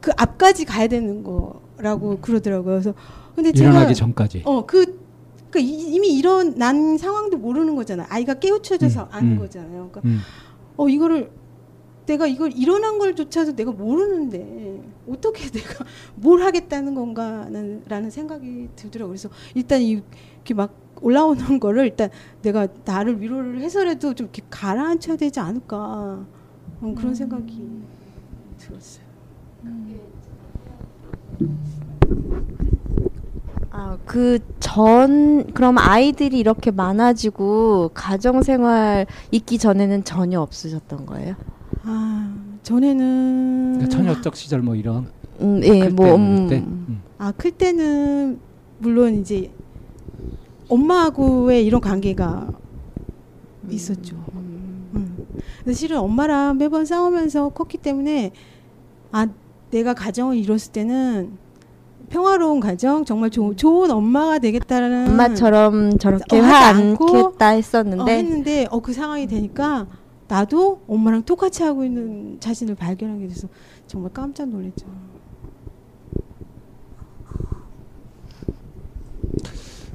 그 앞까지 가야 되는 거라고 그러더라고요. 그래서 근데 제가 일어나기 전까지. 어, 그 그러니까 이- 이미 일어난 상황도 모르는 거잖아요. 아이가 깨우쳐져서 음, 아는 음. 거잖아요. 그러니까 음. 어 이거를 내가 이걸 일어난 걸조차도 내가 모르는데 어떻게 내가 뭘 하겠다는 건가라는 라는 생각이 들더라고요. 그래서 일단 이- 이렇게 막 올라오는 거를 일단 내가 나를 위로를 해서라도 좀 이렇게 가라앉혀야 되지 않을까 어, 그런 생각이 들었어요. 아, 그 전 그럼 아이들이 이렇게 많아지고 가정 생활 있기 전에는 전혀 없으셨던 거예요? 아 전에는 그러니까 처녀적 시절 뭐 이런. 음, 예, 클 뭐, 때, 음. 때. 음. 아, 클 때는 물론 이제 엄마하고의 이런 관계가 있었죠. 음. 근데 실은 엄마랑 매번 싸우면서 컸기 때문에 아, 내가 가정을 이뤘을 때는 평화로운 가정, 정말 조, 좋은 엄마가 되겠다라는 엄마처럼 저렇게 어, 화 하지 않고 않겠다 했었는데 어, 했는데 어, 그 상황이 되니까 나도 엄마랑 똑같이 하고 있는 자신을 발견하게 돼서 정말 깜짝 놀랐죠.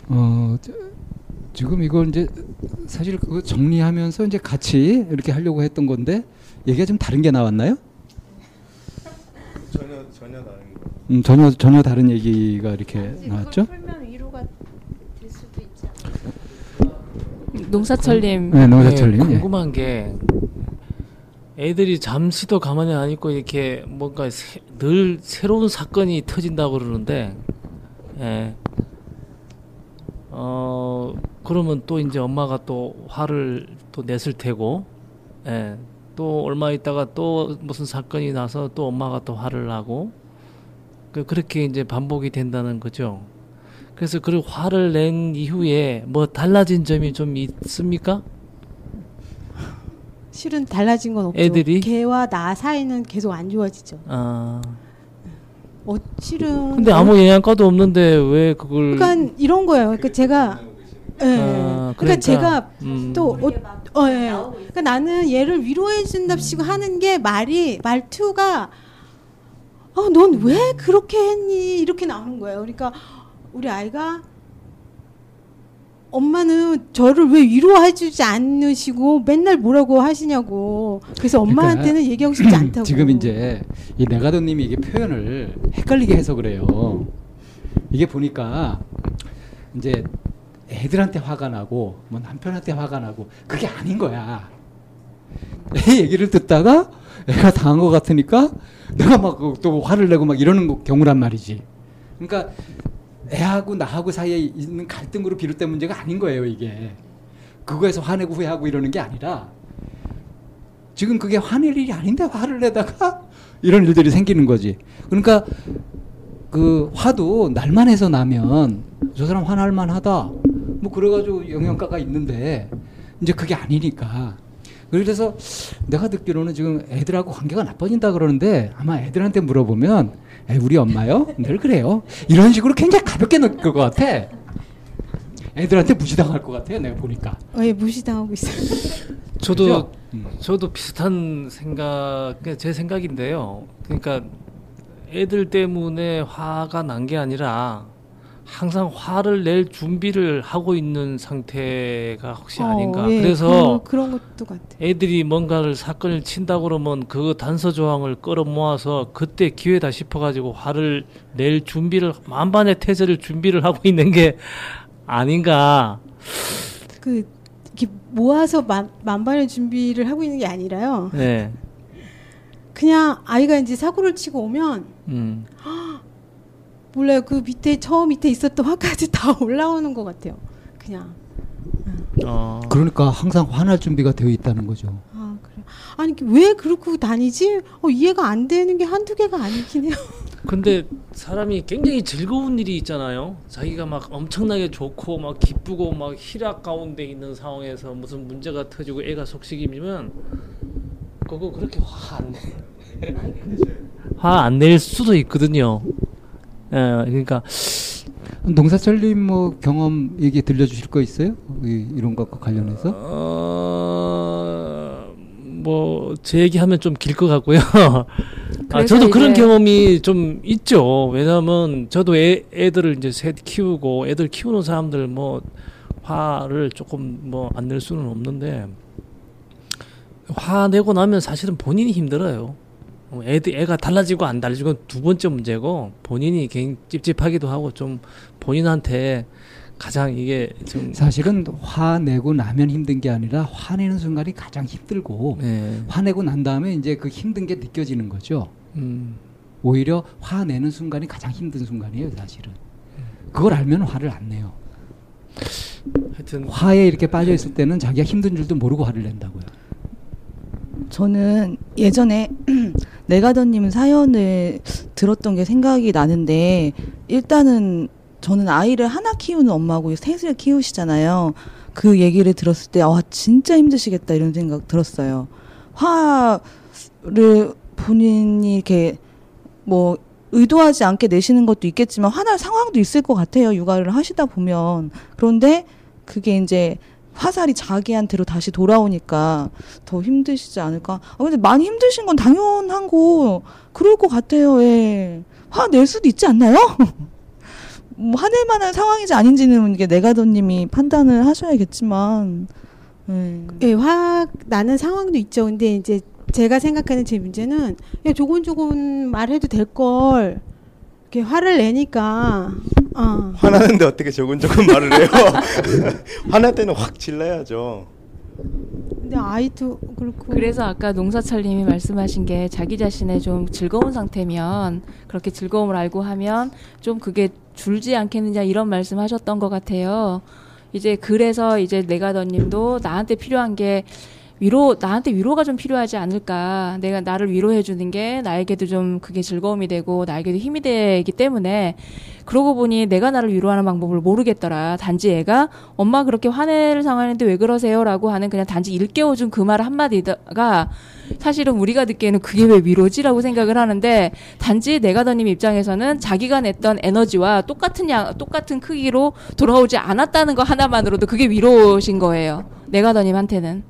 어, 저- 지금 이걸 이제 사실 그거 정리하면서 이제 같이 이렇게 하려고 했던 건데 얘기가 좀 다른 게 나왔나요? 전혀 전혀 다른 거. 음, 전혀 전혀 다른 얘기가 이렇게 나왔죠? 농사철님 네, 농사철님. 네, 예. 궁금한 게 애들이 잠시도 가만히 안 있고 이렇게 뭔가 새- 늘 새로운 사건이 터진다고 그러는데, 예. 어 그러면 또 이제 엄마가 또 화를 또 냈을 테고, 예. 또 얼마 있다가 또 무슨 사건이 나서 또 엄마가 또 화를 나고, 그 그렇게 이제 반복이 된다는 거죠. 그래서 그 화를 낸 이후에 뭐 달라진 점이 좀 있습니까? 실은 달라진 건 없죠. 애들이? 걔와 나 사이는 계속 안 좋아지죠. 아. 어, 실은 근데 아무 영양가도 없는데 왜 그걸 그러니까 이런 거예요. 그러니까 제가 예. 아, 그러니까, 그러니까, 제가 음. 또 어, 어, 예. 그러니까 나는 얘를 위로해 준답시고 하는 게 말이 말투가 어, 넌 왜 그렇게 했니? 이렇게 나오는 거예요. 그러니까 우리 아이가 엄마는 저를 왜 위로해 주지 않으시고 맨날 뭐라고 하시냐고. 그래서 엄마한테는 얘기하고 싶지 않다고. 그러니까 지금 이제 이 내가도님이 이게 표현을 헷갈리게 해서 그래요. 이게 보니까 이제 애들한테 화가 나고 뭐 남편한테 화가 나고 그게 아닌 거야. 애 얘기를 듣다가 애가 당한 것 같으니까 내가 막 또 화를 내고 막 이러는 거- 경우란 말이지. 그러니까 애하고 나하고 사이에 있는 갈등으로 비롯된 문제가 아닌 거예요 이게. 그거에서 화내고 후회하고 이러는 게 아니라 지금 그게 화낼 일이 아닌데 화를 내다가 이런 일들이 생기는 거지. 그러니까 그 화도 날만 해서 나면 저 사람 화날 만하다. 뭐 그래가지고 영양가가 있는데 이제 그게 아니니까. 그래서 내가 듣기로는 지금 애들하고 관계가 나빠진다 그러는데 아마 애들한테 물어보면 에, 우리 엄마요? 늘 그래요. 이런 식으로 굉장히 가볍게 느낄 것 같아. 애들한테 무시당할 것 같아요. 내가 보니까. 어, 예, 무시당하고 있어요. 저도 그죠? 음. 저도 비슷한 생각 제 생각인데요. 그러니까 애들 때문에 화가 난 게 아니라 항상 화를 낼 준비를 하고 있는 상태가 혹시 아닌가. 어, 예, 그래서 그, 런 것도 같아. 애들이 뭔가를 사건을 친다 그러면 그 단서 조항을 끌어모아서 그때 기회다 싶어가지고 화를 낼 준비를 만반의 태세를 준비를 하고 있는 게 아닌가. 그 이렇게 모아서 만, 만반의 준비를 하고 있는 게 아니라요. 네. 그냥 아이가 이제 사고를 치고 오면 음. 몰라요. 그 밑에 저 밑에 있었던 화까지 다 올라오는 것 같아요. 그냥 어. 그러니까 항상 화날 준비가 되어 있다는 거죠. 아 그래. 아니 왜 그러고 다니지? 어, 이해가 안 되는 게 한두 개가 아니긴 해요. 근데 사람이 굉장히 즐거운 일이 있잖아요. 자기가 막 엄청나게 좋고 막 기쁘고 막 희락 가운데 있는 상황에서 무슨 문제가 터지고 애가 속식이면 그거 그렇게 화 안 내. 화 안 낼 수도 있거든요. 예, 그러니까 농사철님 뭐 경험 얘기 들려주실 거 있어요? 이, 이런 것과 관련해서? 어, 뭐, 제 얘기하면 좀 길 것 같고요. 아, 저도 그런 경험이 좀 있죠. 왜냐하면 저도 애, 애들을 이제 셋 키우고 애들 키우는 사람들 뭐 화를 조금 뭐 안 낼 수는 없는데 화 내고 나면 사실은 본인이 힘들어요. 어, 애들 애가 달라지고 안 달라지고 두 번째 문제고 본인이 괜히 찝찝하기도 하고 좀 본인한테 가장 이게 좀 사실은 화내고 나면 힘든 게 아니라 화내는 순간이 가장 힘들고 네. 화내고 난 다음에 이제 그 힘든 게 느껴지는 거죠. 음. 오히려 화내는 순간이 가장 힘든 순간이에요, 사실은. 그걸 알면 화를 안 내요. 하여튼 화에 이렇게 빠져 있을 때는 자기가 힘든 줄도 모르고 화를 낸다고요. 저는 예전에 내가더님 사연을 들었던 게 생각이 나는데 일단은 저는 아이를 하나 키우는 엄마고 셋을 키우시잖아요. 그 얘기를 들었을 때 아 진짜 힘드시겠다 이런 생각 들었어요. 화를 본인이 이렇게 뭐 의도하지 않게 내시는 것도 있겠지만 화날 상황도 있을 것 같아요. 육아를 하시다 보면 그런데 그게 이제 화살이 자기한테로 다시 돌아오니까 더 힘드시지 않을까? 아, 근데 많이 힘드신 건 당연한 거 그럴 것 같아요. 예. 화낼 수도 있지 않나요? 뭐 화낼 만한 상황인지 아닌지는 이게 내가더님이 판단을 하셔야겠지만. 예. 예, 화 나는 상황도 있죠. 근데 이제 제가 생각하는 제 문제는 그냥 조곤조곤 말해도 될 걸 이렇게 화를 내니까 어. 화나는데 어떻게 조곤조곤 말을 해요? 화날 때는 확 질러야죠. 근데 아이도 그렇고 그래서 아까 농사철님이 말씀하신 게 자기 자신의 좀 즐거운 상태면 그렇게 즐거움을 알고 하면 좀 그게 줄지 않겠느냐 이런 말씀하셨던 것 같아요. 이제 그래서 이제 내가더님도 나한테 필요한 게 위로 나한테 위로가 좀 필요하지 않을까. 내가 나를 위로해 주는 게 나에게도 좀 그게 즐거움이 되고 나에게도 힘이 되기 때문에 그러고 보니 내가 나를 위로하는 방법을 모르겠더라. 단지 애가 엄마 그렇게 화낼 상황인데 왜 그러세요라고 하는 그냥 단지 일깨워 준 그 말 한마디가 사실은 우리가 듣기에는 그게 왜 위로지라고 생각을 하는데 단지 내가 더님 입장에서는 자기가 냈던 에너지와 똑같은 양 똑같은 크기로 돌아오지 않았다는 거 하나만으로도 그게 위로신 거예요. 내가 더님한테는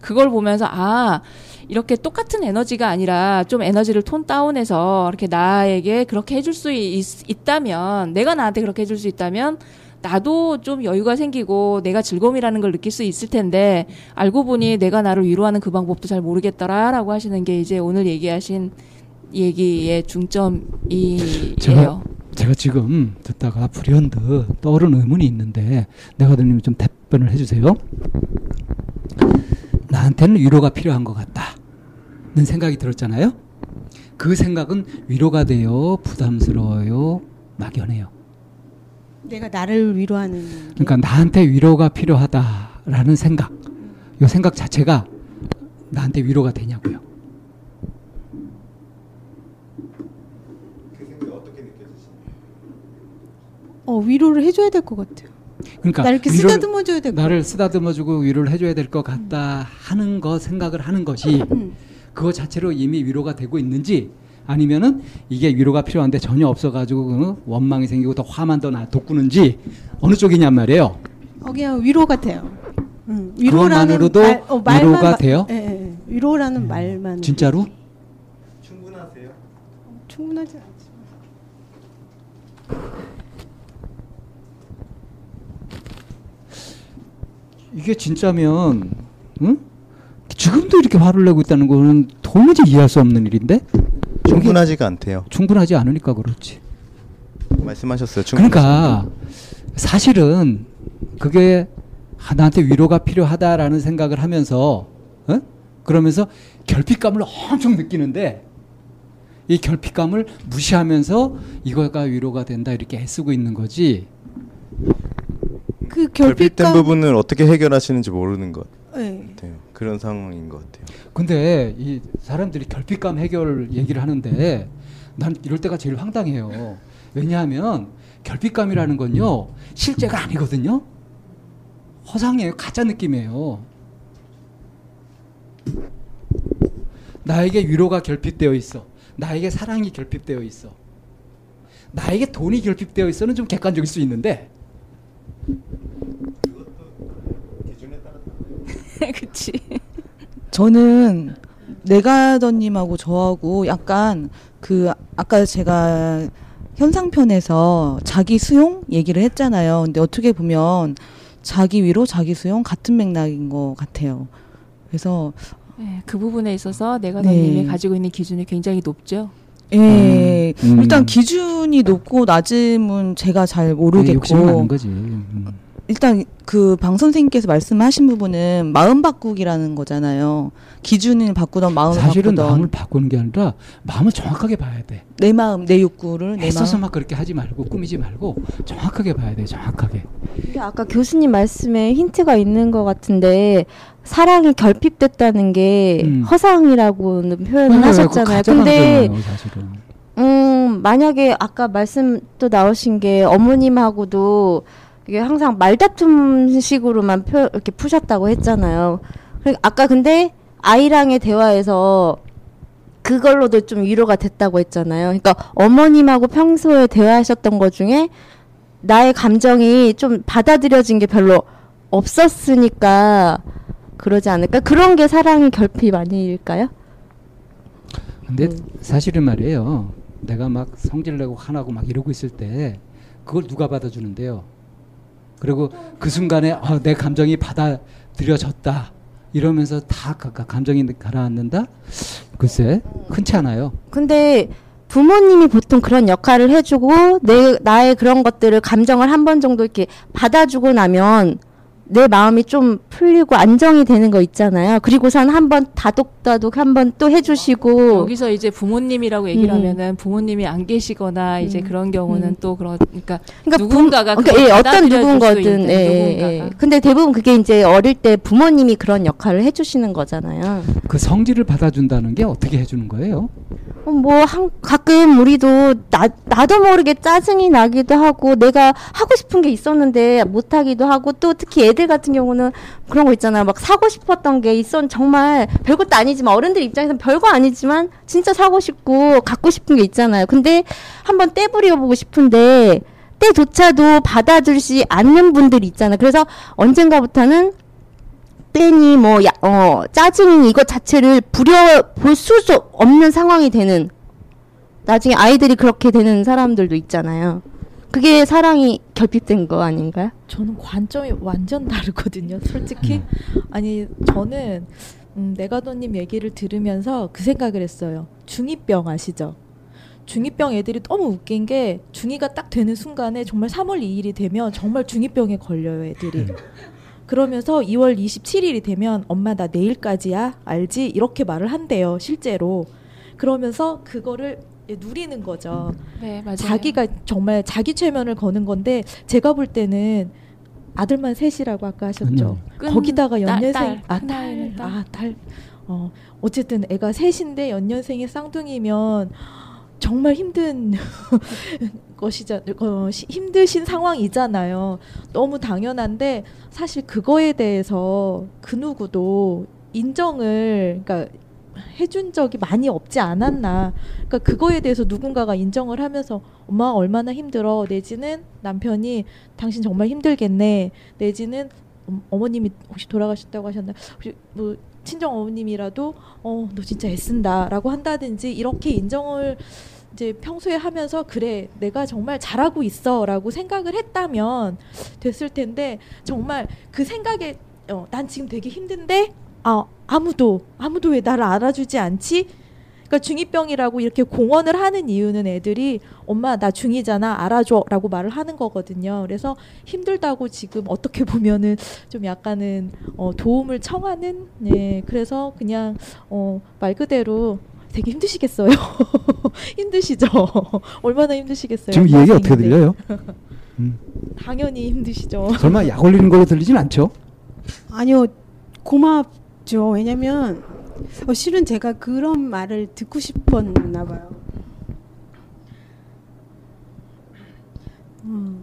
그걸 보면서 아 이렇게 똑같은 에너지가 아니라 좀 에너지를 톤 다운해서 이렇게 나에게 그렇게 해줄 수 있, 있다면 내가 나한테 그렇게 해줄 수 있다면 나도 좀 여유가 생기고 내가 즐거움이라는 걸 느낄 수 있을 텐데 알고 보니 내가 나를 위로하는 그 방법도 잘 모르겠더라라고 하시는 게 이제 오늘 얘기하신 얘기의 중점이에요. 제가, 지금 듣다가 불현듯 떠오른 의문이 있는데 내가더님 좀 답변을 해주세요. 나한테는 위로가 필요한 것 같다는 생각이 들었잖아요. 그 생각은 위로가 돼요, 부담스러워요, 막연해요. 내가 나를 위로하는 그러니까 나한테 위로가 필요하다라는 생각, 이 생각 자체가 나한테 위로가 되냐고요. 어 위로를 해줘야 될 것 같아요. 그러니까 나 이렇게 쓰다듬어 줘야 될 것. 나를 쓰다듬어 주고 위로를 해 줘야 될 것 같다 하는 거 생각을 하는 것이 음. 그거 자체로 이미 위로가 되고 있는지 아니면은 이게 위로가 필요한데 전혀 없어 가지고 어? 원망이 생기고 더 화만 더 나- 돋구는지 어느 쪽이냔 말이에요. 어 그냥 위로 같아요. 음, 그것만으로도 말, 어, 말만 위로가 마- 돼요? 예, 예, 예. 위로라는 말만 진짜로? 충분하세요? 충분하지 않지. 이게 진짜면 응? 지금도 이렇게 화를 내고 있다는 거는 도무지 이해할 수 없는 일인데 충분하지가 않대요. 충분하지 않으니까 그렇지. 말씀하셨어요. 그러니까 사실은 그게 아, 나한테 위로가 필요하다라는 생각을 하면서 어? 그러면서 결핍감을 엄청 느끼는데 이 결핍감을 무시하면서 이거가 위로가 된다 이렇게 애쓰고 있는 거지. 그 결핍된 결핍감 부분을 어떻게 해결하시는지 모르는 것 네. 같아요. 그런 상황인 것 같아요. 근데 이 사람들이 결핍감 해결 얘기를 하는데 난 이럴 때가 제일 황당해요. 왜냐하면 결핍감이라는 건요 실제가 아니거든요. 허상이에요. 가짜 느낌이에요. 나에게 위로가 결핍되어 있어. 나에게 사랑이 결핍되어 있어. 나에게 돈이 결핍되어 있어는 좀 객관적일 수 있는데 그치. 저는 내가더님하고 저하고 약간 그 아까 제가 현상편에서 자기 수용 얘기를 했잖아요. 근데 어떻게 보면 자기 위로 자기 수용 같은 맥락인 것 같아요. 그래서 네, 그 부분에 있어서 내가더님이 네. 가지고 있는 기준이 굉장히 높죠. 예, 음, 음. 일단 기준이 높고 낮음은 제가 잘 모르겠고 많은 거지. 음. 일단 그 방 선생님께서 말씀하신 부분은 마음 바꾸기라는 거잖아요. 기준을 바꾸던 마음을 사실은 바꾸던 마음을 바꾸는 게 아니라 마음을 정확하게 봐야 돼. 내 마음, 내 욕구를 내 애써서 마음. 막 그렇게 하지 말고 꾸미지 말고 정확하게 봐야 돼. 정확하게. 아까 교수님 말씀에 힌트가 있는 것 같은데 사랑이 결핍됐다는 게 음. 허상이라고는 표현을 하셨잖아요. 근데 사실은. 음 만약에 아까 말씀 또 나오신 게 어머님하고도 이게 항상 말다툼 식으로만 표, 이렇게 푸셨다고 했잖아요. 아까 근데 아이랑의 대화에서 그걸로도 좀 위로가 됐다고 했잖아요. 그러니까 어머님하고 평소에 대화하셨던 것 중에 나의 감정이 좀 받아들여진 게 별로 없었으니까 그러지 않을까? 그런 게 사랑의 결핍 아닐까요? 근데 사실은 말이에요. 내가 막 성질 내고 화나고 막 이러고 있을 때 그걸 누가 받아주는데요. 그리고 그 순간에 아, 내 감정이 받아들여졌다 이러면서 다 가- 가- 감정이 가라앉는다? 글쎄 흔치 않아요. 근데 부모님이 보통 그런 역할을 해주고 내 나의 그런 것들을 감정을 한 번 정도 이렇게 받아주고 나면 내 마음이 좀 풀리고 안정이 되는 거 있잖아요. 그리고선 한번 다독다독 한번 또 해주시고 여기서 이제 부모님이라고 얘기를 음. 하면은 부모님이 안 계시거나 이제 음. 그런 경우는 음. 또 그러니까 그러니까 누군가가 부, 그러니까 예, 어떤 누군가든 예, 예. 예. 근데 대부분 그게 이제 어릴 때 부모님이 그런 역할을 해주시는 거잖아요. 그 성질을 받아준다는 게 어떻게 해주는 거예요? 어, 뭐 한, 가끔 우리도 나, 나도 모르게 짜증이 나기도 하고 내가 하고 싶은 게 있었는데 못 하기도 하고 또 특히 애들 같은 경우는 그런 거 있잖아요. 막 사고 싶었던 게 있었 정말 별것도 아니지만 어른들 입장에서는 별거 아니지만 진짜 사고 싶고 갖고 싶은 게 있잖아요. 근데 한번 떼부려 보고 싶은데 때조차도 받아주지 않는 분들이 있잖아요. 그래서 언젠가부터는 땡이 뭐 야, 어, 짜증이 이것 자체를 부려 볼 수도 없는 상황이 되는 나중에 아이들이 그렇게 되는 사람들도 있잖아요. 그게 사랑이 결핍된 거 아닌가요? 저는 관점이 완전 다르거든요. 솔직히 아니 저는 음, 내가도님 얘기를 들으면서 그 생각을 했어요. 중2병 아시죠? 중2병 애들이 너무 웃긴 게 중2가 딱 되는 순간에 정말 3월 2일이 되면 정말 중2병에 걸려요 애들이. 그러면서 2월 27일이 되면 엄마 나 내일까지야 알지 이렇게 말을 한대요 실제로. 그러면서 그거를 예, 누리는 거죠. 네, 맞아요. 자기가 정말 자기 최면을 거는 건데 제가 볼 때는 아들만 셋이라고 아까 하셨죠. 아니요. 끈- 거기다가 딸, 연년생 딸. 아큰 딸, 아이는 딸. 아 딸. 어 어쨌든 애가 셋인데 연년생이 쌍둥이면 정말 힘든 것이자 어, 시- 힘드신 상황이잖아요. 너무 당연한데 사실 그거에 대해서 그 누구도 인정을 그러니까 해준 적이 많이 없지 않았나. 그러니까 그거에 대해서 누군가가 인정을 하면서 엄마가 얼마나 힘들어 내지는 남편이 당신 정말 힘들겠네 내지는 음, 어머님이 혹시 돌아가셨다고 하셨나 혹시 뭐 친정 어머님이라도 어 너 진짜 애쓴다라고 한다든지 이렇게 인정을 이제 평소에 하면서 그래 내가 정말 잘하고 있어라고 생각을 했다면 됐을 텐데 정말 그 생각에 어, 난 지금 되게 힘든데 아 아무도 아무도 왜 나를 알아주지 않지? 그러니까 중2병이라고 이렇게 공언을 하는 이유는 애들이 엄마 나 중2잖아 알아줘라고 말을 하는 거거든요. 그래서 힘들다고 지금 어떻게 보면은 좀 약간은 어, 도움을 청하는 네 그래서 그냥 어, 말 그대로 되게 힘드시겠어요. 힘드시죠? 얼마나 힘드시겠어요? 지금 이 얘기 어떻게. 들려요? 음. 당연히 힘드시죠. 설마 약 올리는 걸로 들리진 않죠? 아니요 고맙죠. 왜냐면 어, 실은 제가 그런 말을 듣고 싶었나 봐요. 음,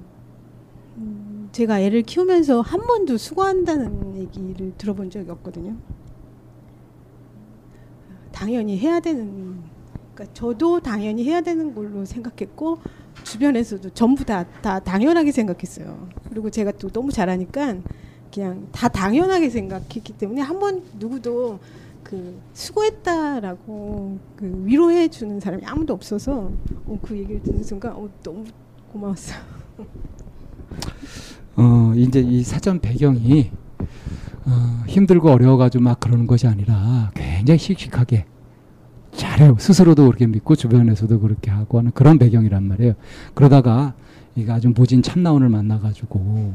음, 제가 애를 키우면서 한 번도 수고한다는 얘기를 들어본 적이 없거든요. 당연히 해야 되는, 그러니까 저도 당연히 해야 되는 걸로 생각했고 주변에서도 전부 다, 다 당연하게 생각했어요. 그리고 제가 또 너무 잘하니까 그냥 다 당연하게 생각했기 때문에 한 번 누구도 그 수고했다라고 그 위로해 주는 사람이 아무도 없어서 어, 그 얘기를 듣는 순간 어, 너무 고마웠어요. 어, 이제 이 사전 배경이 어, 힘들고 어려워가지고 막 그러는 것이 아니라 굉장히 씩씩하게 잘해요. 스스로도 그렇게 믿고 주변에서도 그렇게 하고 하는 그런 배경이란 말이에요. 그러다가 이게 아주 모진 참나원을 만나가지고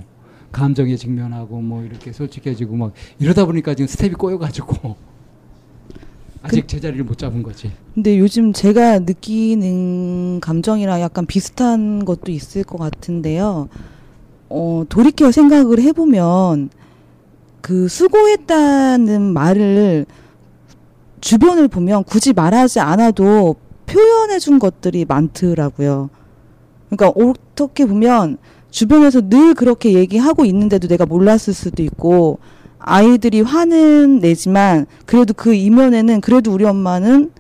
감정에 직면하고 뭐 이렇게 솔직해지고 막 이러다 보니까 지금 스텝이 꼬여가지고 아직 제자리를 못 잡은 거지. 근데 요즘 제가 느끼는 감정이랑 약간 비슷한 것도 있을 것 같은데요. 어, 돌이켜 생각을 해보면 그 수고했다는 말을 주변을 보면 굳이 말하지 않아도 표현해 준 것들이 많더라고요. 그러니까 어떻게 보면 주변에서 늘 그렇게 얘기하고 있는데도 내가 몰랐을 수도 있고 아이들이 화는 내지만 그래도 그 이면에는 그래도 우리 엄마는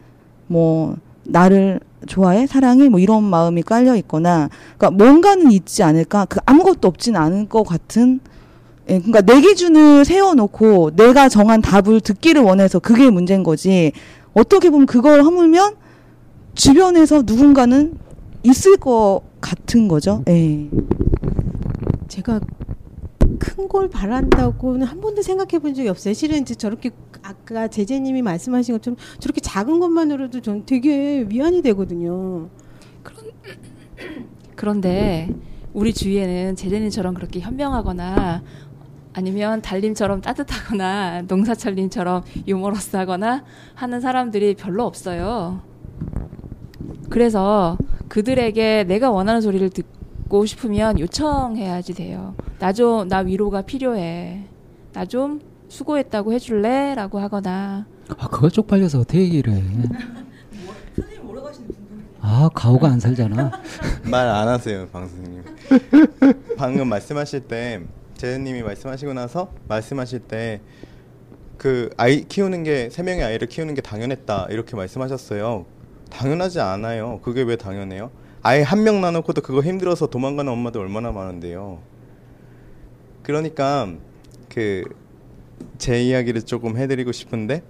뭐 나를 좋아해? 사랑해? 뭐 이런 마음이 깔려 있거나 그러니까 뭔가는 있지 않을까? 그 아무것도 없진 않을 것 같은 예, 그러니까 내 기준을 세워놓고 내가 정한 답을 듣기를 원해서 그게 문제인 거지. 어떻게 보면 그걸 허물면 주변에서 누군가는 있을 것 같은 거죠. 예. 제가 큰 걸 바란다고는 한 번도 생각해 본 적이 없어요. 실은 이제 저렇게 아까 제재님이 말씀하신 것처럼 저렇게 작은 것만으로도 전 되게 위안이 되거든요. 그런데 우리 주위에는 제재님처럼 그렇게 현명하거나 아니면 달님처럼 따뜻하거나 농사철님처럼 유머러스하거나 하는 사람들이 별로 없어요. 그래서 그들에게 내가 원하는 소리를 듣고 싶으면 요청해야지 돼요. 나 좀, 나 위로가 필요해. 나 좀 수고했다고 해줄래? 라고 하거나. 아, 그거 쪽팔려서 어떻게 얘기를 해. 아, 가오가 안 살잖아. 말 안 하세요, 방송님. 방금 말씀하실 때 재현님이 말씀하시고 나서 말씀하실 때 그 아이 키우는 게 세 명의 아이를 키우는 게 당연했다 이렇게 말씀하셨어요. 당연하지 않아요. 그게 왜 당연해요? 아예 한 명 나놓고도 그거 힘들어서 도망가는 엄마들 얼마나 많은데요. 그러니까 그 제 이야기를 조금 해드리고 싶은데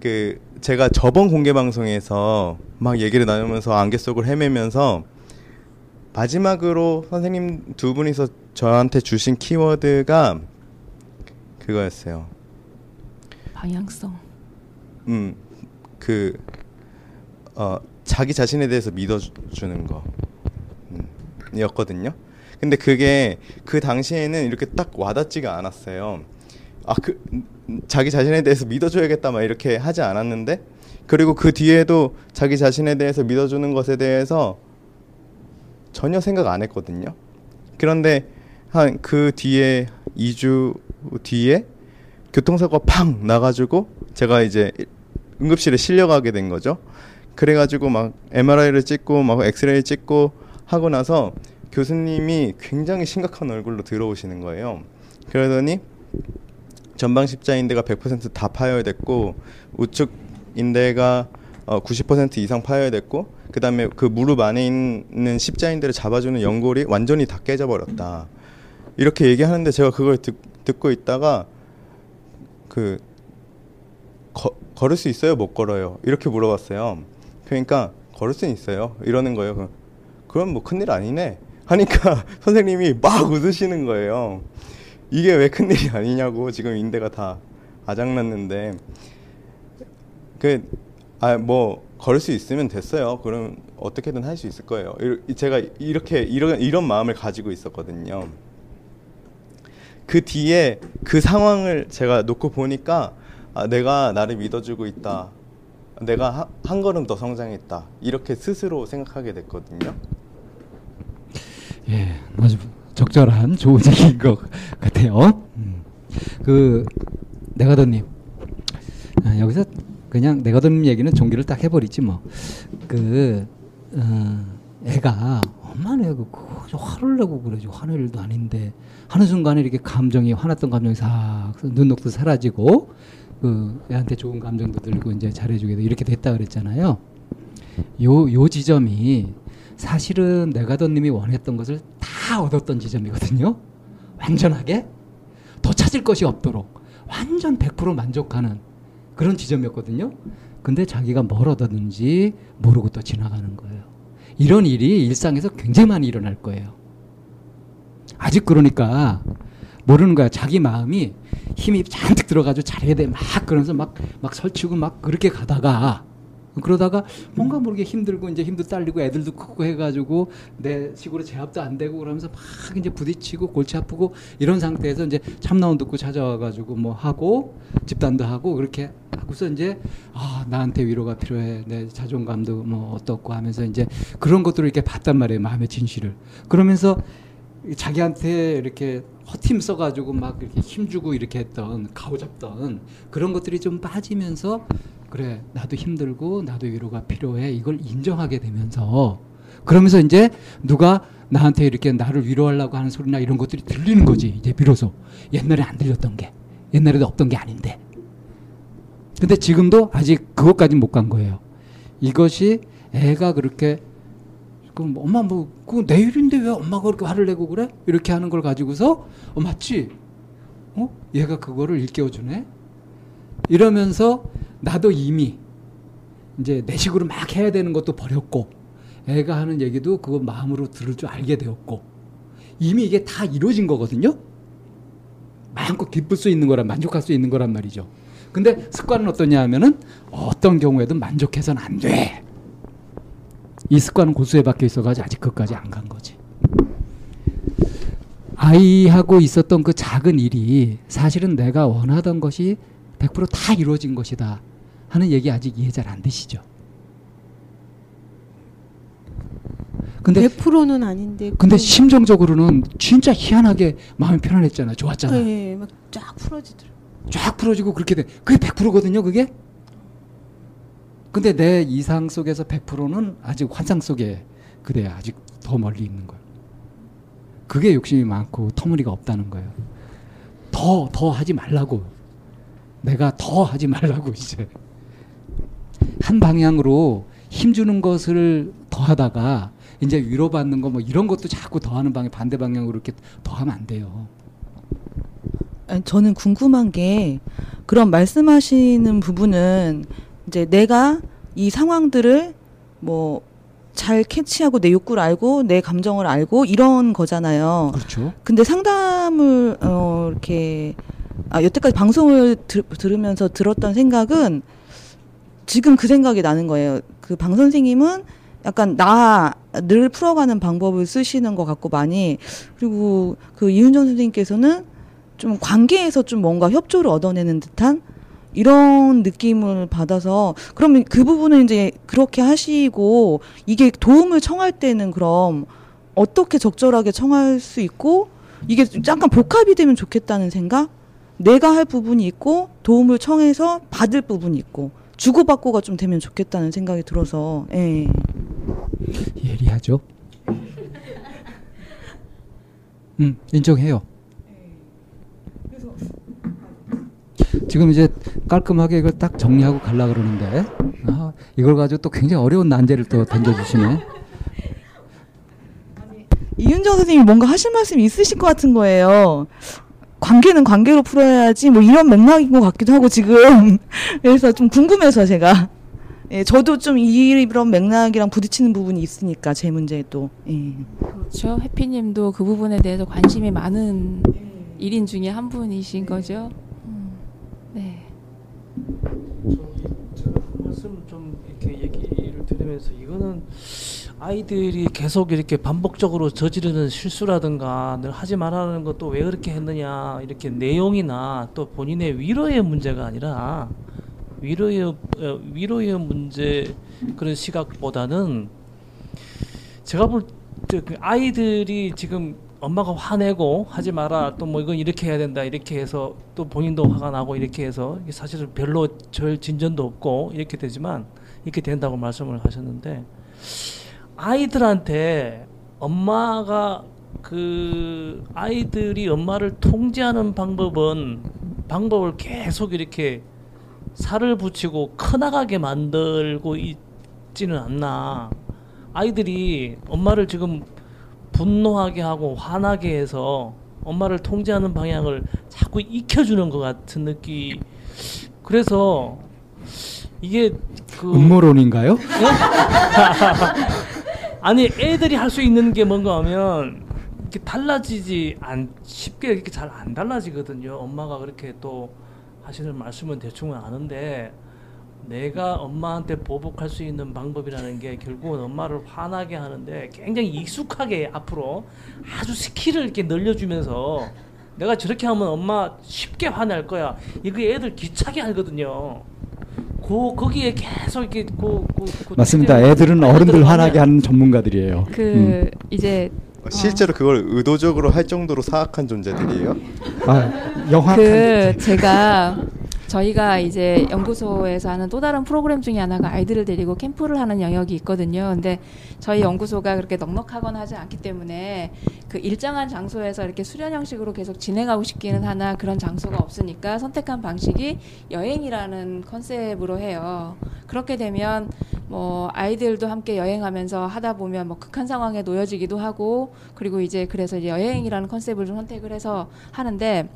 그 제가 저번 공개 방송에서 막 얘기를 나누면서 안개 속을 헤매면서 마지막으로 선생님 두 분이서 저한테 주신 키워드가 그거였어요. 방향성. 음, 그, 어, 자기 자신에 대해서 믿어주는 거. 음, 였거든요. 근데 그게 그 당시에는 이렇게 딱 와닿지가 않았어요. 아, 그, 음, 자기 자신에 대해서 믿어줘야겠다, 막 이렇게 하지 않았는데, 그리고 그 뒤에도 자기 자신에 대해서 믿어주는 것에 대해서 전혀 생각 안 했거든요. 그런데 한 그 뒤에 2주 뒤에 교통사고가 팡 나가지고 제가 이제 응급실에 실려가게 된 거죠. 그래가지고 막 MRI를 찍고 막 엑스레이 찍고 하고 나서 교수님이 굉장히 심각한 얼굴로 들어오시는 거예요. 그러더니 전방 십자 인대가 100%다 파열됐고 우측 인대가 어, 90% 이상 파열됐고 그다음에 그 무릎 안에 있는 십자인대를 잡아주는 연골이 완전히 다 깨져버렸다. 이렇게 얘기하는데 제가 그걸 듣, 듣고 있다가 그 거, 걸을 수 있어요? 못 걸어요? 이렇게 물어봤어요. 그러니까 걸을 수는 있어요. 이러는 거예요. 그- 그럼 뭐 큰일 아니네. 하니까 선생님이 막 웃으시는 거예요. 이게 왜 큰일이 아니냐고 지금 인대가 다 아작났는데 그 아 뭐 걸을 수 있으면 됐어요. 그럼 어떻게든 할 수 있을 거예요. 이- 제가 이렇게 이런 이런 마음을 가지고 있었거든요. 그 뒤에 그 상황을 제가 놓고 보니까 아, 내가 나를 믿어주고 있다. 내가 하- 한 걸음 더 성장했다. 이렇게 스스로 생각하게 됐거든요. 예, 아주 적절한 좋은 얘기인 것 같아요. 음. 그 내가더님 아, 여기서 그냥 내가더님 얘기는 종기를 딱 해버리지 뭐. 그 어, 애가 엄마는 그 그거 화를 내고 그러지 화낼 일도 아닌데 하는 순간에 이렇게 감정이 화났던 감정이 싹 눈녹도 사라지고 그 애한테 좋은 감정도 들고 이제 잘해주게 돼 이렇게 됐다 그랬잖아요. 요 요 지점이 사실은 내가더님이 원했던 것을 다 얻었던 지점이거든요. 완전하게 더 찾을 것이 없도록 완전 100% 만족하는 그런 지점이었거든요. 근데 자기가 뭘 얻었는지 모르고 또 지나가는 거예요. 이런 일이 일상에서 굉장히 많이 일어날 거예요. 아직 그러니까 모르는 거야. 자기 마음이 힘이 잔뜩 들어가지고 잘해야 돼. 막 그러면서 막, 막 설치고 막 그렇게 가다가 그러다가 뭔가 모르게 힘들고 이제 힘도 딸리고 애들도 크고 해가지고 내 식으로 제압도 안 되고 그러면서 막 이제 부딪히고 골치 아프고 이런 상태에서 이제 참나온 듣고 찾아와가지고 뭐 하고 집단도 하고 그렇게 하고서 이제 아 나한테 위로가 필요해. 내 자존감도 뭐 어떻고 하면서 이제 그런 것들을 이렇게 봤단 말이에요 마음의 진실을. 그러면서 자기한테 이렇게 허팀 써가지고 막 이렇게 힘주고 이렇게 했던 가오잡던 그런 것들이 좀 빠지면서 그래 나도 힘들고 나도 위로가 필요해 이걸 인정하게 되면서 그러면서 이제 누가 나한테 이렇게 나를 위로하려고 하는 소리나 이런 것들이 들리는 거지 이제 비로소 옛날에 안 들렸던 게 옛날에도 없던 게 아닌데 근데 지금도 아직 그것까지 못간 거예요 이것이 애가 그렇게 그럼 엄마 뭐 그거 내 일인데 왜 엄마가 그렇게 화를 내고 그래? 이렇게 하는 걸 가지고서 어 맞지? 어? 얘가 그거를 일깨워 주네? 이러면서 나도 이미 이제 내 식으로 막 해야 되는 것도 버렸고 애가 하는 얘기도 그거 마음으로 들을 줄 알게 되었고 이미 이게 다 이루어진 거거든요. 마음껏 기쁠 수 있는 거란 만족할 수 있는 거란 말이죠. 근데 습관은 어떠냐 하면은 어떤 경우에도 만족해서는 안 돼. 이 습관은 고수에 박혀 있어가지고 아직 그까지 안 간 거지. 아이하고 있었던 그 작은 일이 사실은 내가 원하던 것이 100%다 이루어진 것이다 하는 얘기 아직 이해 잘 안 되시죠? 근데 100%는 아닌데. 근데 그- 심정적으로는 진짜 희한하게 마음이 편안했잖아. 좋았잖아. 예, 막쫙 풀어지더라고. 쫙 풀어지고 그렇게 돼. 그게 100%거든요, 그게. 근데 내 이상 속에서 100%는 아직 환상 속에 그래 아직 더 멀리 있는 거야. 그게 욕심이 많고 터무니가 없다는 거예요. 더, 더 하지 말라고. 내가 더 하지 말라고, 이제. 한 방향으로 힘주는 것을 더 하다가 이제 위로받는 거 뭐 이런 것도 자꾸 더 하는 방향, 반대 방향으로 이렇게 더 하면 안 돼요. 저는 궁금한 게 그런 말씀하시는 부분은 이제 내가 이 상황들을 뭐 잘 캐치하고 내 욕구를 알고 내 감정을 알고 이런 거잖아요. 그렇죠. 근데 상담을 어 이렇게 아 여태까지 방송을 들, 들으면서 들었던 생각은 지금 그 생각이 나는 거예요. 그 방 선생님은 약간 나를 풀어가는 방법을 쓰시는 것 같고 많이 그리고 그 이윤정 선생님께서는 좀 관계에서 좀 뭔가 협조를 얻어내는 듯한 이런 느낌을 받아서 그러면 그 부분은 이제 그렇게 하시고 이게 도움을 청할 때는 그럼 어떻게 적절하게 청할 수 있고 이게 좀 약간 복합이 되면 좋겠다는 생각? 내가 할 부분이 있고 도움을 청해서 받을 부분이 있고 주고받고가 좀 되면 좋겠다는 생각이 들어서 예. 예리하죠. 음, 인정해요. 지금 이제 깔끔하게 이걸 딱 정리하고 갈라 그러는데 아, 이걸 가지고 또 굉장히 어려운 난제를 또 던져주시네. 이윤정 선생님이 뭔가 하실 말씀이 있으실 것 같은 거예요. 관계는 관계로 풀어야지 뭐 이런 맥락인 것 같기도 하고 지금 그래서 좀 궁금해서 제가 예, 저도 좀 이런 맥락이랑 부딪히는 부분이 있으니까 제 문제도 예. 그렇죠. 해피님도 그 부분에 대해서 관심이 많은 일인 중에 한 분이신 거죠. 음, 네. 제가 한 말씀 좀 이렇게 얘기를 드리면서 이거는 아이들이 계속 이렇게 반복적으로 저지르는 실수라든가 늘 하지 말라는 것도 왜 그렇게 했느냐 이렇게 내용이나 또 본인의 위로의 문제가 아니라 위로의 어, 위로의 문제 그런 시각보다는 제가 볼때그 아이들이 지금 엄마가 화내고 하지 마라 또 뭐 이건 이렇게 해야 된다 이렇게 해서 또 본인도 화가 나고 이렇게 해서 사실은 별로 절 진전도 없고 이렇게 되지만 이렇게 된다고 말씀을 하셨는데 아이들한테 엄마가 그 아이들이 엄마를 통제하는 방법은 방법을 계속 이렇게 살을 붙이고 커나가게 만들고 있지는 않나. 아이들이 엄마를 지금 분노하게 하고 화나게 해서 엄마를 통제하는 방향을 자꾸 익혀주는 것 같은 느낌. 그래서 이게 그 음모론인가요? 아니 애들이 할 수 있는 게 뭔가 하면 이렇게 달라지지 안 쉽게 이렇게 잘 안 달라지거든요. 엄마가 그렇게 또 하시는 말씀은 대충은 아는데 내가 엄마한테 보복할 수 있는 방법이라는 게 결국은 엄마를 화나게 하는데 굉장히 익숙하게 앞으로 아주 skill을 이렇게 늘려주면서 내가 저렇게 하면 엄마 쉽게 화낼 거야. 이거 애들 귀차게 하거든요. 그 거기에 계속 이렇게 그, 그, 그 맞습니다. 애들은 어른들 화나게 하는 전문가들이에요. 그 음. 이제 실제로 그걸 의도적으로 할 정도로 사악한 존재들이에요? 아, 영화 그 제가 저희가 이제 연구소에서 하는 또 다른 프로그램 중에 하나가 아이들을 데리고 캠프를 하는 영역이 있거든요. 근데 저희 연구소가 그렇게 넉넉하거나 하지 않기 때문에 그 일정한 장소에서 이렇게 수련 형식으로 계속 진행하고 싶기는 하나 그런 장소가 없으니까 선택한 방식이 여행이라는 컨셉으로 해요. 그렇게 되면 뭐 아이들도 함께 여행하면서 하다 보면 뭐 극한 상황에 놓여지기도 하고 그리고 이제 그래서 이제 여행이라는 컨셉을 좀 선택을 해서 하는데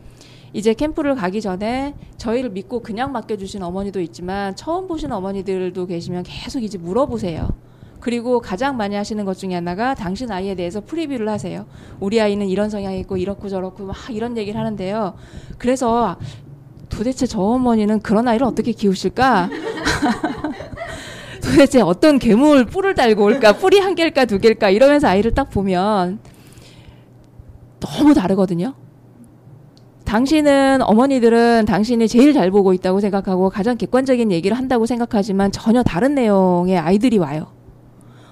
이제 캠프를 가기 전에 저희를 믿고 그냥 맡겨주신 어머니도 있지만 처음 보신 어머니들도 계시면 계속 이제 물어보세요. 그리고 가장 많이 하시는 것 중에 하나가 당신 아이에 대해서 프리뷰를 하세요. 우리 아이는 이런 성향이 있고 이렇고 저렇고 막 이런 얘기를 하는데요. 그래서 도대체 저 어머니는 그런 아이를 어떻게 키우실까? 도대체 어떤 괴물 뿔을 달고 올까? 뿔이 한 개일까 두 개일까? 이러면서 아이를 딱 보면 너무 다르거든요. 당신은 어머니들은 당신이 제일 잘 보고 있다고 생각하고 가장 객관적인 얘기를 한다고 생각하지만 전혀 다른 내용의 아이들이 와요.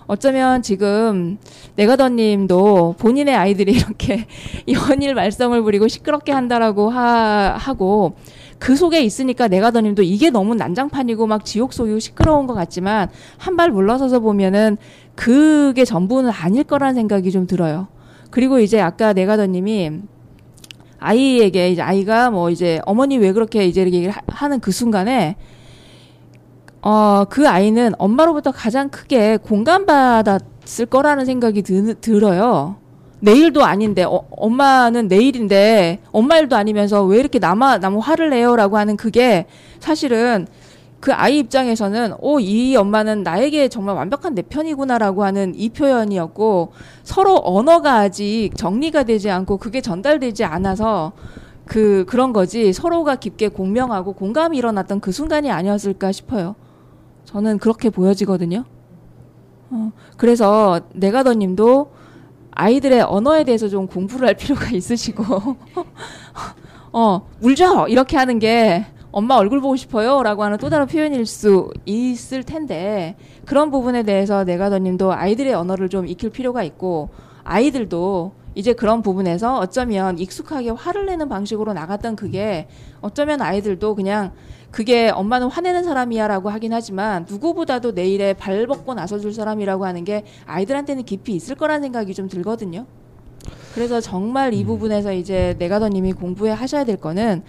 어쩌면 지금 내가더님도 본인의 아이들이 이렇게 연일 말썽을 부리고 시끄럽게 한다라고 하, 하고 그 속에 있으니까 내가더님도 이게 너무 난장판이고 막 지옥 속이고 시끄러운 것 같지만 한 발 물러서서 보면은 그게 전부는 아닐 거라는 생각이 좀 들어요. 그리고 이제 아까 내가더님이 아이에게 이제 아이가 뭐 이제 어머니 왜 그렇게 이제 이렇게 얘기를 하- 하는 그 순간에 어, 그 아이는 엄마로부터 가장 크게 공감받았을 거라는 생각이 드, 들어요. 내일도 아닌데, 어, 엄마는 내일인데, 엄마 일도 아니면서 왜 이렇게 남아, 나무 화를 내요라고 하는 그게 사실은 그 아이 입장에서는, 오, 이 엄마는 나에게 정말 완벽한 내 편이구나라고 하는 이 표현이었고, 서로 언어가 아직 정리가 되지 않고 그게 전달되지 않아서 그, 그런 거지, 서로가 깊게 공명하고 공감이 일어났던 그 순간이 아니었을까 싶어요. 저는 그렇게 보여지거든요. 어, 그래서 내가더님도 아이들의 언어에 대해서 좀 공부를 할 필요가 있으시고, 어, 울죠! 이렇게 하는 게 엄마 얼굴 보고 싶어요! 라고 하는 또 다른 표현일 수 있을 텐데, 그런 부분에 대해서 내가더님도 아이들의 언어를 좀 익힐 필요가 있고, 아이들도 이제 그런 부분에서 어쩌면 익숙하게 화를 내는 방식으로 나갔던 그게 어쩌면 아이들도 그냥 그게 엄마는 화내는 사람이야라고 하긴 하지만 누구보다도 내 일에 발 벗고 나서줄 사람이라고 하는 게 아이들한테는 깊이 있을 거라는 생각이 좀 들거든요. 그래서 정말 이 부분에서 이제 내가더님이 공부해 하셔야 될 거는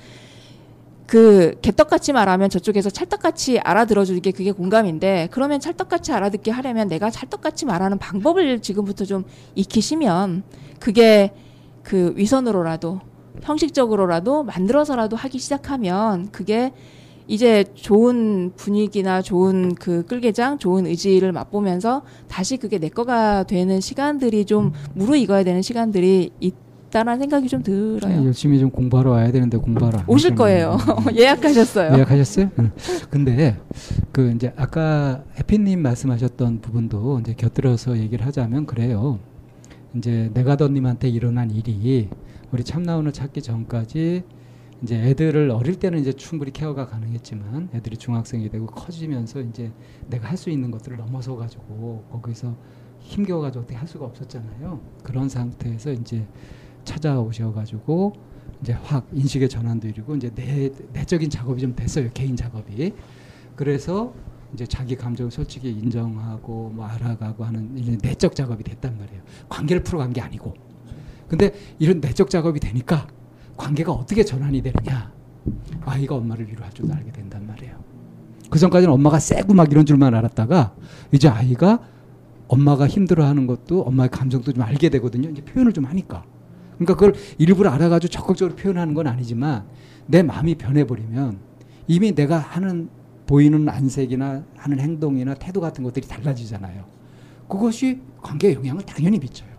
그 개떡같이 말하면 저쪽에서 찰떡같이 알아들어주는 게 그게 공감인데 그러면 찰떡같이 알아듣게 하려면 내가 찰떡같이 말하는 방법을 지금부터 좀 익히시면 그게 그 위선으로라도 형식적으로라도 만들어서라도 하기 시작하면 그게 이제 좋은 분위기나 좋은 그 끌개장, 좋은 의지를 맛보면서 다시 그게 내 거가 되는 시간들이 좀 무르익어야 되는 시간들이 있 다라는 생각이 좀 들어요. 열심히 좀 공부하러 와야 되는데 공부하러 안 오실. 거예요. 예약하셨어요. 예약하셨어요? 응. 근데 그 이제 아까 해피님 말씀하셨던 부분도 이제 곁들여서 얘기를 하자면 그래요. 이제 내가더님한테 일어난 일이 우리 참나원을 찾기 전까지 이제 애들을 어릴 때는 이제 충분히 케어가 가능했지만 애들이 중학생이 되고 커지면서 이제 내가 할 수 있는 것들을 넘어서 가지고 거기서 힘겨워 가지고 어떻게 할 수가 없었잖아요. 그런 상태에서 이제 찾아오셔 가지고 이제 확 인식의 전환도 이루고 이제 내 내적인 작업이 좀 됐어요. 개인 작업이. 그래서 이제 자기 감정을 솔직히 인정하고 뭐 알아가고 하는 이제 내적 작업이 됐단 말이에요. 관계를 풀어간 게 아니고. 근데 이런 내적 작업이 되니까 관계가 어떻게 전환이 되느냐. 아이가 엄마를 위로할 줄도 알게 된단 말이에요. 그 전까지는 엄마가 세고 막 이런 줄만 알았다가 이제 아이가 엄마가 힘들어하는 것도 엄마의 감정도 좀 알게 되거든요. 이제 표현을 좀 하니까. 그러니까 그걸 일부러 알아가지고 적극적으로 표현하는 건 아니지만 내 마음이 변해버리면 이미 내가 하는 보이는 안색이나 하는 행동이나 태도 같은 것들이 달라지잖아요. 그것이 관계에 영향을 당연히 미쳐요.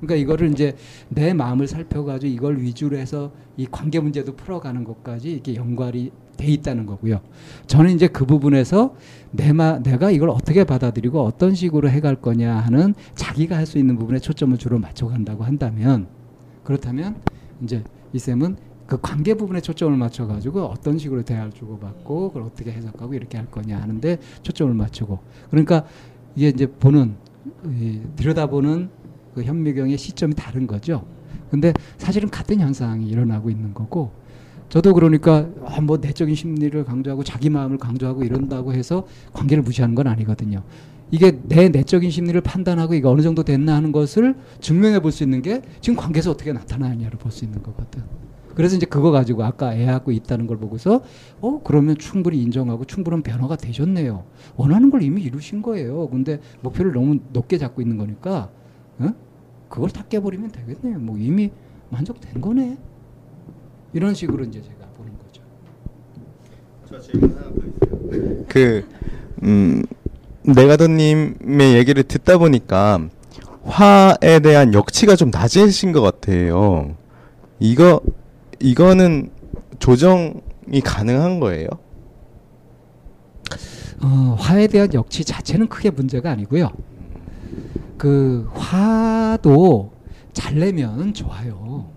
그러니까 이거를 이제 내 마음을 살펴가지고 이걸 위주로 해서 이 관계 문제도 풀어가는 것까지 이렇게 연관이 돼 있다는 거고요. 저는 이제 그 부분에서 내마 내가 이걸 어떻게 받아들이고 어떤 식으로 해갈 거냐 하는 자기가 할 수 있는 부분에 초점을 주로 맞춰간다고 한다면 그렇다면 이제 이 쌤은 그 관계 부분에 초점을 맞춰가지고 어떤 식으로 대화를 주고받고 그걸 어떻게 해석하고 이렇게 할 거냐 하는데 초점을 맞추고 그러니까 이게 이제 보는 이 들여다보는 그 현미경의 시점이 다른 거죠. 근데 사실은 같은 현상이 일어나고 있는 거고 저도 그러니까 아, 뭐 내적인 심리를 강조하고 자기 마음을 강조하고 이런다고 해서 관계를 무시하는 건 아니거든요. 이게 내 내적인 심리를 판단하고 이게 어느 정도 됐나 하는 것을 증명해 볼 수 있는 게 지금 관계에서 어떻게 나타나느냐를 볼 수 있는 거거든. 그래서 이제 그거 가지고 아까 애하고 있다는 걸 보고서 어 그러면 충분히 인정하고 충분한 변화가 되셨네요. 원하는 걸 이미 이루신 거예요. 근데 목표를 너무 높게 잡고 있는 거니까 어? 그걸 다 깨버리면 되겠네요. 뭐 이미 만족된 거네. 이런 식으로 이제 제가 보는 거죠. 그, 음, 내가더님의 얘기를 듣다 보니까 화에 대한 역치가 좀 낮으신 것 같아요. 이거, 이거는 조정이 가능한 거예요? 어, 화에 대한 역치 자체는 크게 문제가 아니고요. 그 화도 잘 내면 좋아요.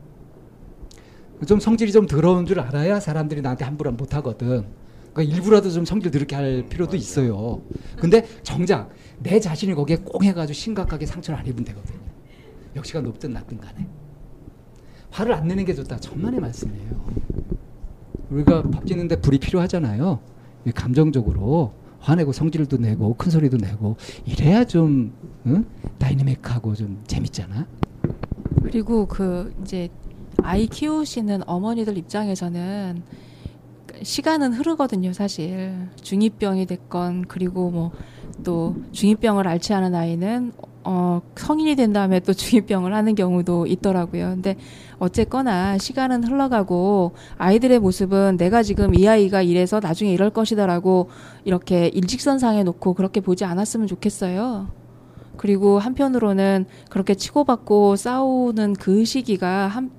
좀 성질이 좀 더러운 줄 알아야 사람들이 나한테 함부로 못 하거든. 그러니까 일부라도 좀 성질 더럽게 할 필요도 있어요. 근데 정작 내 자신이 거기에 꽁 해가지고 심각하게 상처를 안 입으면 되거든요. 역시가 높든 낮든 간에. 화를 안 내는 게 좋다. 천만의 말씀이에요. 우리가 밥 짓는데 불이 필요하잖아요. 이 감정적으로 화내고 성질도 내고 큰 소리도 내고 이래야 좀 응? 다이내믹하고 좀 재밌잖아. 그리고 그 이제 아이 키우시는 어머니들 입장에서는 시간은 흐르거든요, 사실. 중이병이 됐건 그리고 뭐 또 중이병을 앓지 않은 아이는 어 성인이 된 다음에 또 중이병을 하는 경우도 있더라고요. 근데 어쨌거나 시간은 흘러가고 아이들의 모습은 내가 지금 이 아이가 이래서 나중에 이럴 것이다라고 이렇게 일직선상에 놓고 그렇게 보지 않았으면 좋겠어요. 그리고 한편으로는 그렇게 치고받고 싸우는 그 시기가 한,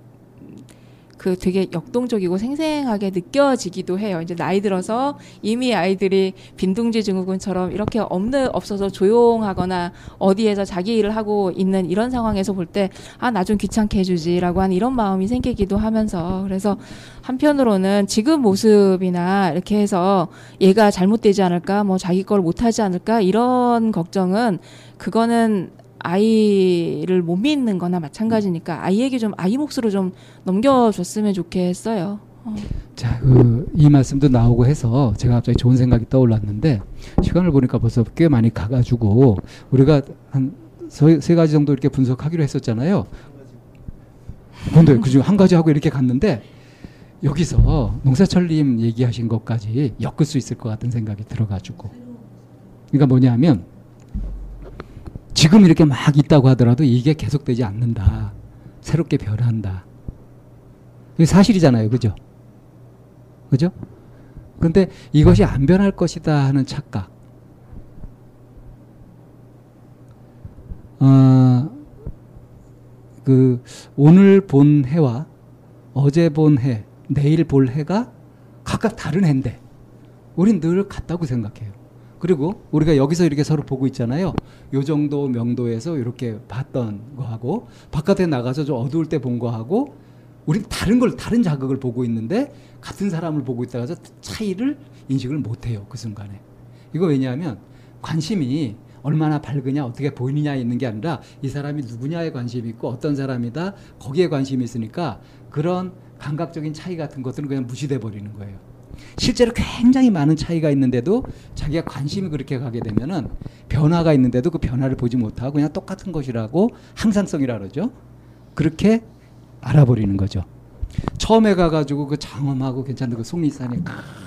그 되게 역동적이고 생생하게 느껴지기도 해요. 이제 나이 들어서 이미 아이들이 빈둥지 증후군처럼 이렇게 없는 없어서 조용하거나 어디에서 자기 일을 하고 있는 이런 상황에서 볼 때 아 나 좀 귀찮게 해주지라고 하는 이런 마음이 생기기도 하면서 그래서 한편으로는 지금 모습이나 이렇게 해서 얘가 잘못되지 않을까 뭐 자기 걸 못하지 않을까 이런 걱정은 그거는 아이를 못 믿는 거나 마찬가지니까 아이에게 좀 아이 몫으로 좀 넘겨줬으면 좋겠어요. 어. 자, 그, 이 말씀도 나오고 해서 제가 갑자기 좋은 생각이 떠올랐는데 시간을 보니까 벌써 꽤 많이 가가지고 우리가 한 세 가지 정도 이렇게 분석하기로 했었잖아요. 근데 그중 한 가지 하고 이렇게 갔는데 여기서 농사철님 얘기하신 것까지 엮을 수 있을 것 같은 생각이 들어가지고 그러니까 뭐냐면 지금 이렇게 막 있다고 하더라도 이게 계속되지 않는다. 새롭게 변한다. 이게 사실이잖아요. 그죠? 그죠? 근데 이것이 안 변할 것이다 하는 착각. 어, 그, 오늘 본 해와 어제 본 해, 내일 볼 해가 각각 다른 해인데, 우린 늘 같다고 생각해요. 그리고 우리가 여기서 이렇게 서로 보고 있잖아요. 요 정도 명도에서 이렇게 봤던 거하고 바깥에 나가서 좀 어두울 때 본 거하고 우리 다른 걸 다른 자극을 보고 있는데 같은 사람을 보고 있다가 차이를 인식을 못 해요. 그 순간에. 이거 왜냐하면 관심이 얼마나 밝으냐 어떻게 보이느냐에 있는 게 아니라 이 사람이 누구냐에 관심이 있고 어떤 사람이다 거기에 관심이 있으니까 그런 감각적인 차이 같은 것들은 그냥 무시돼 버리는 거예요. 실제로 굉장히 많은 차이가 있는데도 자기가 관심이 그렇게 가게 되면은 변화가 있는데도 그 변화를 보지 못하고 그냥 똑같은 것이라고 항상성이라 그러죠. 그렇게 알아버리는 거죠. 처음에 가가지고 그 장엄하고 괜찮은 그 속리산의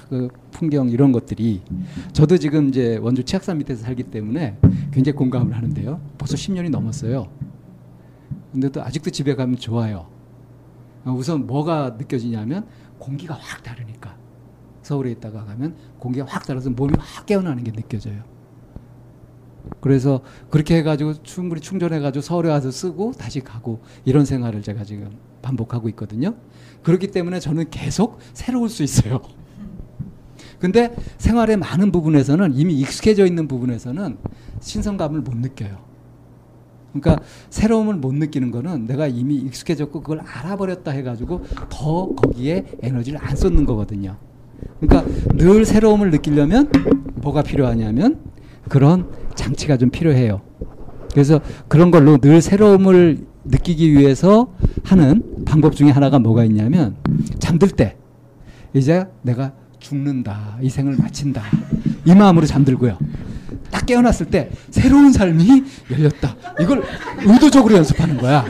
그 풍경 이런 것들이 저도 지금 이제 원주 치악산 밑에서 살기 때문에 굉장히 공감을 하는데요. 벌써 10년이 넘었어요. 근데 또 아직도 집에 가면 좋아요. 우선 뭐가 느껴지냐면 공기가 확 다르니까. 서울에 있다가 가면 공기가 확 달아서 몸이 확 깨어나는 게 느껴져요. 그래서 그렇게 해가지고 충분히 충전해가지고 서울에 와서 쓰고 다시 가고 이런 생활을 제가 지금 반복하고 있거든요. 그렇기 때문에 저는 계속 새로울 수 있어요. 근데 생활의 많은 부분에서는 이미 익숙해져 있는 부분에서는 신선감을 못 느껴요. 그러니까 새로움을 못 느끼는 거는 내가 이미 익숙해졌고 그걸 알아버렸다 해가지고 더 거기에 에너지를 안 쏟는 거거든요. 그러니까 늘 새로움을 느끼려면 뭐가 필요하냐면 그런 장치가 좀 필요해요. 그래서 그런 걸로 늘 새로움을 느끼기 위해서 하는 방법 중에 하나가 뭐가 있냐면 잠들 때 이제 내가 죽는다. 이 생을 마친다. 이 마음으로 잠들고요. 딱 깨어났을 때 새로운 삶이 열렸다. 이걸 의도적으로 연습하는 거야.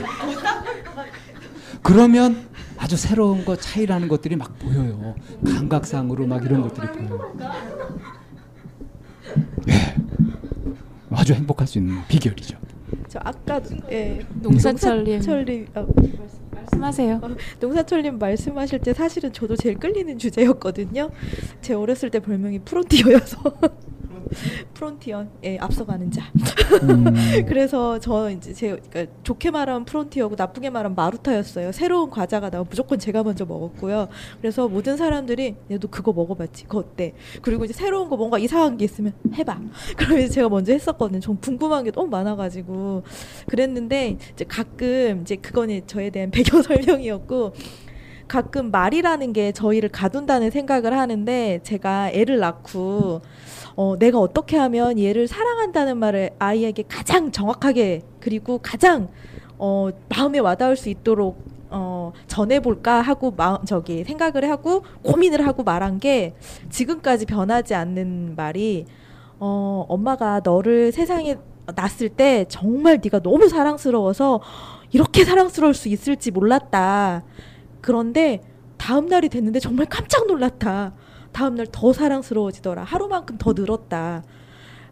그러면 아주 새로운 거 차이라는 것들이 막 보여요. 감각상으로 막 이런 것들이 보여요. 예. 아주 행복할 수 있는 비결이죠. 저 아까 예 농사철님 농사철님 어, 말씀하세요. 농사철님 말씀하실 때 사실은 저도 제일 끌리는 주제였거든요. 제 어렸을 때 별명이 프론티어여서 프론티언, 예, 앞서가는 자. 음. 그래서 저 이제 제 그러니까 좋게 말하면 프론티어고 나쁘게 말하면 마루타였어요. 새로운 과자가 나오면 무조건 제가 먼저 먹었고요. 그래서 모든 사람들이 얘도 그거 먹어봤지, 그거 어때? 그리고 이제 새로운 거 뭔가 이상한 게 있으면 해봐. 그러면 이제 제가 먼저 했었거든요. 전 궁금한 게 너무 많아가지고 그랬는데 이제 가끔 이제 그거는 저에 대한 배경 설명이었고. 가끔 말이라는 게 저희를 가둔다는 생각을 하는데 제가 애를 낳고 어, 내가 어떻게 하면 얘를 사랑한다는 말을 아이에게 가장 정확하게 그리고 가장 어, 마음에 와닿을 수 있도록 어, 전해볼까 하고 마, 저기 생각을 하고 고민을 하고 말한 게 지금까지 변하지 않는 말이 어, 엄마가 너를 세상에 낳았을 때 정말 네가 너무 사랑스러워서 이렇게 사랑스러울 수 있을지 몰랐다. 그런데 다음 날이 됐는데 정말 깜짝 놀랐다. 다음 날 더 사랑스러워지더라. 하루만큼 더 늘었다.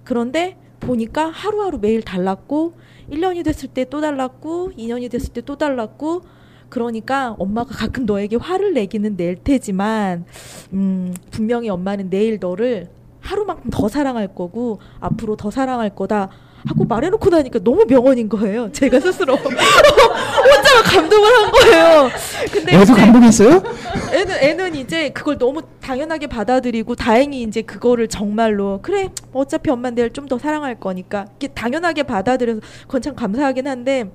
그런데 보니까 하루하루 매일 달랐고 1년이 됐을 때 또 달랐고 2년이 됐을 때 또 달랐고 그러니까 엄마가 가끔 너에게 화를 내기는 낼 테지만 음, 분명히 엄마는 내일 너를 하루만큼 더 사랑할 거고 앞으로 더 사랑할 거다 하고 말해놓고 나니까 너무 명언인 거예요. 제가 스스로 혼자 감동을 한 거예요. 근데 애도 감동했어요? 애는 애는 이제 그걸 너무 당연하게 받아들이고 다행히 이제 그거를 정말로 그래 어차피 엄마 내일 좀 더 사랑할 거니까 이게 당연하게 받아들여서 그건 참 감사하긴 한데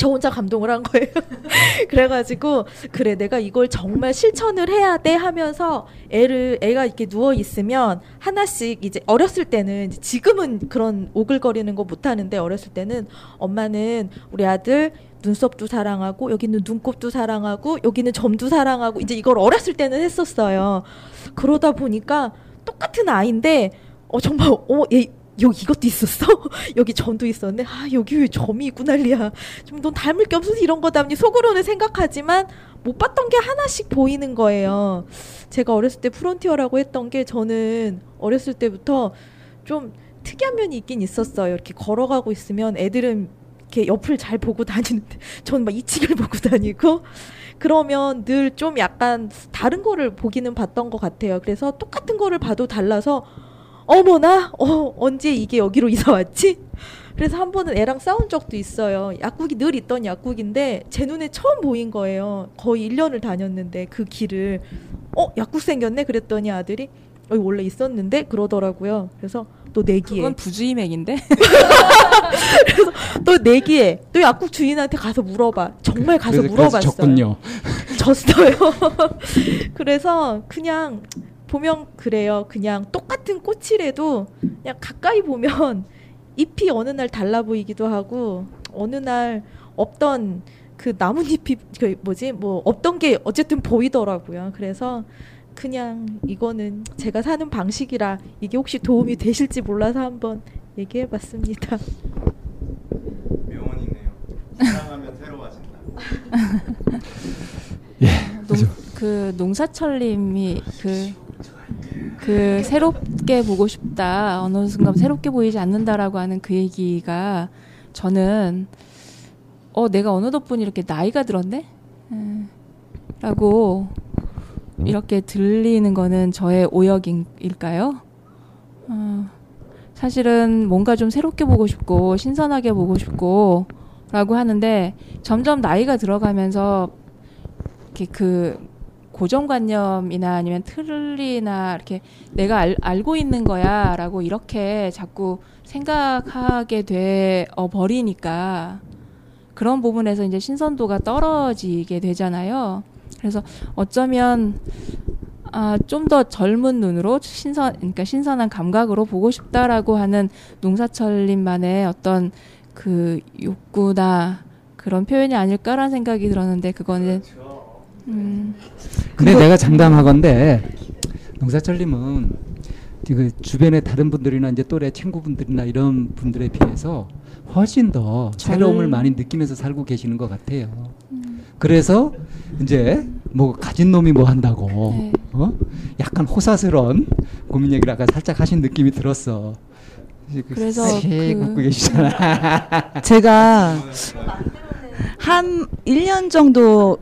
저 혼자 감동을 한 거예요. 그래가지고 그래 내가 이걸 정말 실천을 해야 돼 하면서 애를 애가 이렇게 누워 있으면 하나씩 이제 어렸을 때는 지금은 그런 오글거리는 거 못 하는데 어렸을 때는 엄마는 우리 아들 눈썹도 사랑하고 여기는 눈곱도 사랑하고 여기는 점도 사랑하고 이제 이걸 어렸을 때는 했었어요. 그러다 보니까 똑같은 아이인데 어 정말 어 얘 여기 이것도 있었어? 여기 점도 있었네. 아 여기 왜 점이 있고 난리야. 좀 넌 닮을 게 없어서 이런 거다니 속으로는 생각하지만 못 봤던 게 하나씩 보이는 거예요. 제가 어렸을 때 프론티어라고 했던 게 저는 어렸을 때부터 좀 특이한 면이 있긴 있었어요. 이렇게 걸어가고 있으면 애들은 이렇게 옆을 잘 보고 다니는데 저는 막 이치기를 보고 다니고 그러면 늘 좀 약간 다른 거를 보기는 봤던 것 같아요. 그래서 똑같은 거를 봐도 달라서 어머나 어 언제 이게 여기로 이사 왔지? 그래서 한 번은 애랑 싸운 적도 있어요. 약국이 늘 있던 약국인데 제 눈에 처음 보인 거예요. 거의 1년을 다녔는데 그 길을 어 약국 생겼네 그랬더니 아들이 여기 원래 있었는데 그러더라고요. 그래서 또 내기에 그건 부주의맥인데. 또 내기에 또 약국 주인한테 가서 물어봐. 정말 가서 그래서- 그래서 물어봤어요. 졌군요. 졌어요. 그래서 그냥 보면 그래요. 그냥 똑같은 꽃이라도 그냥 가까이 보면 잎이 어느 날 달라 보이기도 하고 어느 날 없던 그 나뭇잎이 그 뭐지 뭐 없던 게 어쨌든 보이더라고요. 그래서 그냥 이거는 제가 사는 방식이라 이게 혹시 도움이 되실지 몰라서 한번 얘기해봤습니다. 명언이네요. 사랑하면 새로워진다. 농, 그 농사철님이 그, 그 새롭게 보고 싶다 어느 순간 새롭게 보이지 않는다라고 하는 그 얘기가 저는 어 내가 어느 덧분이 이렇게 나이가 들었네 음, 라고 이렇게 들리는 거는 저의 오역일까요? 어, 사실은 뭔가 좀 새롭게 보고 싶고 신선하게 보고 싶고 라고 하는데 점점 나이가 들어가면서 이렇게 그 고정관념이나 아니면 틀이나 이렇게 내가 알, 알고 있는 거야라고 이렇게 자꾸 생각하게 돼 어, 버리니까 그런 부분에서 이제 신선도가 떨어지게 되잖아요. 그래서 어쩌면 아, 좀 더 젊은 눈으로 신선, 그러니까 신선한 감각으로 보고 싶다라고 하는 농사철님만의 어떤 그 욕구나 그런 표현이 아닐까라는 생각이 들었는데 그거는 음, 근데 내가 장담하건데 농사철님은 그 주변의 다른 분들이나 이제 또래 친구분들이나 이런 분들에 비해서 훨씬 더 절- 새로움을 많이 느끼면서 살고 계시는 것 같아요. 그래서 이제 뭐 가진 놈이 뭐 한다고 네. 어? 약간 호사스러운 고민 얘기를 아까 살짝 하신 느낌이 들었어. 그래서 씩 그- 웃고 계시잖아. 제가 한 1년 정도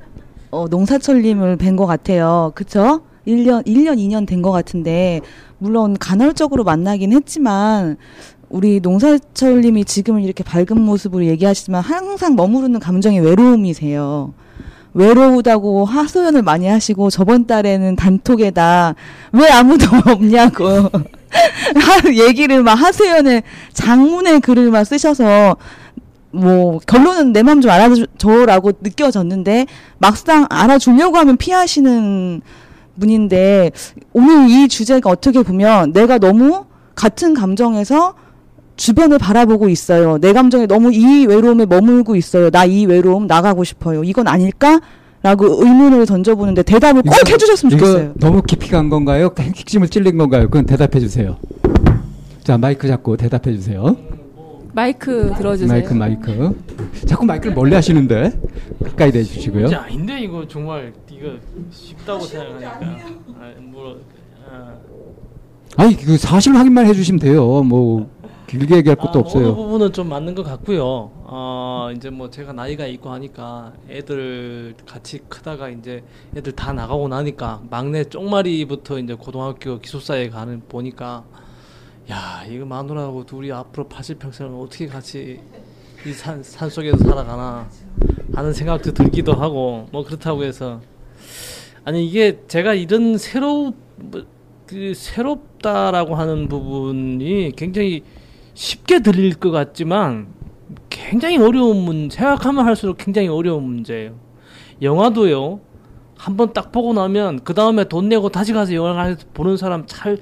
어, 농사철님을 뵌 것 같아요. 그쵸? 1년, 1년, 2년 된 것 같은데, 물론 간헐적으로 만나긴 했지만, 우리 농사철님이 지금은 이렇게 밝은 모습으로 얘기하시지만 항상 머무르는 감정이 외로움이세요. 외로우다고 하소연을 많이 하시고 저번 달에는 단톡에다 왜 아무도 없냐고 하- 얘기를 막 하소연을 장문의 글을 막 쓰셔서 뭐 결론은 내 마음 좀 알아줘라고 느껴졌는데 막상 알아주려고 하면 피하시는 분인데 오늘 이 주제가 어떻게 보면 내가 너무 같은 감정에서 주변을 바라보고 있어요. 내 감정에 너무 이 외로움에 머물고 있어요. 나 이 외로움 나가고 싶어요. 이건 아닐까? 라고 의문을 던져보는데 대답을 꼭 이거- 해주셨으면 이거 좋겠어요. 너무 깊이 간 건가요? 핵심을 찔린 건가요? 그건 대답해 주세요. 자 마이크 잡고 대답해 주세요. 마이크 들어주세요. 마이크 마이크. 자꾸 마이크를 멀리 하시는데 가까이 대주시고요. 진짜 아닌데 이거 정말 이거 쉽다고 생각하니까 아, 뭐 아, 아니 그 사실 확인만 해주시면 돼요. 뭐 길게 얘기할 것도 아, 없어요. 어느 부분은 좀 맞는 것 같고요. 어, 이제 뭐 제가 나이가 있고 하니까 애들 같이 크다가 이제 애들 다 나가고 나니까 막내 쪽마리부터 이제 고등학교 기숙사에 가는 보니까 야 이거 마누라하고 둘이 앞으로 80평생을 어떻게 같이 이 산 산속에서 살아가나 하는 생각도 들기도 하고 뭐 그렇다고 해서 아니 이게 제가 이런 새로 뭐그 새롭다라고 하는 부분이 굉장히 쉽게 들릴 것 같지만 굉장히 어려운 문 생각하면 할수록 굉장히 어려운 문제예요. 영화도요. 한번 딱 보고 나면 그 다음에 돈 내고 다시 가서 영화관에서 보는 사람 잘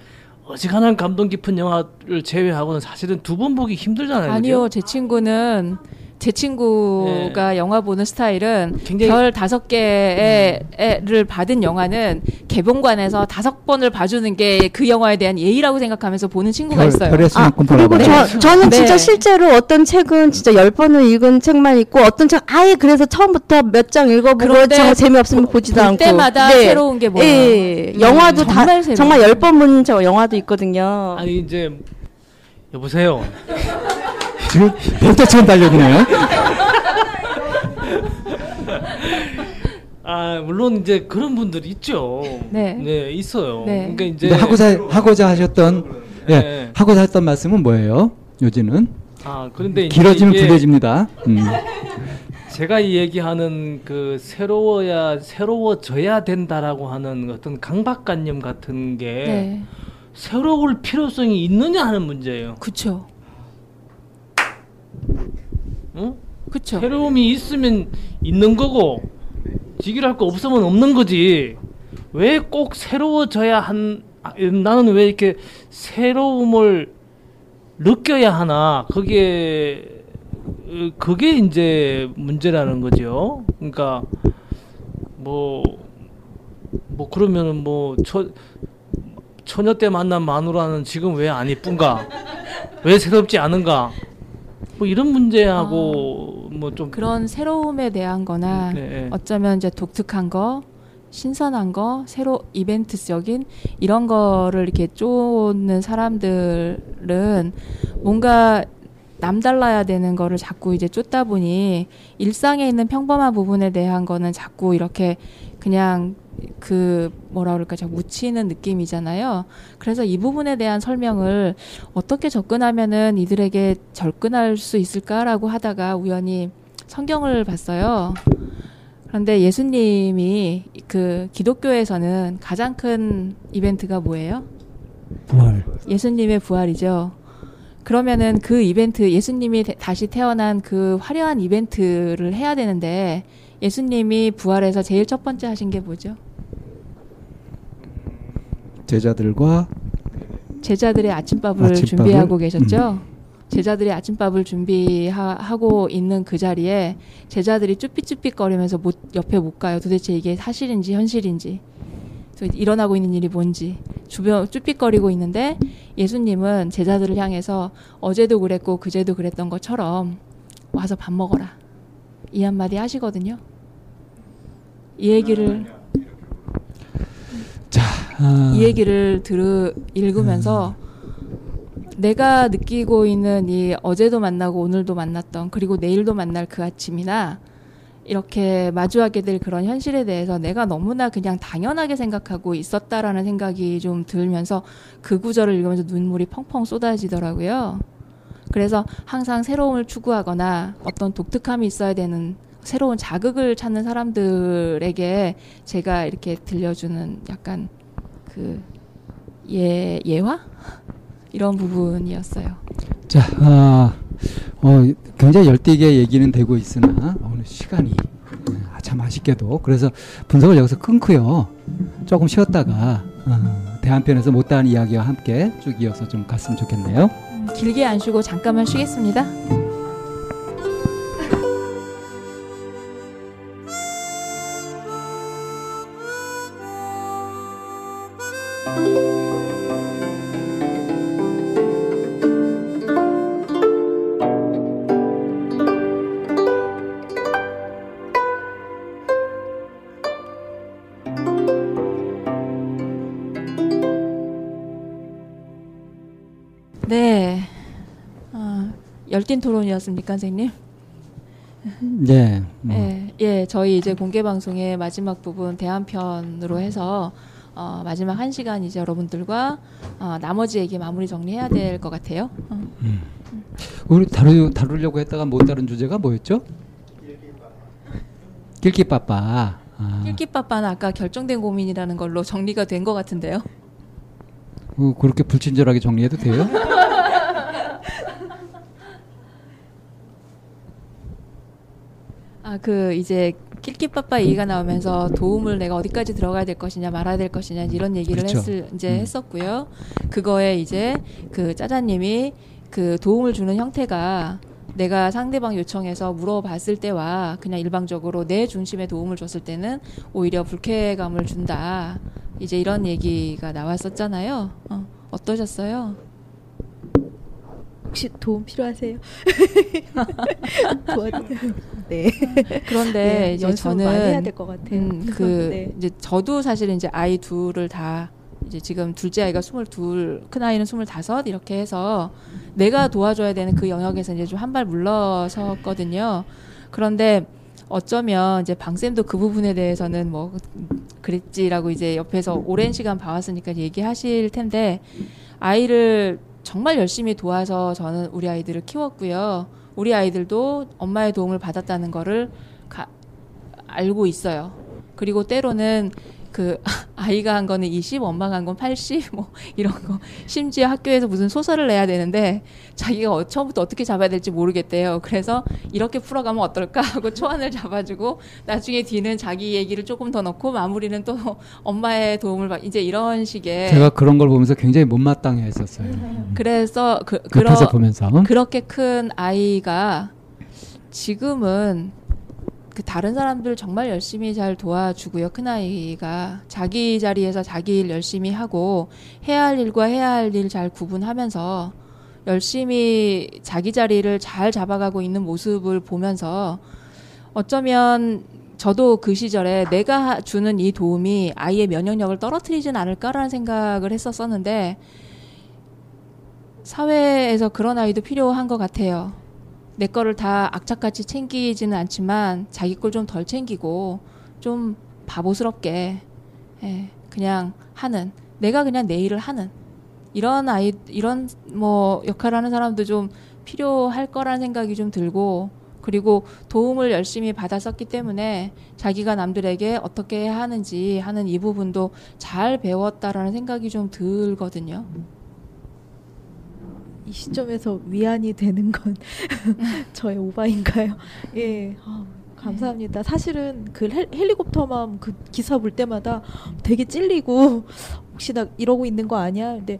어지간한 감동 깊은 영화를 제외하고는 사실은 두 번 보기 힘들잖아요. 아니요, 그죠? 제 친구는 제 친구가 영화 보는 스타일은 굉장히- 별 다섯 개를 받은 영화는 개봉관에서 다섯 번을 봐주는 게 그 영화에 대한 예의라고 생각하면서 보는 친구가 별- 있어요. 별의 수만큼 그리고. 저, 저는 네. 진짜 실제로 어떤 책은 진짜 열 번을 읽은 책만 있고 어떤 책 아예 그래서 처음부터 몇 장 읽어보고 정 재미없으면 보지도 볼 않고 때마다 새로운 게 뭐예요? 예, 음, 영화도 정말 다 정말 열 번 본 저 영화도 있거든요. 아니 이제 여보세요. 지금 벽대처럼 달려드네요. 아 물론 이제 그런 분들이 있죠. 네. 있어요. 네. 그러니까 이제 하고자 하고자 하셨던 예 네. 하고자 했던 말씀은 뭐예요? 요지는 아 그런데 길어지면 불려집니다. 음. 제가 이 얘기하는 그 새로워야 새로워져야 된다라고 하는 어떤 강박관념 같은 게 네. 새로울 필요성이 있느냐 하는 문제예요. 그쵸. 응? 그쵸. 새로움이 있으면 있는 거고 지기할 거 없으면 없는 거지. 왜 꼭 새로워져야 한 아, 나는 왜 이렇게 새로움을 느껴야 하나 어, 그게 이제 문제라는 거죠. 그러니까 뭐뭐 그러면은 뭐처 처녀 때 만난 마누라는 지금 왜 안 이쁜가? 왜 새롭지 않은가? 뭐 이런 문제하고 뭐좀 그런 새로움에 대한 거나 네, 네. 어쩌면 이제 독특한 거, 신선한 거, 새로 이벤트적인 이런 거를 이렇게 쫓는 사람들은 뭔가 남달라야 되는 거를 자꾸 이제 쫓다 보니 일상에 있는 평범한 부분에 대한 거는 자꾸 이렇게 그냥 그 뭐라 그럴까 자꾸 묻히는 느낌이잖아요. 그래서 이 부분에 대한 설명을 어떻게 접근하면은 이들에게 접근할 수 있을까라고 하다가 우연히 성경을 봤어요. 그런데 예수님이 그 기독교에서는 가장 큰 이벤트가 뭐예요? 부활. 예수님의 부활이죠. 그러면은 그 이벤트 예수님이 대- 다시 태어난 그 화려한 이벤트를 해야 되는데 예수님이 부활해서 제일 첫 번째 하신 게 뭐죠? 제자들과 제자들의 아침밥을, 아침밥을? 준비하고 계셨죠. 제자들이 아침밥을 준비하고 있는 그 자리에 제자들이 쭈삣쭈삣거리면서 못, 옆에 못 가요. 도대체 이게 사실인지 현실인지. 또 일어나고 있는 일이 뭔지 주변 쭈삣거리고 있는데 예수님은 제자들을 향해서 어제도 그랬고 그제도 그랬던 것처럼 와서 밥 먹어라 이 한마디 하시거든요. 이 얘기를 아, 이 얘기를 들으 읽으면서 내가 느끼고 있는 이 어제도 만나고 오늘도 만났던 그리고 내일도 만날 그 아침이나 이렇게 마주하게 될 그런 현실에 대해서 내가 너무나 그냥 당연하게 생각하고 있었다라는 생각이 좀 들면서 그 구절을 읽으면서 눈물이 펑펑 쏟아지더라고요. 그래서 항상 새로움을 추구하거나 어떤 독특함이 있어야 되는 새로운 자극을 찾는 사람들에게 제가 이렇게 들려주는 약간 그 예, 예화? 이런 부분이었어요. 자, 아, 어, 굉장히 열띠게 얘기는 되고 있으나 오늘 시간이 아, 참 아쉽게도 그래서 분석을 여기서 끊고요. 조금 쉬었다가 어, 대한편에서 못다한 이야기와 함께 쭉 이어서 좀 갔으면 좋겠네요. 음, 길게 안 쉬고 잠깐만 쉬겠습니다. 열띤 토론이었습니까, 선생님? 네. 뭐. 예, 예, 저희 이제 공개 방송의 마지막 부분 대한편으로 해서 어, 마지막 한 시간 이제 여러분들과 어, 나머지 얘기 마무리 정리해야 될 것 같아요. 어. 음. 우리 다루, 다루려고 했다가 못 다룬 주제가 뭐였죠? 길기빠빠. 아, 낄끼빠빠는 아까 결정된 고민이라는 걸로 정리가 된 것 같은데요. 어, 그렇게 불친절하게 정리해도 돼요? 아, 그 이제 낄끼빠빠 얘기가 나오면서 도움을 내가 어디까지 들어가야 될 것이냐 말아야 될 것이냐 이런 얘기를 그렇죠. 했을 이제 음. 했었고요. 그거에 이제 그 짜자님이 그 도움을 주는 형태가 내가 상대방 요청해서 물어봤을 때와 그냥 일방적으로 내 중심에 도움을 줬을 때는 오히려 불쾌감을 준다. 이제 이런 얘기가 나왔었잖아요. 어, 어떠셨어요? 혹시 도움 필요하세요? 도와드려요. 네. 그런데 네, 이제 저는 많이 해야 될 것 같아요. 음, 그 네. 이제 저도 사실 이제 아이 둘을 다 이제 지금 둘째 아이가 스물둘, 큰 아이는 스물다섯 이렇게 해서 내가 도와줘야 되는 그 영역에서 이제 좀 한 발 물러섰거든요. 그런데 어쩌면 이제 방쌤도 그 부분에 대해서는 뭐 그랬지라고 이제 옆에서 오랜 시간 봐왔으니까 얘기하실 텐데 아이를 정말 열심히 도와서 저는 우리 아이들을 키웠고요. 우리 아이들도 엄마의 도움을 받았다는 거를 가, 알고 있어요. 그리고 때로는 그 아이가 한 거는 20, 엄마가 한 건 80, 뭐 이런 거. 심지어 학교에서 무슨 소설을 내야 되는데 자기가 어- 처음부터 어떻게 잡아야 될지 모르겠대요. 그래서 이렇게 풀어가면 어떨까 하고 초안을 잡아주고 나중에 뒤는 자기 얘기를 조금 더 넣고 마무리는 또 엄마의 도움을 받. 이제 이런 식의 제가 그런 걸 보면서 굉장히 못마땅해 했었어요. 음. 그래서 그 옆에서 보면서. 그렇게 큰 아이가 지금은 그 다른 사람들 정말 열심히 잘 도와주고요. 큰 아이가 자기 자리에서 자기 일 열심히 하고 해야 할 일과 해야 할 일 잘 구분하면서 열심히 자기 자리를 잘 잡아가고 있는 모습을 보면서 어쩌면 저도 그 시절에 내가 하- 주는 이 도움이 아이의 면역력을 떨어뜨리진 않을까라는 생각을 했었었는데 사회에서 그런 아이도 필요한 것 같아요. 내 거를 다 악착같이 챙기지는 않지만 자기 걸 좀 덜 챙기고 좀 바보스럽게 예, 그냥 하는 내가 그냥 내 일을 하는 이런 아이 이런 뭐 역할을 하는 사람도 좀 필요할 거라는 생각이 좀 들고 그리고 도움을 열심히 받았었기 때문에 자기가 남들에게 어떻게 해야 하는지 하는 이 부분도 잘 배웠다라는 생각이 좀 들거든요. 이 시점에서 위안이 되는 건 저의 오바인가요? 예, 아, 감사합니다. 사실은 그 헬, 헬리콥터맘 그 기사 볼 때마다 되게 찔리고 혹시 나 이러고 있는 거 아니야? 근데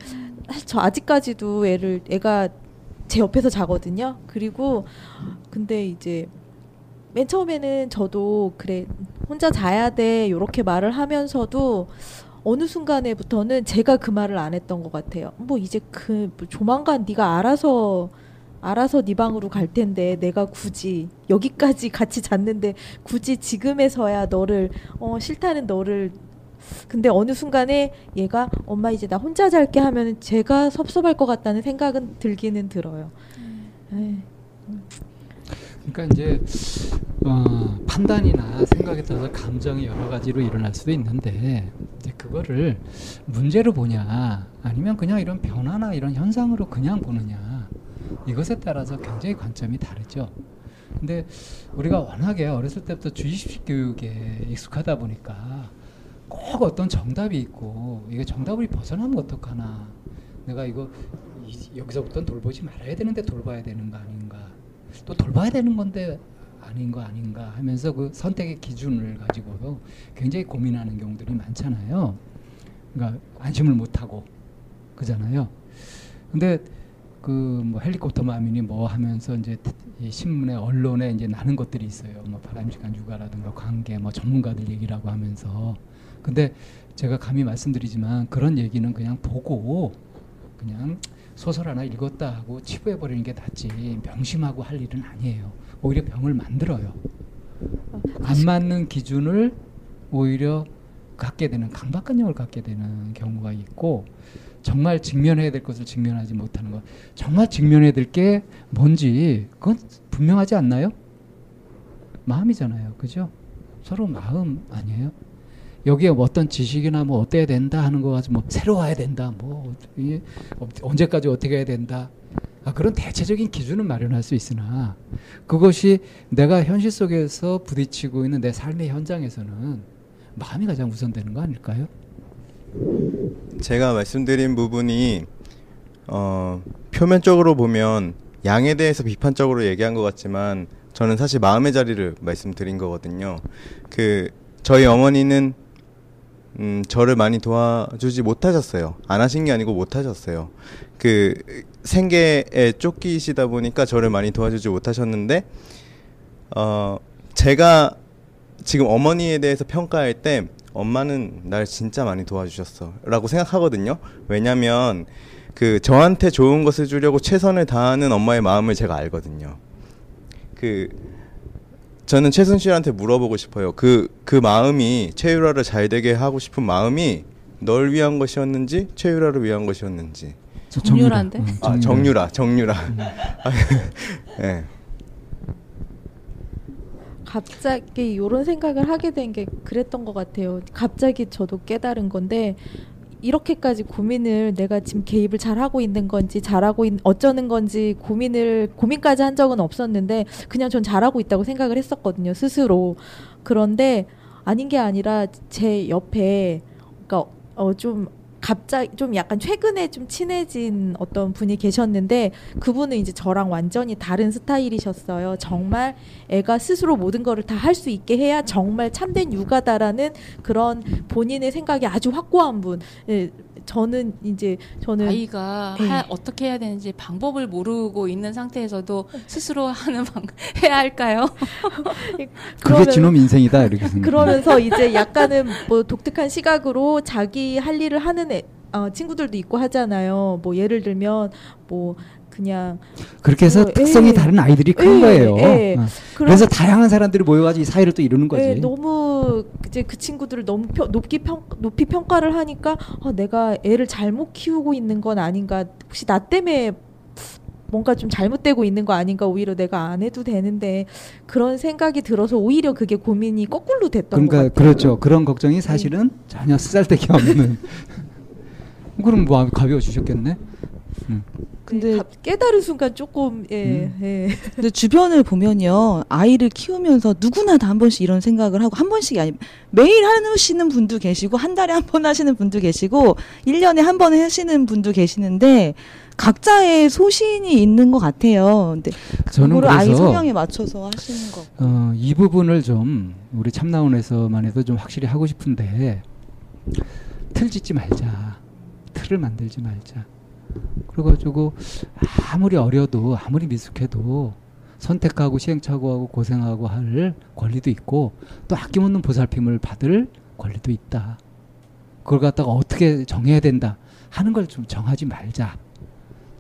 사실 저 아직까지도 애를 애가 제 옆에서 자거든요. 그리고 근데 이제 맨 처음에는 저도 그래 혼자 자야 돼 요렇게 말을 하면서도 어느 순간에부터는 제가 그 말을 안 했던 것 같아요. 뭐 이제 그 뭐 조만간 네가 알아서 알아서 네 방으로 갈 텐데 내가 굳이 여기까지 같이 잤는데 굳이 지금에서야 너를 어 싫다는 너를 근데 어느 순간에 얘가 엄마 이제 나 혼자 잘게 하면 제가 섭섭할 것 같다는 생각은 들기는 들어요. 네. 그러니까 이제 어, 판단이나 생각에 따라서 감정이 여러 가지로 일어날 수도 있는데 이제 그거를 문제로 보냐 아니면 그냥 이런 변화나 이런 현상으로 그냥 보느냐 이것에 따라서 굉장히 관점이 다르죠. 근데 우리가 워낙에 어렸을 때부터 주입식 교육에 익숙하다 보니까 꼭 어떤 정답이 있고 이게 정답을 벗어나면 어떡하나 내가 이거 이- 여기서부터 돌보지 말아야 되는데 돌봐야 되는 거 아닌가 또 돌봐야 되는 건데 아닌 거 아닌가 하면서 그 선택의 기준을 가지고도 굉장히 고민하는 경우들이 많잖아요. 그러니까 안심을 못 하고 그잖아요. 근데 그 뭐 헬리콥터 마민이 뭐 하면서 이제 이 신문에 언론에 이제 나는 것들이 있어요. 뭐 바람직한 육아라든가 관계 뭐 전문가들 얘기라고 하면서 근데 제가 감히 말씀드리지만 그런 얘기는 그냥 보고 그냥 소설 하나 읽었다 하고 치부해 버리는 게 낫지 명심하고 할 일은 아니에요. 오히려 병을 만들어요. 안 맞는 기준을 오히려 갖게 되는 강박관념을 갖게 되는 경우가 있고 정말 직면해야 될 것을 직면하지 못하는 것. 정말 직면해야 될 게 뭔지 그건 분명하지 않나요? 마음이잖아요. 그죠? 서로 마음 아니에요? 여기에 뭐 어떤 지식이나 뭐 어때야 된다 하는 거 가지고 뭐 새로워야 된다. 뭐 언제까지 어떻게 해야 된다. 아, 그런 대체적인 기준은 마련할 수 있으나 그것이 내가 현실 속에서 부딪히고 있는 내 삶의 현장에서는 마음이 가장 우선되는 거 아닐까요? 제가 말씀드린 부분이 어, 표면적으로 보면 양에 대해서 비판적으로 얘기한 것 같지만 저는 사실 마음의 자리를 말씀드린 거거든요. 그 저희 어머니는 음, 저를 많이 도와주지 못하셨어요. 안 하신 게 아니고 못하셨어요. 그 생계에 쫓기시다 보니까 저를 많이 도와주지 못하셨는데 어, 제가 지금 어머니에 대해서 평가할 때 엄마는 날 진짜 많이 도와주셨어 라고 생각하거든요. 왜냐면 그 저한테 좋은 것을 주려고 최선을 다하는 엄마의 마음을 제가 알거든요. 그 저는 최순 씨한테 물어보고 싶어요. 그 그 마음이 최유라를 잘 되게 하고 싶은 마음이 널 위한 것이었는지 최유라를 위한 것이었는지. 정유라인데? 음, 아 정유라, 정유라. 예. 갑자기 이런 생각을 하게 된 게 그랬던 것 같아요. 갑자기 저도 깨달은 건데 이렇게까지 고민을 내가 지금 개입을 잘 하고 있는 건지 잘하고 있, 어쩌는 건지 고민을 고민까지 한 적은 없었는데 그냥 전 잘하고 있다고 생각을 했었거든요 스스로. 그런데 아닌 게 아니라 제 옆에 그러니까 어 좀 갑자기 좀 약간 최근에 좀 친해진 어떤 분이 계셨는데 그분은 이제 저랑 완전히 다른 스타일이셨어요. 정말 애가 스스로 모든 거를 다 할 수 있게 해야 정말 참된 육아다라는 그런 본인의 생각이 아주 확고한 분. 예, 저는 이제 저는 아이가 예. 하- 어떻게 해야 되는지 방법을 모르고 있는 상태에서도 스스로 하는 방 해야 할까요? 그게 그러면- 지놈 인생이다 이렇게 생각. 그러면서 이제 약간은 뭐 독특한 시각으로 자기 할 일을 하는 애, 어, 친구들도 있고 하잖아요. 뭐 예를 들면 뭐 그냥 그렇게 해서 뭐, 특성이 예. 다른 아이들이 큰 예, 거예요. 예. 어. 그래서 다양한 사람들이 모여가지고 이 사회를 또 이루는 거지. 예, 너무 이제 그 친구들을 너무 평, 높이 평 높이 평가를 하니까 아, 내가 애를 잘못 키우고 있는 건 아닌가 혹시 나 때문에 뭔가 좀 잘못되고 있는 거 아닌가 오히려 내가 안 해도 되는데 그런 생각이 들어서 오히려 그게 고민이 거꾸로 됐던 것 그러니까 같아요. 그렇죠. 그런 걱정이 사실은 전혀 쓰잘데기 없는. 그럼 뭐 가벼워 주셨겠네. 음. 근데 깨달은 순간 조금 예, 음. 예. 근데 주변을 보면요 아이를 키우면서 누구나 다 한 번씩 이런 생각을 하고 한 번씩이 아니 매일 하시는 분도 계시고 한 달에 한 번 하시는 분도 계시고 1년에 한 번 하시는 분도 계시는데 각자의 소신이 있는 것 같아요. 근데 저는 그거를 아이 그래서 성향에 맞춰서 하시는 거. 어, 이 부분을 좀 우리 참나원에서만 해도 좀 확실히 하고 싶은데 틀 짓지 말자. 틀을 만들지 말자. 그래가지고 아무리 어려도 아무리 미숙해도 선택하고 시행착오하고 고생하고 할 권리도 있고 또 아낌없는 보살핌을 받을 권리도 있다. 그걸 갖다가 어떻게 정해야 된다 하는 걸 좀 정하지 말자.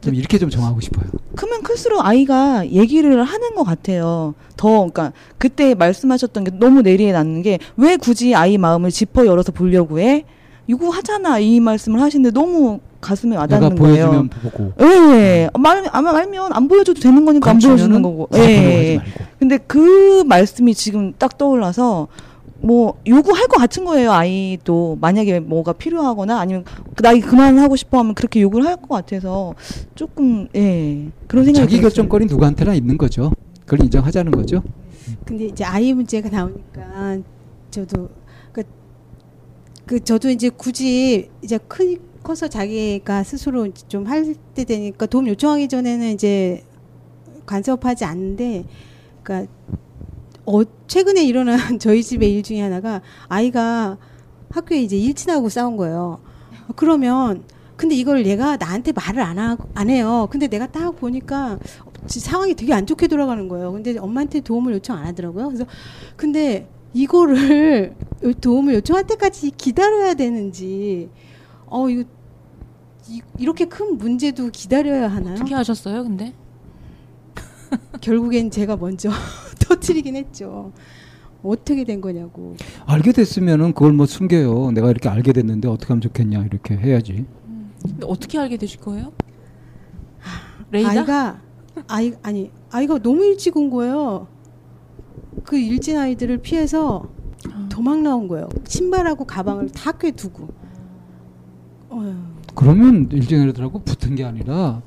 좀 이렇게 좀 정하고 싶어요. 크면 클수록 아이가 얘기를 하는 것 같아요. 더 그러니까 그때 말씀하셨던 게 너무 내리에 닿는 게 왜 굳이 아이 마음을 짚어 열어서 보려고 해? 이거 하잖아 이 말씀을 하시는데 너무 가슴에 와닿는 거예요. 보여주면 보고. 예, 말 아마 말면 안 보여줘도 되는 거니까 안 보여주는 거고. 예. 말고. 근데 그 말씀이 지금 딱 떠올라서 뭐 요구할 것 같은 거예요 아이도 만약에 뭐가 필요하거나 아니면 그 나이 그만하고 싶어 하면 그렇게 요구를 할 것 같아서 조금 예 그런 생각이 자기. 결정권이 누구한테나 있는 거죠. 그걸 인정하자는 거죠. 근데 이제 아이 문제가 나오니까 저도 그, 그 저도 이제 굳이 이제 큰 커서 자기가 스스로 좀 할 때 되니까 도움 요청하기 전에는 이제 간섭하지 않는데 그러니까 어 최근에 일어난 저희 집의 일 중에 하나가 아이가 학교에 이제 일친하고 싸운 거예요. 그러면 근데 이걸 얘가 나한테 말을 안, 하, 안 해요. 근데 내가 딱 보니까 지- 상황이 되게 안 좋게 돌아가는 거예요. 근데 엄마한테 도움을 요청 안 하더라고요. 그래서 근데 이거를 요- 도움을 요청할 때까지 기다려야 되는지 어 이거 이, 이렇게 큰 문제도 기다려야 하나요? 어떻게 하셨어요, 근데? 결국엔 제가 먼저 터트리긴 했죠. 어떻게 된 거냐고. 알게 됐으면은 그걸 뭐 숨겨요. 내가 이렇게 알게 됐는데 어떻게 하면 좋겠냐 이렇게 해야지. 근데 어떻게 알게 되실 거예요? 레이다? 아이가 아이 아니 아이가 너무 일찍 온 거예요. 그 일진 아이들을 피해서 도망 나온 거예요. 신발하고 가방을 다 학교에 두고. 어휴. 그러면 일진애들하고 붙은 게 아니라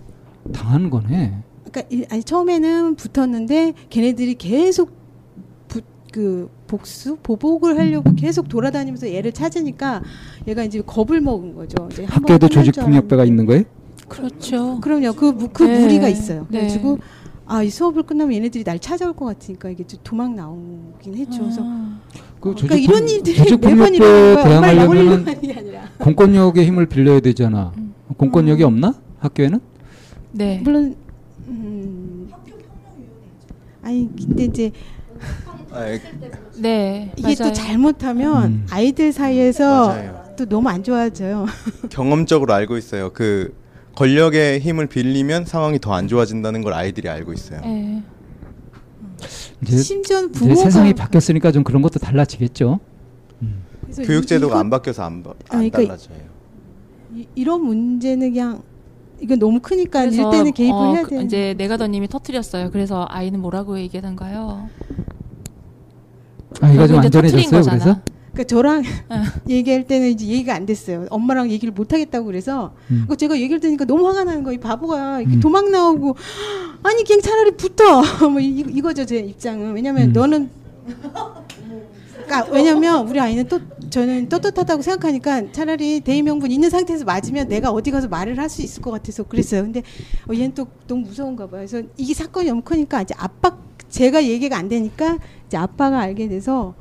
당한 거네. 그러니까 일, 아니 처음에는 붙었는데 걔네들이 계속 부, 그 복수 보복을 하려고 계속 돌아다니면서 얘를 찾으니까 얘가 이제 겁을 먹은 거죠. 이제 학교에도 조직폭력배가 있는 거예요? 그렇죠. 그럼요. 그, 무- 그 네. 무리가 있어요. 네. 그래가지고 아 이 수업을 끝나면 얘네들이 날 찾아올 것 같으니까 이게 좀 도망 나오긴 했죠. 그래서 그 그러니까 이런 일들이 매번 일어나는 거야. 엄마를 막으려는 게 아니라. 공권력의 힘을 빌려야 되잖아. 음. 공권력이 없나 학교에는? 네. 물론 음, 아니 근데 이제 네. 이게 또 맞아요. 잘못하면 음. 아이들 사이에서 맞아요. 또 너무 안 좋아져요. 경험적으로 알고 있어요. 그 권력의 힘을 빌리면 상황이 더 안 좋아진다는 걸 아이들이 알고 있어요. 네. 이제, 심지어 부모가 세상이 바뀌었으니까 좀 그런 것도 달라지겠죠. 그래서 교육 이- 제도가 이거- 안 바뀌어서 안, 바- 안 아니, 그러니까 달라져요. 이, 이런 문제는 그냥 이거 너무 크니까 그래서, 일 때는 개입을 어, 해야 그- 돼. 이제 내가더님이 터트렸어요. 그래서 아이는 뭐라고 얘기하던가요? 아이가 좀 안전해졌어요. 거잖아. 그래서 그러니까 저랑 얘기할 때는 이제 얘기가 안 됐어요. 엄마랑 얘기를 못 하겠다고 그래서 음. 그 제가 얘기를 들으니까 너무 화가 나는 거예요. 이 바보가 이렇게 음. 도망 나오고 아니 그냥 차라리 붙어. 뭐 이, 이거죠 제 입장은. 왜냐면 음. 너는 그러니까 왜냐면 우리 아이는 또 저는 떳떳하다고 생각하니까 차라리 대의 명분 있는 상태에서 맞으면 내가 어디 가서 말을 할 수 있을 것 같아서 그랬어요. 근데 어, 얘는 또 너무 무서운가 봐요. 그래서 이게 사건이 너무 크니까 이제 아빠 제가 얘기가 안 되니까 이제 아빠가 알게 돼서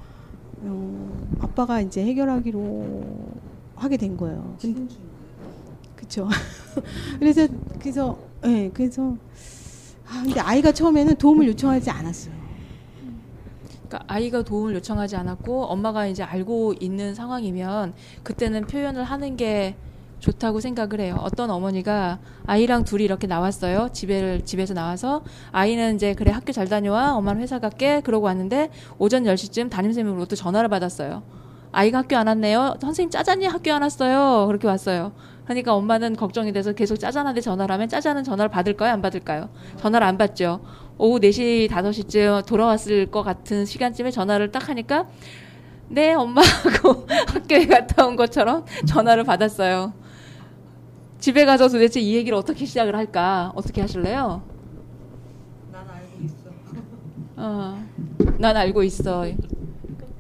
어, 아빠가 이제 해결하기로 하게 된 거예요. 그렇죠. 그래서 그래서 예 네, 그래서 아 근데 아이가 처음에는 도움을 요청하지 않았어요. 그러니까 아이가 도움을 요청하지 않았고 엄마가 이제 알고 있는 상황이면 그때는 표현을 하는 게 좋다고 생각을 해요. 어떤 어머니가 아이랑 둘이 이렇게 나왔어요. 집에 집에서 나와서 아이는 이제 그래 학교 잘 다녀와. 엄마는 회사 갈게. 그러고 왔는데 오전 10시쯤 담임선생님으로부터 전화를 받았어요. 아이가 학교 안 왔네요. 선생님 짜잔이 학교 안 왔어요. 그렇게 왔어요. 그러니까 엄마는 걱정이 돼서 계속 짜잔한테 전화를 하면 짜잔은 전화를 받을까요? 안 받을까요? 전화를 안 받죠. 오후 4시, 5시쯤 돌아왔을 것 같은 시간쯤에 전화를 딱 하니까 네, 엄마하고 학교에 갔다 온 것처럼 전화를 받았어요. 집에 가서 도대체 이 얘기를 어떻게 시작을 할까? 어떻게 하실래요? 난 알고 있어. 어, 난 알고 있어.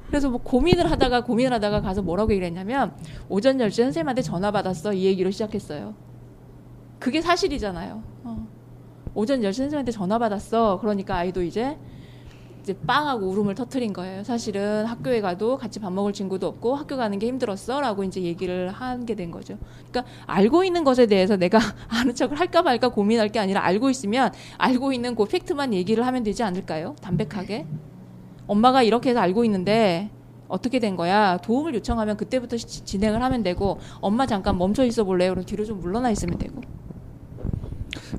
그래서 뭐 고민을 하다가 고민을 하다가 가서 뭐라고 얘기를 했냐면 오전 10시에 선생님한테 전화 받았어. 이 얘기로 시작했어요. 그게 사실이잖아요. 어. 오전 10시 선생님한테 전화 받았어. 그러니까 아이도 이제 이제 빵하고 울음을 터트린 거예요. 사실은 학교에 가도 같이 밥 먹을 친구도 없고 학교 가는 게 힘들었어라고 이제 얘기를 하게 된 거죠. 그러니까 알고 있는 것에 대해서 내가 아는 척을 할까 말까 고민할 게 아니라 알고 있으면 알고 있는 그 팩트만 얘기를 하면 되지 않을까요? 담백하게. 엄마가 이렇게 해서 알고 있는데 어떻게 된 거야? 도움을 요청하면 그때부터 시- 진행을 하면 되고 엄마 잠깐 멈춰 있어 볼래요? 그럼 뒤로 좀 물러나 있으면 되고.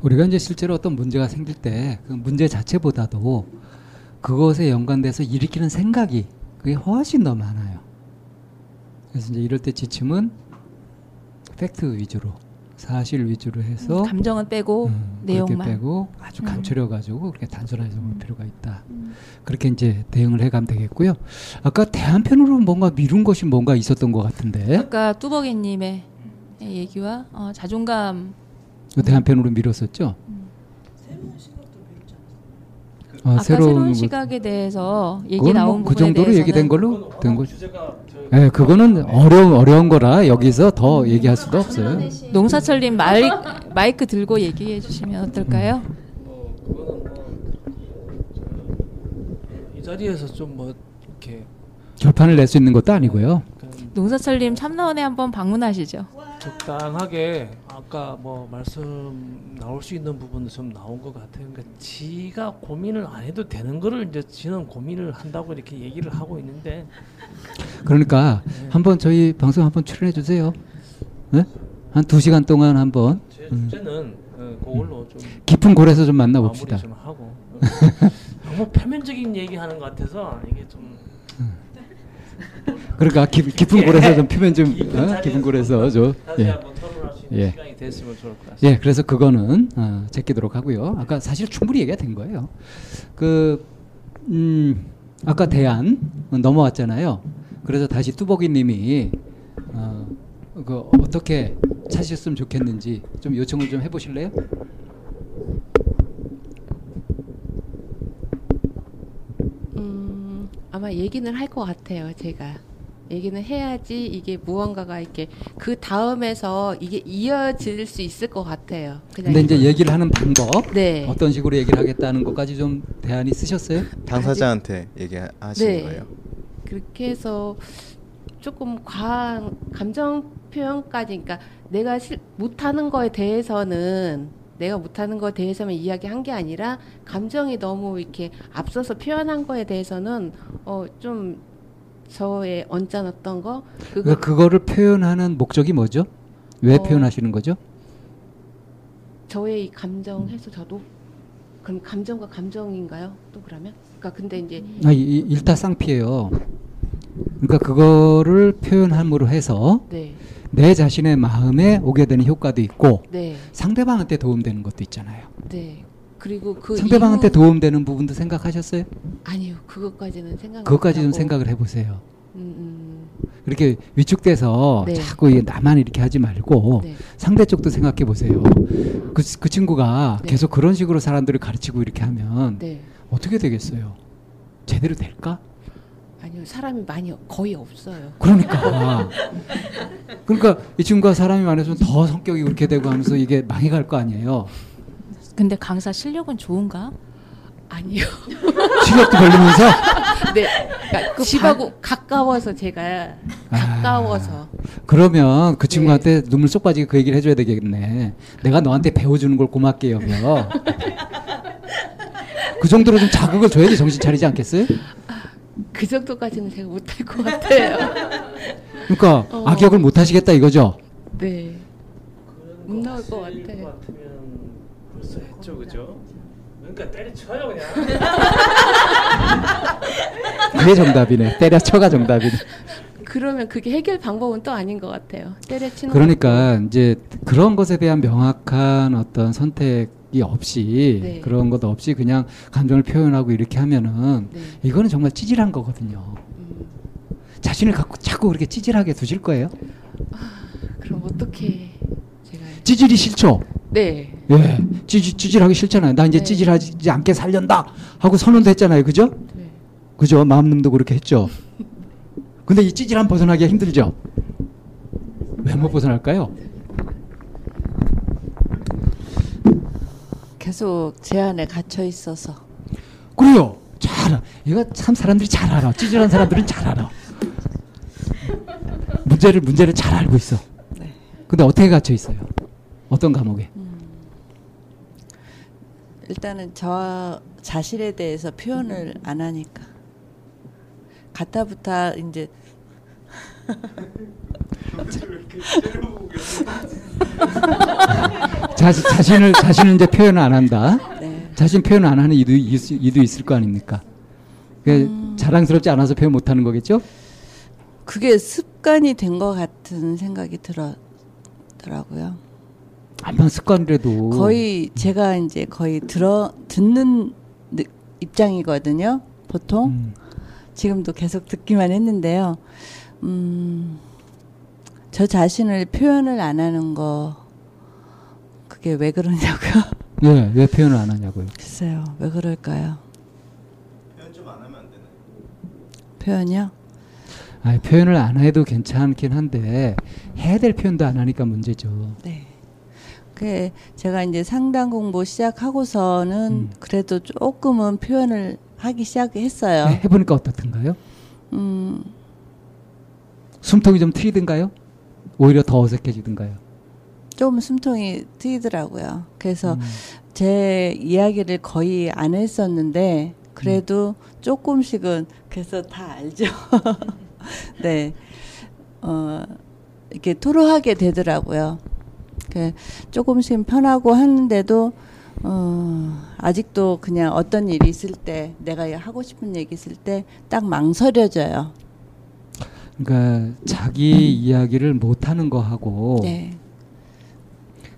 우리가 이제 실제로 어떤 문제가 생길 때 그 문제 자체보다도 그것에 연관돼서 일으키는 생각이 그게 훨씬 더 많아요. 그래서 이제 이럴 때 지침은 팩트 위주로 사실 위주로 해서 음, 감정은 빼고 음, 내용만. 빼고 아주 음. 간추려 가지고 그렇게 단순화해서 볼 필요가 있다. 그렇게 이제 대응을 해가면 되겠고요. 아까 대한편으로 뭔가 미룬 것이 뭔가 있었던 것 같은데 아까 뚜벅이님의 얘기와 어, 자존감 그 대한편으로 미뤘었죠. 어, 아까 새로운, 거- 시각에 대해서 얘기 그건 나온 뭐그 부분에 정도로 얘기된 걸로 된 거죠. 예, 그거는 어려운 어려운 거라 여기서 더 얘기할 수가 없어요. 농사철님 마이, 마이크 들고 얘기해 주시면 어떨까요? 이 자리에서 좀 뭐 이렇게 결판을 낼 수 있는 것도 아니고요. 농사철님 참나원에 한번 방문하시죠. 적당하게 아까 뭐 말씀 나올 수 있는 부분도 좀 나온 것 같아요. 그러니까 지가 고민을 안 해도 되는 거를 이제 지는 고민을 한다고 이렇게 얘기를 하고 있는데 그러니까 한번 저희 방송 한번 출연해 주세요. 네? 한두 시간 동안 한번 제 음, 주제는 어, 그걸로 좀 깊은 골에서 좀 만나 봅시다. 좀 하고 어, 너무 표면적인 얘기하는 것 같아서 이게 좀 그러니까 깊, 깊은 골에서 좀 표면 좀 깊은 어? 깊은 골에서 좀 다시 예. 예. 시간이 됐으면 좋을 것 같습니다. 예, 그래서 그거는 어, 제끼도록 하고요. 아까 사실 충분히 얘기가 된 거예요. 그, 음, 아까 대안 넘어왔잖아요. 그래서 다시 뚜벅이님이 어, 그 어떻게 찾으셨으면 좋겠는지 좀 요청을 좀 해보실래요? 음, 아마 얘기는 할 것 같아요, 제가. 얘기는 해야지 이게 무언가가 이렇게 그 다음에서 이게 이어질 수 있을 것 같아요. 그냥 근데 이제 얘기를 하는 방법, 네. 어떤 식으로 얘기를 하겠다는 것까지 좀 대안이 쓰셨어요? 당사자한테 얘기하시는 네. 거예요. 그렇게 해서 조금 과한 감정 표현까지, 그러니까 내가 실, 못하는 거에 대해서는 내가 못하는 거에 대해서만 이야기한 게 아니라 감정이 너무 이렇게 앞서서 표현한 거에 대해서는 어 좀 저의 언짢았던 거 그거 그러니까 그거를 표현하는 목적이 뭐죠? 왜 어. 표현하시는 거죠? 저의 이 감정 해서 저도 그럼 감정과 감정인가요? 또 그러면? 그러니까 근데 이제 아, 이, 이 일타 쌍피예요. 그러니까 그거를 표현함으로 해서 네. 내 자신의 마음에 오게 되는 효과도 있고 네. 상대방한테 도움되는 것도 있잖아요. 네. 그리고 그 상대방한테 이후- 도움되는 부분도 생각하셨어요? 아니요. 그것까지는 생각 그것까지 좀. 생각을 해보세요. 음, 음. 이렇게 위축돼서 네. 자꾸 나만 이렇게 하지 말고 네. 상대 쪽도 생각해 보세요. 그, 그 친구가 네. 계속 그런 식으로 사람들을 가르치고 이렇게 하면 네. 어떻게 되겠어요? 제대로 될까? 아니요. 사람이 많이 거의 없어요. 그러니까. 그러니까 이 친구가 사람이 많아서 더 성격이 그렇게 되고 하면서 이게 망해갈 거 아니에요. 근데 강사 실력은 좋은가? 아니요. 실력도 별로면서 네. 그러니까 집하고 가까워서 제가 가까워서 그러면 그 네. 친구한테 눈물 쏙 빠지게 그 얘기를 해줘야 되겠네. 내가 너한테 배워주는 걸 고맙게 여겨. 그 정도로 좀 자극을 줘야지 정신 차리지 않겠어요? 그 정도까지는 제가 못할 것 같아요. 그러니까 어. 악역을 못 하시겠다 이거죠. 네. 못 나올 것 같아요. 벌써 했죠, 그죠? 그러니까 때려쳐요 그냥. 그게 정답이네. 때려쳐가 정답이네. 그러면 그게 해결 방법은 또 아닌 것 같아요. 때려치는 그러니까 이제 그런 것에 대한 명확한 어떤 선택 이 없이 네. 그런 것 없이 그냥 감정을 표현하고 이렇게 하면은 네. 이거는 정말 찌질한 거거든요. 음. 자신을 갖고 자꾸 그렇게 찌질하게 두실 거예요? 그럼 어떻게 제가 찌질이 싫죠? 네. 예, 찌질, 찌질하기 싫잖아요. 나 이제 네. 찌질하지 않게 살련다 하고 선언도 했잖아요. 그죠? 네. 그죠? 마음님도 그렇게 했죠. 근데 이 찌질함 벗어나기가 힘들죠? 왜 못 벗어날까요? 계속 제 안에 갇혀 있어서 그래요. 잘 알아. 이거 참 사람들이 잘 알아. 찌질한 사람들은 잘 알아. 문제를 문제를 잘 알고 있어. 근데 어떻게 갇혀 있어요? 어떤 감옥에? 일단은 저 자신에 대해서 표현을 안 하니까 갖다부터 이제 자, 자신을 자신을 이제 표현 안 한다. 네. 자신 표현 안 하는 이도 있, 이도 있을 거 아닙니까? 그 자랑스럽지 않아서 표현 못 하는 거겠죠? 그게 습관이 된 것 같은 생각이 들었더라고요. 암만 습관이라도 거의 제가 이제 거의 들어 듣는 느- 입장이거든요. 보통 음. 지금도 계속 듣기만 했는데요. 음, 저 자신을 표현을 안 하는 거 그게 왜 그러냐고요? 네, 왜 표현을 안 하냐고요. 글쎄요, 왜 그럴까요? 표현이요? 아, 표현을 안 해도 괜찮긴 한데 해야 될 표현도 안 하니까 문제죠. 네. 그 제가 이제 상담 공부 시작하고서는 음. 그래도 조금은 표현을 하기 시작했어요. 네, 해보니까 어떻던가요? 음, 숨통이 좀 트이든가요? 오히려 더 어색해지든가요? 좀 숨통이 트이더라고요. 그래서 음. 제 이야기를 거의 안 했었는데 그래도 조금씩은 그래서 다 알죠. 네, 어 이렇게 토로하게 되더라고요. 그 조금씩 편하고 하는데도 어 아직도 그냥 어떤 일이 있을 때 내가 하고 싶은 얘기 있을 때 딱 망설여져요. 그러니까 자기 이야기를 못하는 거하고 네,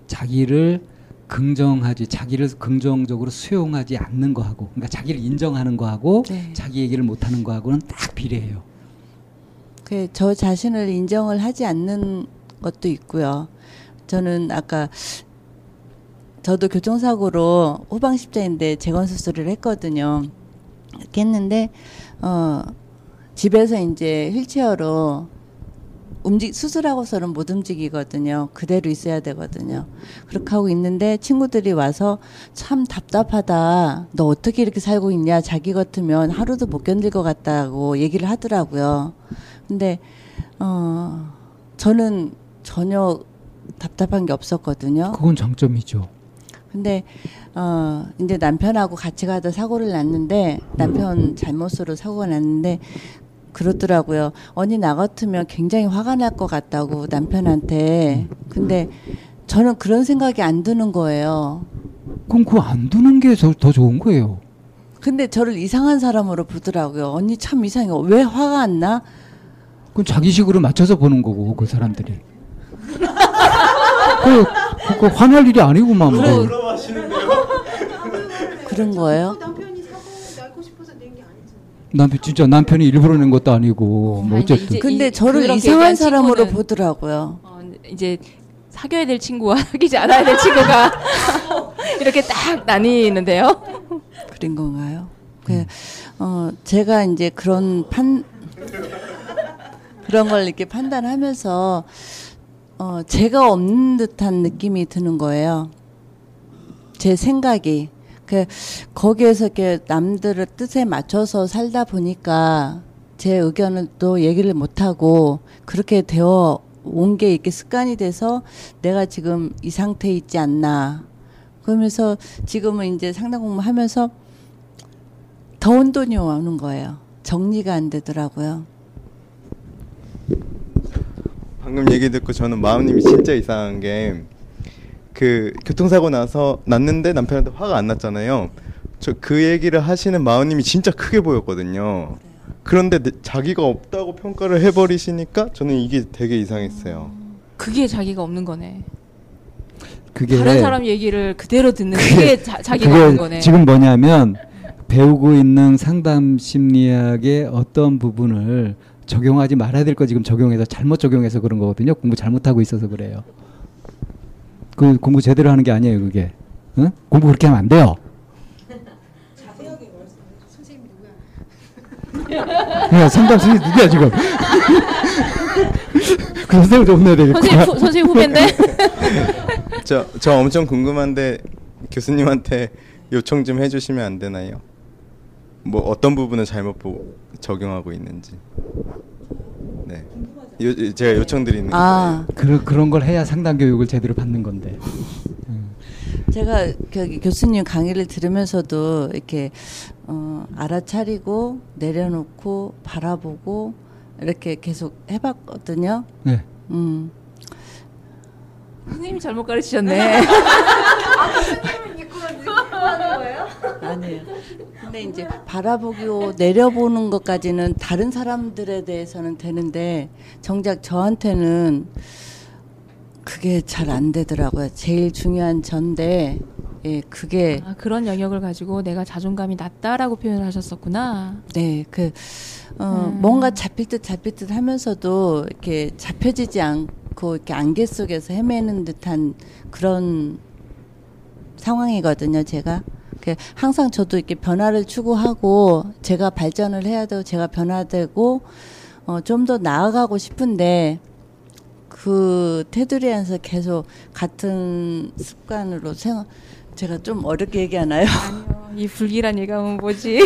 자기를 긍정하지 자기를 긍정적으로 수용하지 않는 거하고 그러니까 자기를 인정하는 거하고 네. 자기 얘기를 못하는 거하고는 딱 비례해요. 그 저 자신을 인정을 하지 않는 것도 있고요. 저는 아까 저도 교통사고로 후방 십자인데 재건 수술을 했거든요. 했는데 어 집에서 이제 휠체어로 움직 수술하고서는 못 움직이거든요. 그대로 있어야 되거든요. 그렇게 하고 있는데 친구들이 와서 참 답답하다. 너 어떻게 이렇게 살고 있냐? 자기 같으면 하루도 못 견딜 것 같다고 얘기를 하더라고요. 근데 어 저는 전혀 답답한 게 없었거든요. 그건 장점이죠. 근데 어 이제 남편하고 같이 가다 사고를 났는데 남편 잘못으로 사고가 났는데 그러더라고요. 언니 나 같으면 굉장히 화가 날 것 같다고 남편한테. 근데 저는 그런 생각이 안 드는 거예요. 그럼 그거 안 두는 게 더 좋은 거예요. 근데 저를 이상한 사람으로 보더라고요. 언니 참 이상해. 왜 화가 안 나? 그건 자기식으로 맞춰서 보는 거고 그 사람들이. 그, 그, 그 화날 일이 아니구만. 뭐. 그런 거예요? 남편 진짜 남편이 일부러 낸 것도 아니고 뭐 아니, 어쨌든 이제 근데 이- 저를 이상한 사람으로 보더라고요. 어, 이제 사귀어야 될 친구와 사귀지 않아야 될 친구가 이렇게 딱 나뉘는데요. 그런 건가요? 그, 어, 제가 이제 그런 판, 그런 걸 이렇게 판단하면서, 어, 제가 없는 듯한 느낌이 드는 거예요. 제 생각이. 그, 거기에서 이렇게 남들의 뜻에 맞춰서 살다 보니까 제 의견을 또 얘기를 못 하고 그렇게 되어 온 게 이렇게 습관이 돼서 내가 지금 이 상태에 있지 않나. 그러면서 지금은 이제 상담 공부하면서 더 혼돈이 오는 거예요. 정리가 안 되더라고요. 방금 얘기 듣고 저는 마음님이 진짜 이상한 게 그 교통사고 나서 났는데 남편한테 화가 안 났잖아요. 저 그 얘기를 하시는 마음님이 진짜 크게 보였거든요. 그런데 내- 자기가 없다고 평가를 해버리시니까 저는 이게 되게 이상했어요. 그게 자기가 없는 거네. 그게 다른 사람 얘기를 그대로 듣는 그게- 그게 자, 자기가 그게 없는 거네. 지금 뭐냐면 배우고 있는 상담 심리학의 어떤 부분을 적용하지 말아야 될 거 지금 적용해서 잘못 적용해서 그런 거거든요. 공부 잘못하고 있어서 그래요. 그 공부 제대로 하는 게 아니에요, 그게. 응? 공부 그렇게 하면 안 돼요. 야, 상담 선생님 누구야 지금? 그 선생님 좀 혼내야 되겠구나. 선생님, 후, 선생님 후배인데 저, 저 엄청 궁금한데 교수님한테 요청 좀 해주시면 안 되나요? 뭐 어떤 부분을 잘못 보, 적용하고 있는지. 네. 요, 제가 요청드리는 아, 그런 그런 걸 해야 상담 교육을 제대로 받는 건데. 제가 그 교수님 강의를 들으면서도 이렇게 어, 알아차리고 내려놓고 바라보고 이렇게 계속 해봤거든요. 네. 음. 선생님이 잘못 가르치셨네. 아니에요. 근데 이제 바라보고 내려보는 것까지는 다른 사람들에 대해서는 되는데 정작 저한테는 그게 잘 안 되더라고요. 제일 중요한 전데 예, 그게 아, 그런 영역을 가지고 내가 자존감이 낮다라고 표현을 하셨었구나. 네, 그, 어, 음. 뭔가 잡힐 듯 잡힐 듯 하면서도 이렇게 잡혀지지 않고 이렇게 안개 속에서 헤매는 듯한 그런 상황이거든요, 제가. 그 항상 저도 이렇게 변화를 추구하고 제가 발전을 해야 되고 제가 변화되고 어, 좀 더 나아가고 싶은데 그 테두리 안에서 계속 같은 습관으로 생각, 제가 좀 어렵게 얘기하나요? 이 불길한 예감은 뭐지?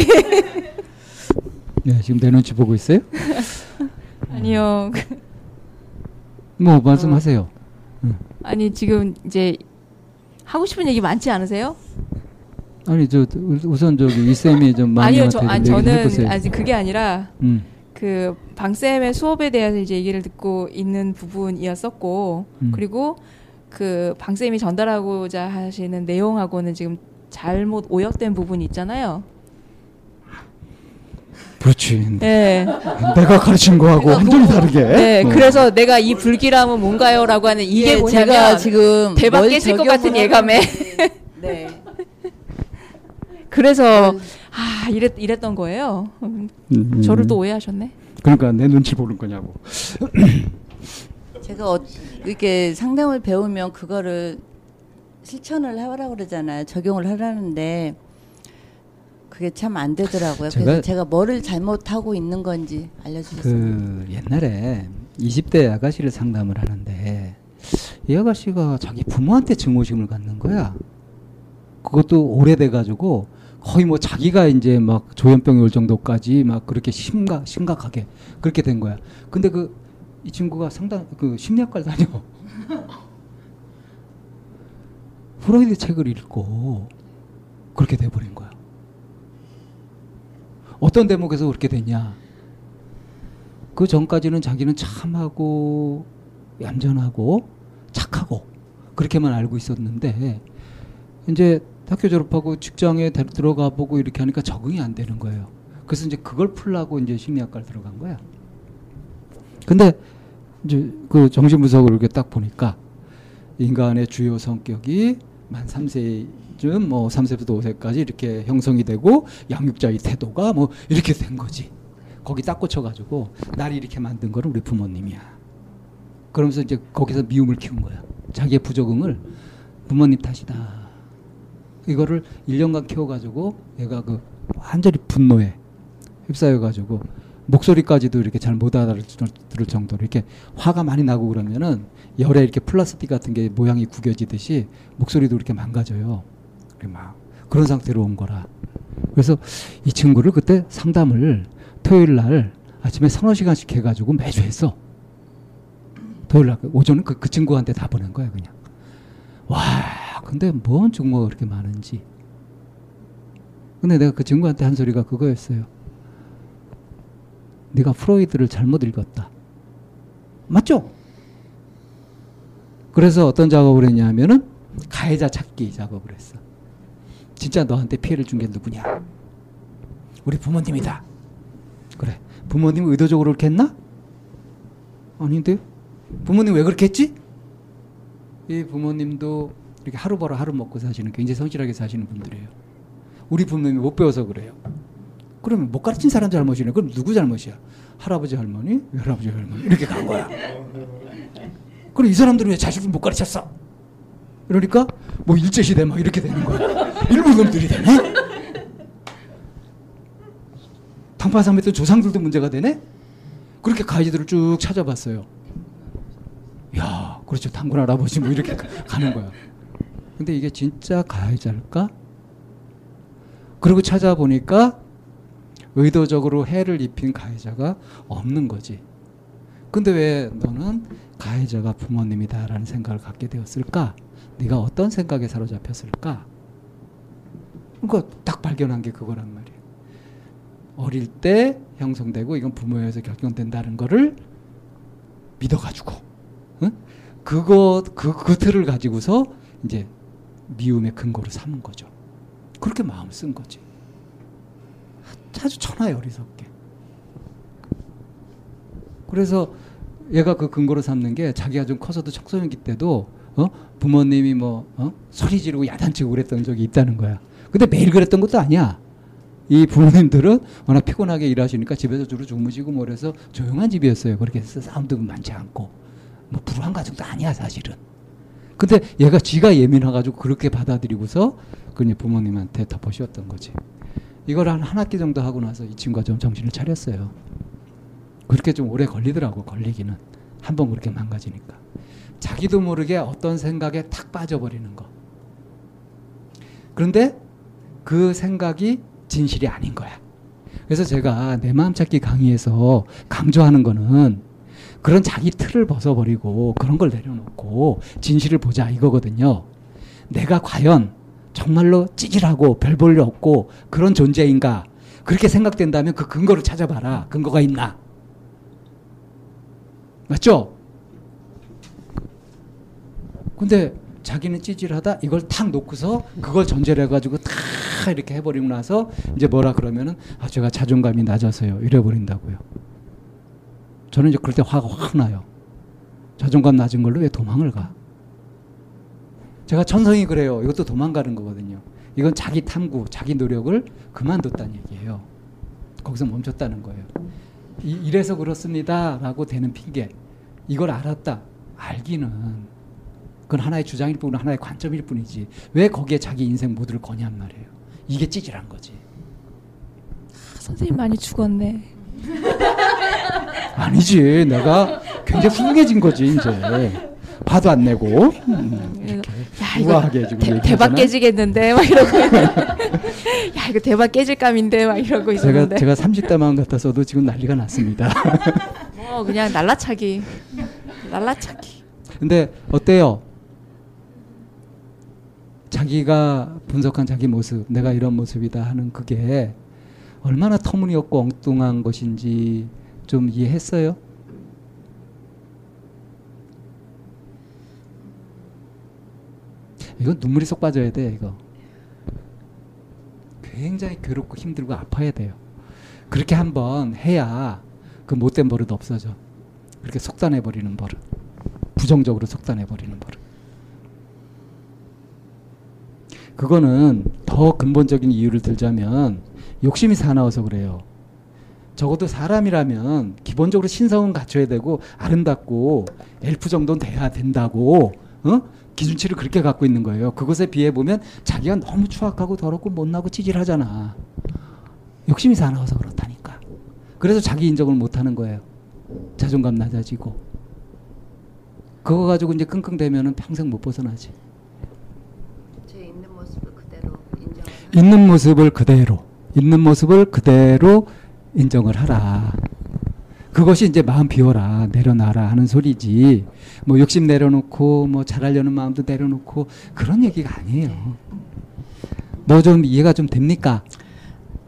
네, 지금 내 눈치 보고 있어요? 아니요. 뭐 말씀하세요. 아니 지금 이제 하고 싶은 얘기 많지 않으세요? 아니 저 우선 저기 이 쌤이 좀 많이 아니요, 저 아니 저는 해보세요. 아직 그게 아니라 음. 그 방쌤의 수업에 대해서 이제 얘기를 듣고 있는 부분이었었고 음. 그리고 그 방쌤이 전달하고자 하시는 내용하고는 지금 잘못 오역된 부분이 있잖아요. 그렇지. 네. 내가 가르친 거하고 완전히 다르게. 네, 어. 그래서 내가 이 불길함은 뭔가요라고 하는 이게 예, 뭐냐면 제가 지금 대박 뭘 깨질 것 같은 예감에. 네. 그래서 아 이랬 이랬던 거예요. 음, 음. 저를 또 오해하셨네. 그러니까 내 눈치 보는 거냐고. 제가 어, 이렇게 상담을 배우면 그거를 실천을 하라고 그러잖아요. 적용을 하라는데 그게 참 안 되더라고요. 제가- 그래서 제가 뭐를 잘못하고 있는 건지 알려주셨어요. 그 옛날에 20대 아가씨를 상담을 하는데 이 아가씨가 자기 부모한테 증오심을 갖는 거야. 그것도 오래돼 가지고 거의 뭐 자기가 이제 막 조현병이 올 정도까지 막 그렇게 심각 심각하게 그렇게 된 거야. 근데 그 이 친구가 상당 그 심리학과를 다녀. 프로이드 책을 읽고 그렇게 돼 버린 거야. 어떤 대목에서 그렇게 됐냐? 그 전까지는 자기는 참하고 얌전하고 착하고 그렇게만 알고 있었는데 이제 학교 졸업하고 직장에 들- 들어가 보고 이렇게 하니까 적응이 안 되는 거예요. 그래서 이제 그걸 풀라고 이제 심리학과를 들어간 거야. 근데 이제 그 정신분석을 이렇게 딱 보니까 인간의 주요 성격이 만 3세 쯤 뭐 3세부터 5세까지 이렇게 형성이 되고 양육자의 태도가 뭐 이렇게 된 거지. 거기 딱 꽂혀가지고 나를 이렇게 만든 거는 우리 부모님이야. 그러면서 이제 거기서 미움을 키운 거야. 자기의 부적응을 부모님 탓이다. 이거를 1년간 키워가지고 얘가 그 완전히 분노에 휩싸여가지고 목소리까지도 이렇게 잘 못 알아들을 정도로 이렇게 화가 많이 나고 그러면은 열에 이렇게 플라스틱 같은 게 모양이 구겨지듯이 목소리도 이렇게 망가져요. 막 그런 상태로 온 거라. 그래서 이 친구를 그때 상담을 토요일 날 아침에 서너 시간씩 해가지고 매주 했어. 토요일 날 오전은 그, 그 친구한테 다 보낸 거야 그냥. 와, 근데 뭔 증거가 그렇게 많은지. 근데 내가 그 친구한테 한 소리가 그거였어요. 네가 프로이드를 잘못 읽었다. 맞죠? 그래서 어떤 작업을 했냐면은 가해자 찾기 작업을 했어. 진짜 너한테 피해를 준 게 누구냐? 우리 부모님이다. 그래. 부모님 의도적으로 그렇게 했나? 아닌데? 부모님 왜 그렇게 했지? 이 부모님도 이렇게 하루 벌어 하루 먹고 사시는 굉장히 성실하게 사시는 분들이에요. 우리 부모님이 못 배워서 그래요. 그러면 못 가르친 사람 잘못이네. 그럼 누구 잘못이야? 할아버지 할머니, 외할아버지 할머니 이렇게 간 거야. 그럼 이 사람들은 왜 자식을 못 가르쳤어? 그러니까 뭐 일제 시대 막 이렇게 되는 거야. 일본 놈들이 되네. 당파삼 했던 조상들도 문제가 되네. 그렇게 가이드들을 쭉 찾아봤어요. 야, 그렇죠. 당군 할아버지 뭐 이렇게 가- 가는 거야. 근데 이게 진짜 가해자일까? 그리고 찾아보니까 의도적으로 해를 입힌 가해자가 없는 거지. 근데 왜 너는 가해자가 부모님이다라는 생각을 갖게 되었을까? 네가 어떤 생각에 사로잡혔을까? 그거 딱 발견한 게 그거란 말이에요. 어릴 때 형성되고 이건 부모에서 결정된다는 거를 믿어가지고, 응? 그거 그, 그 틀을 가지고서 이제 미움의 근거로 삼은 거죠. 그렇게 마음 쓴 거지. 아주 천하의 어리석게. 그래서 얘가 그 근거로 삼는 게 자기가 좀 커서도 청소년기 때도 어? 부모님이 뭐 어? 소리 지르고 야단치고 그랬던 적이 있다는 거야. 근데 매일 그랬던 것도 아니야. 이 부모님들은 워낙 피곤하게 일하시니까 집에서 주로 주무시고 뭐 그래서 조용한 집이었어요. 그렇게 해서 싸움도 많지 않고 뭐 불우한 가정도 아니야 사실은. 근데 얘가 지가 예민해가지고 그렇게 받아들이고서 그냥 부모님한테 덮어씌웠던 거지. 이걸 한 한 학기 정도 하고 나서 이 친구가 좀 정신을 차렸어요. 그렇게 좀 오래 걸리더라고 걸리기는 한 번 그렇게 망가지니까 자기도 모르게 어떤 생각에 탁 빠져버리는 거. 그런데 그 생각이 진실이 아닌 거야. 그래서 제가 내 마음 찾기 강의에서 강조하는 거는 그런 자기 틀을 벗어버리고 그런 걸 내려놓고 진실을 보자 이거거든요. 내가 과연 정말로 찌질하고 별 볼 일 없고 그런 존재인가 그렇게 생각된다면 그 근거를 찾아봐라. 근거가 있나? 맞죠? 근데 자기는 찌질하다 이걸 탁 놓고서 그걸 전제로 해가지고 탁 이렇게 해버리고 나서 이제 뭐라 그러면은 아 제가 자존감이 낮아서요 이래버린다고요. 저는 이제 그럴 때 화가 확 나요. 자존감 낮은 걸로 왜 도망을 가? 제가 천성이 그래요. 이것도 도망가는 거거든요. 이건 자기 탐구, 자기 노력을 그만뒀다는 얘기예요. 거기서 멈췄다는 거예요. 이, 이래서 그렇습니다라고 되는 핑계. 이걸 알았다. 알기는 그건 하나의 주장일 뿐 하나의 관점일 뿐이지. 왜 거기에 자기 인생 모두를 거냔 말이에요. 이게 찌질한 거지. 아, 선생님 많이 죽었네. 아니지. 내가 굉장히 훌륭해진 거지 이제. 화도 안 내고 음, 이렇게 야, 이거 우아하게 해주고 대. 대박 깨지겠는데 막 이러고 야 이거 대박 깨질 감인데 막 이러고 제가 있었는데 제가 30대만 같아서도 지금 난리가 났습니다. 뭐 그냥 날라차기 날라차기 근데 어때요? 자기가 분석한 자기 모습, 내가 이런 모습이다 하는 그게 얼마나 터무니없고 엉뚱한 것인지 좀 이해했어요? 이건 눈물이 쏙 빠져야 돼, 이거. 굉장히 괴롭고 힘들고 아파야 돼요. 그렇게 한번 해야 그 못된 버릇 없어져. 그렇게 속단해 버리는 버릇. 부정적으로 속단해 버리는 버릇. 그거는 더 근본적인 이유를 들자면 욕심이 사나워서 그래요. 적어도 사람이라면 기본적으로 신성은 갖춰야 되고 아름답고 엘프 정도는 돼야 된다고 어? 기준치를 그렇게 갖고 있는 거예요. 그것에 비해 보면 자기가 너무 추악하고 더럽고 못나고 찌질하잖아. 욕심이 사나워서 그렇다니까. 그래서 자기 인정을 못 하는 거예요. 자존감 낮아지고. 그거 가지고 이제 끙끙대면은 평생 못 벗어나지. 제 있는 모습을 그대로 인정. 있는 모습을 그대로, 있는 모습을 그대로 인정을 하라. 그것이 이제 마음 비워라, 내려놔라 하는 소리지. 뭐 욕심 내려놓고, 뭐 잘하려는 마음도 내려놓고, 그런 얘기가 아니에요. 뭐 좀 이해가 좀 됩니까?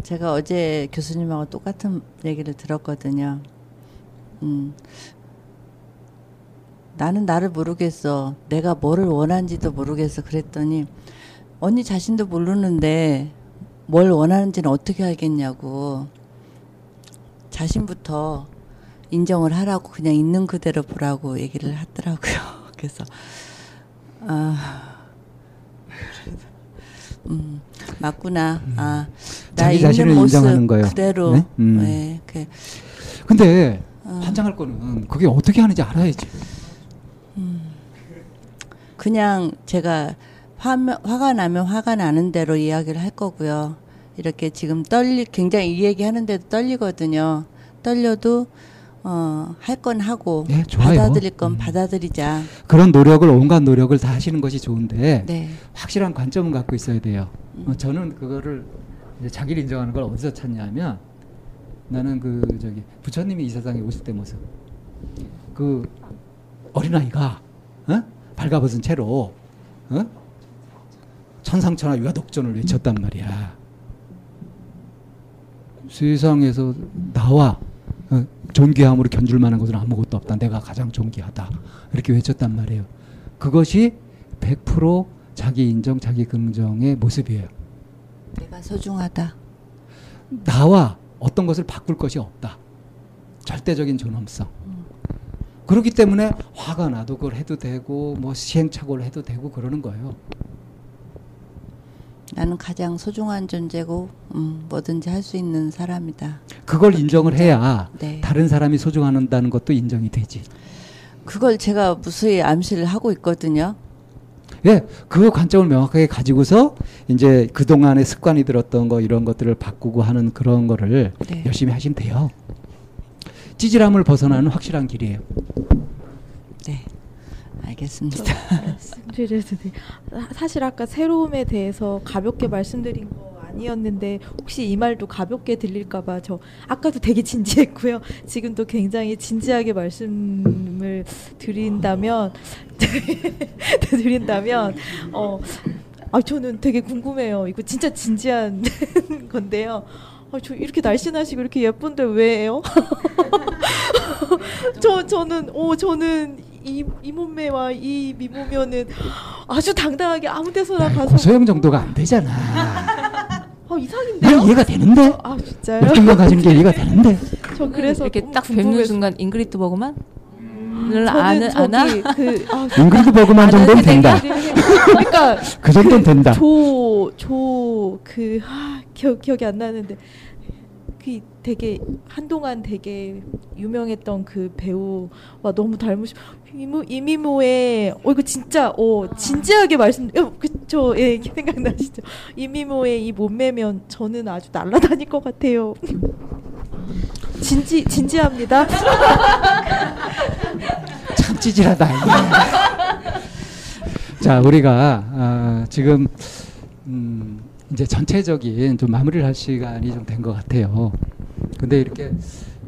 제가 어제 교수님하고 똑같은 얘기를 들었거든요. 음, 나는 나를 모르겠어. 내가 뭐를 원하는지도 모르겠어. 그랬더니 언니 자신도 모르는데 뭘 원하는지는 어떻게 알겠냐고. 자신부터 인정을 하라고 그냥 있는 그대로 보라고 얘기를 하더라고요. 그래서 아, 음, 맞구나. 아, 나 자기 있는 자신을 모습 인정하는 거예요. 그대로. 네? 음. 네, 그, 근데 어. 환장할 거는 그게 어떻게 하는지 알아야지. 그냥 제가 화, 화가 나면 화가 나는 대로 이야기를 할 거고요. 이렇게 지금 떨리 굉장히 이 얘기 하는데도 떨리거든요. 떨려도 어, 할 건 하고 네. 음. 받아들일 건 받아들이자. 그런 노력을 온갖 노력을 다 하시는 것이 좋은데 네. 확실한 관점은 갖고 있어야 돼요. 음. 어, 저는 그거를 자기를 인정하는 걸 어디서 찾냐면 나는 그 저기 부처님이 이 세상에 오실 때 모습 그 어린아이가 어? 발가벗은 채로 어? 천상천하 유아독전을 외쳤단 말이야. 세상에서 나와 어, 존귀함으로 견줄 만한 것은 아무것도 없다. 내가 가장 존귀하다. 이렇게 외쳤단 말이에요. 그것이 100% 자기 인정, 자기 긍정의 모습이에요. 내가 소중하다. 나와 어떤 것을 바꿀 것이 없다. 절대적인 존엄성. 그렇기 때문에 화가 나도 그걸 해도 되고 뭐 시행착오를 해도 되고 그러는 거예요. 나는 가장 소중한 존재고 음, 뭐든지 할 수 있는 사람이다. 그걸 인정을 해야 네. 다른 사람이 소중한다는 것도 인정이 되지. 그걸 제가 무수히 암시를 하고 있거든요. 예, 그 관점을 명확하게 가지고서 이제 그 동안의 습관이 들었던 거 이런 것들을 바꾸고 하는 그런 거를 네. 열심히 하시면 돼요. 찌질함을 벗어나는 확실한 길이에요. 네. 알겠습니다. 사실 아까 새로움에 대해서 가볍게 말씀드린 거 아니었는데 혹시 이 말도 가볍게 들릴까봐 저 아까도 되게 진지했고요. 지금도 굉장히 진지하게 말씀을 드린다면 드린다면 어. 아 저는 되게 궁금해요. 이거 진짜 진지한 건데요. 아, 저 이렇게 날씬하시고 이렇게 예쁜데 왜요? 저 저는 오 저는 이, 이 몸매와 이 미모면은 아주 당당하게 아무 데서나 가서 고소영 정도가 안 되잖아. 아 이상인데요? 난 이해가 되는데. 아 진짜요? 몇등만 가진 게 이해가 되는데. 저 그래서 이렇게 딱 뵙는. 순간 잉그리트 버그만 을 저는 아는 아나 그 아, 잉그리드 버그만 정도는 된다. 그러니까 그 정도는 된다. 조 조그 아, 기억 기억이 안 나는데 그 되게 한동안 되게 유명했던 그 배우와 너무 닮으시 이모 이미모의 어 이거 진짜 어 진지하게 말씀 어, 그쵸 예 생각나시죠 이미모의 이 몸매면 저는 아주 날아다닐 것 같아요 진지 진지합니다 참 찌질하다. 자, 우리가 아, 지금 음, 이제 전체적인 좀 마무리를 할 시간이 좀 된 것 같아요. 근데 이렇게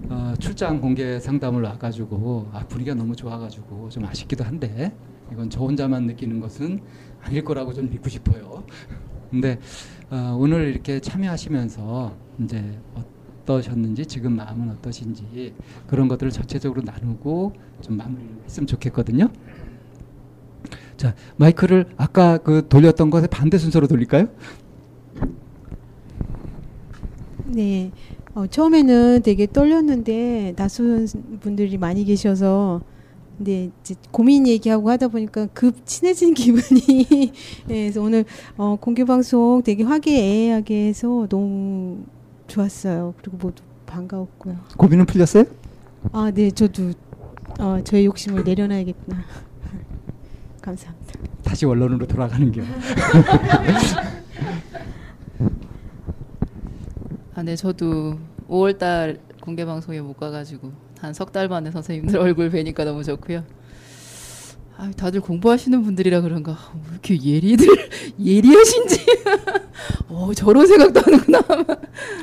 어, 출장 공개 상담을 와가지고 아, 분위기가 너무 좋아가지고 좀 아쉽기도 한데 이건 저 혼자만 느끼는 것은 아닐 거라고 좀 믿고 싶어요. 근데 어, 오늘 이렇게 참여하시면서 이제 어떠셨는지 지금 마음은 어떠신지 그런 것들을 전체적으로 나누고 좀 마무리했으면 좋겠거든요. 자 마이크를 아까 그 돌렸던 것에 반대 순서로 돌릴까요? 네. 어, 처음에는 되게 떨렸는데 낯선 분들이 많이 계셔서 근데 이제 고민 얘기하고 하다 보니까 급 친해진 기분이 예, 그래서 오늘 어, 공개 방송 되게 화기애애하게 해서 너무 좋았어요. 그리고 모두 반가웠고요. 고민은 풀렸어요? 아, 네, 저도 어, 저의 욕심을 내려놔야겠구나. 감사합니다. 다시 원론으로 돌아가는 게. 아, 네, 저도 5월달 공개 방송에 못 가가지고 한 석 달 만에 선생님들 얼굴 뵈니까 너무 좋고요. 아, 다들 공부하시는 분들이라 그런가 왜 이렇게 예리들 예리하신지. 어, 저런 생각도 하는구나.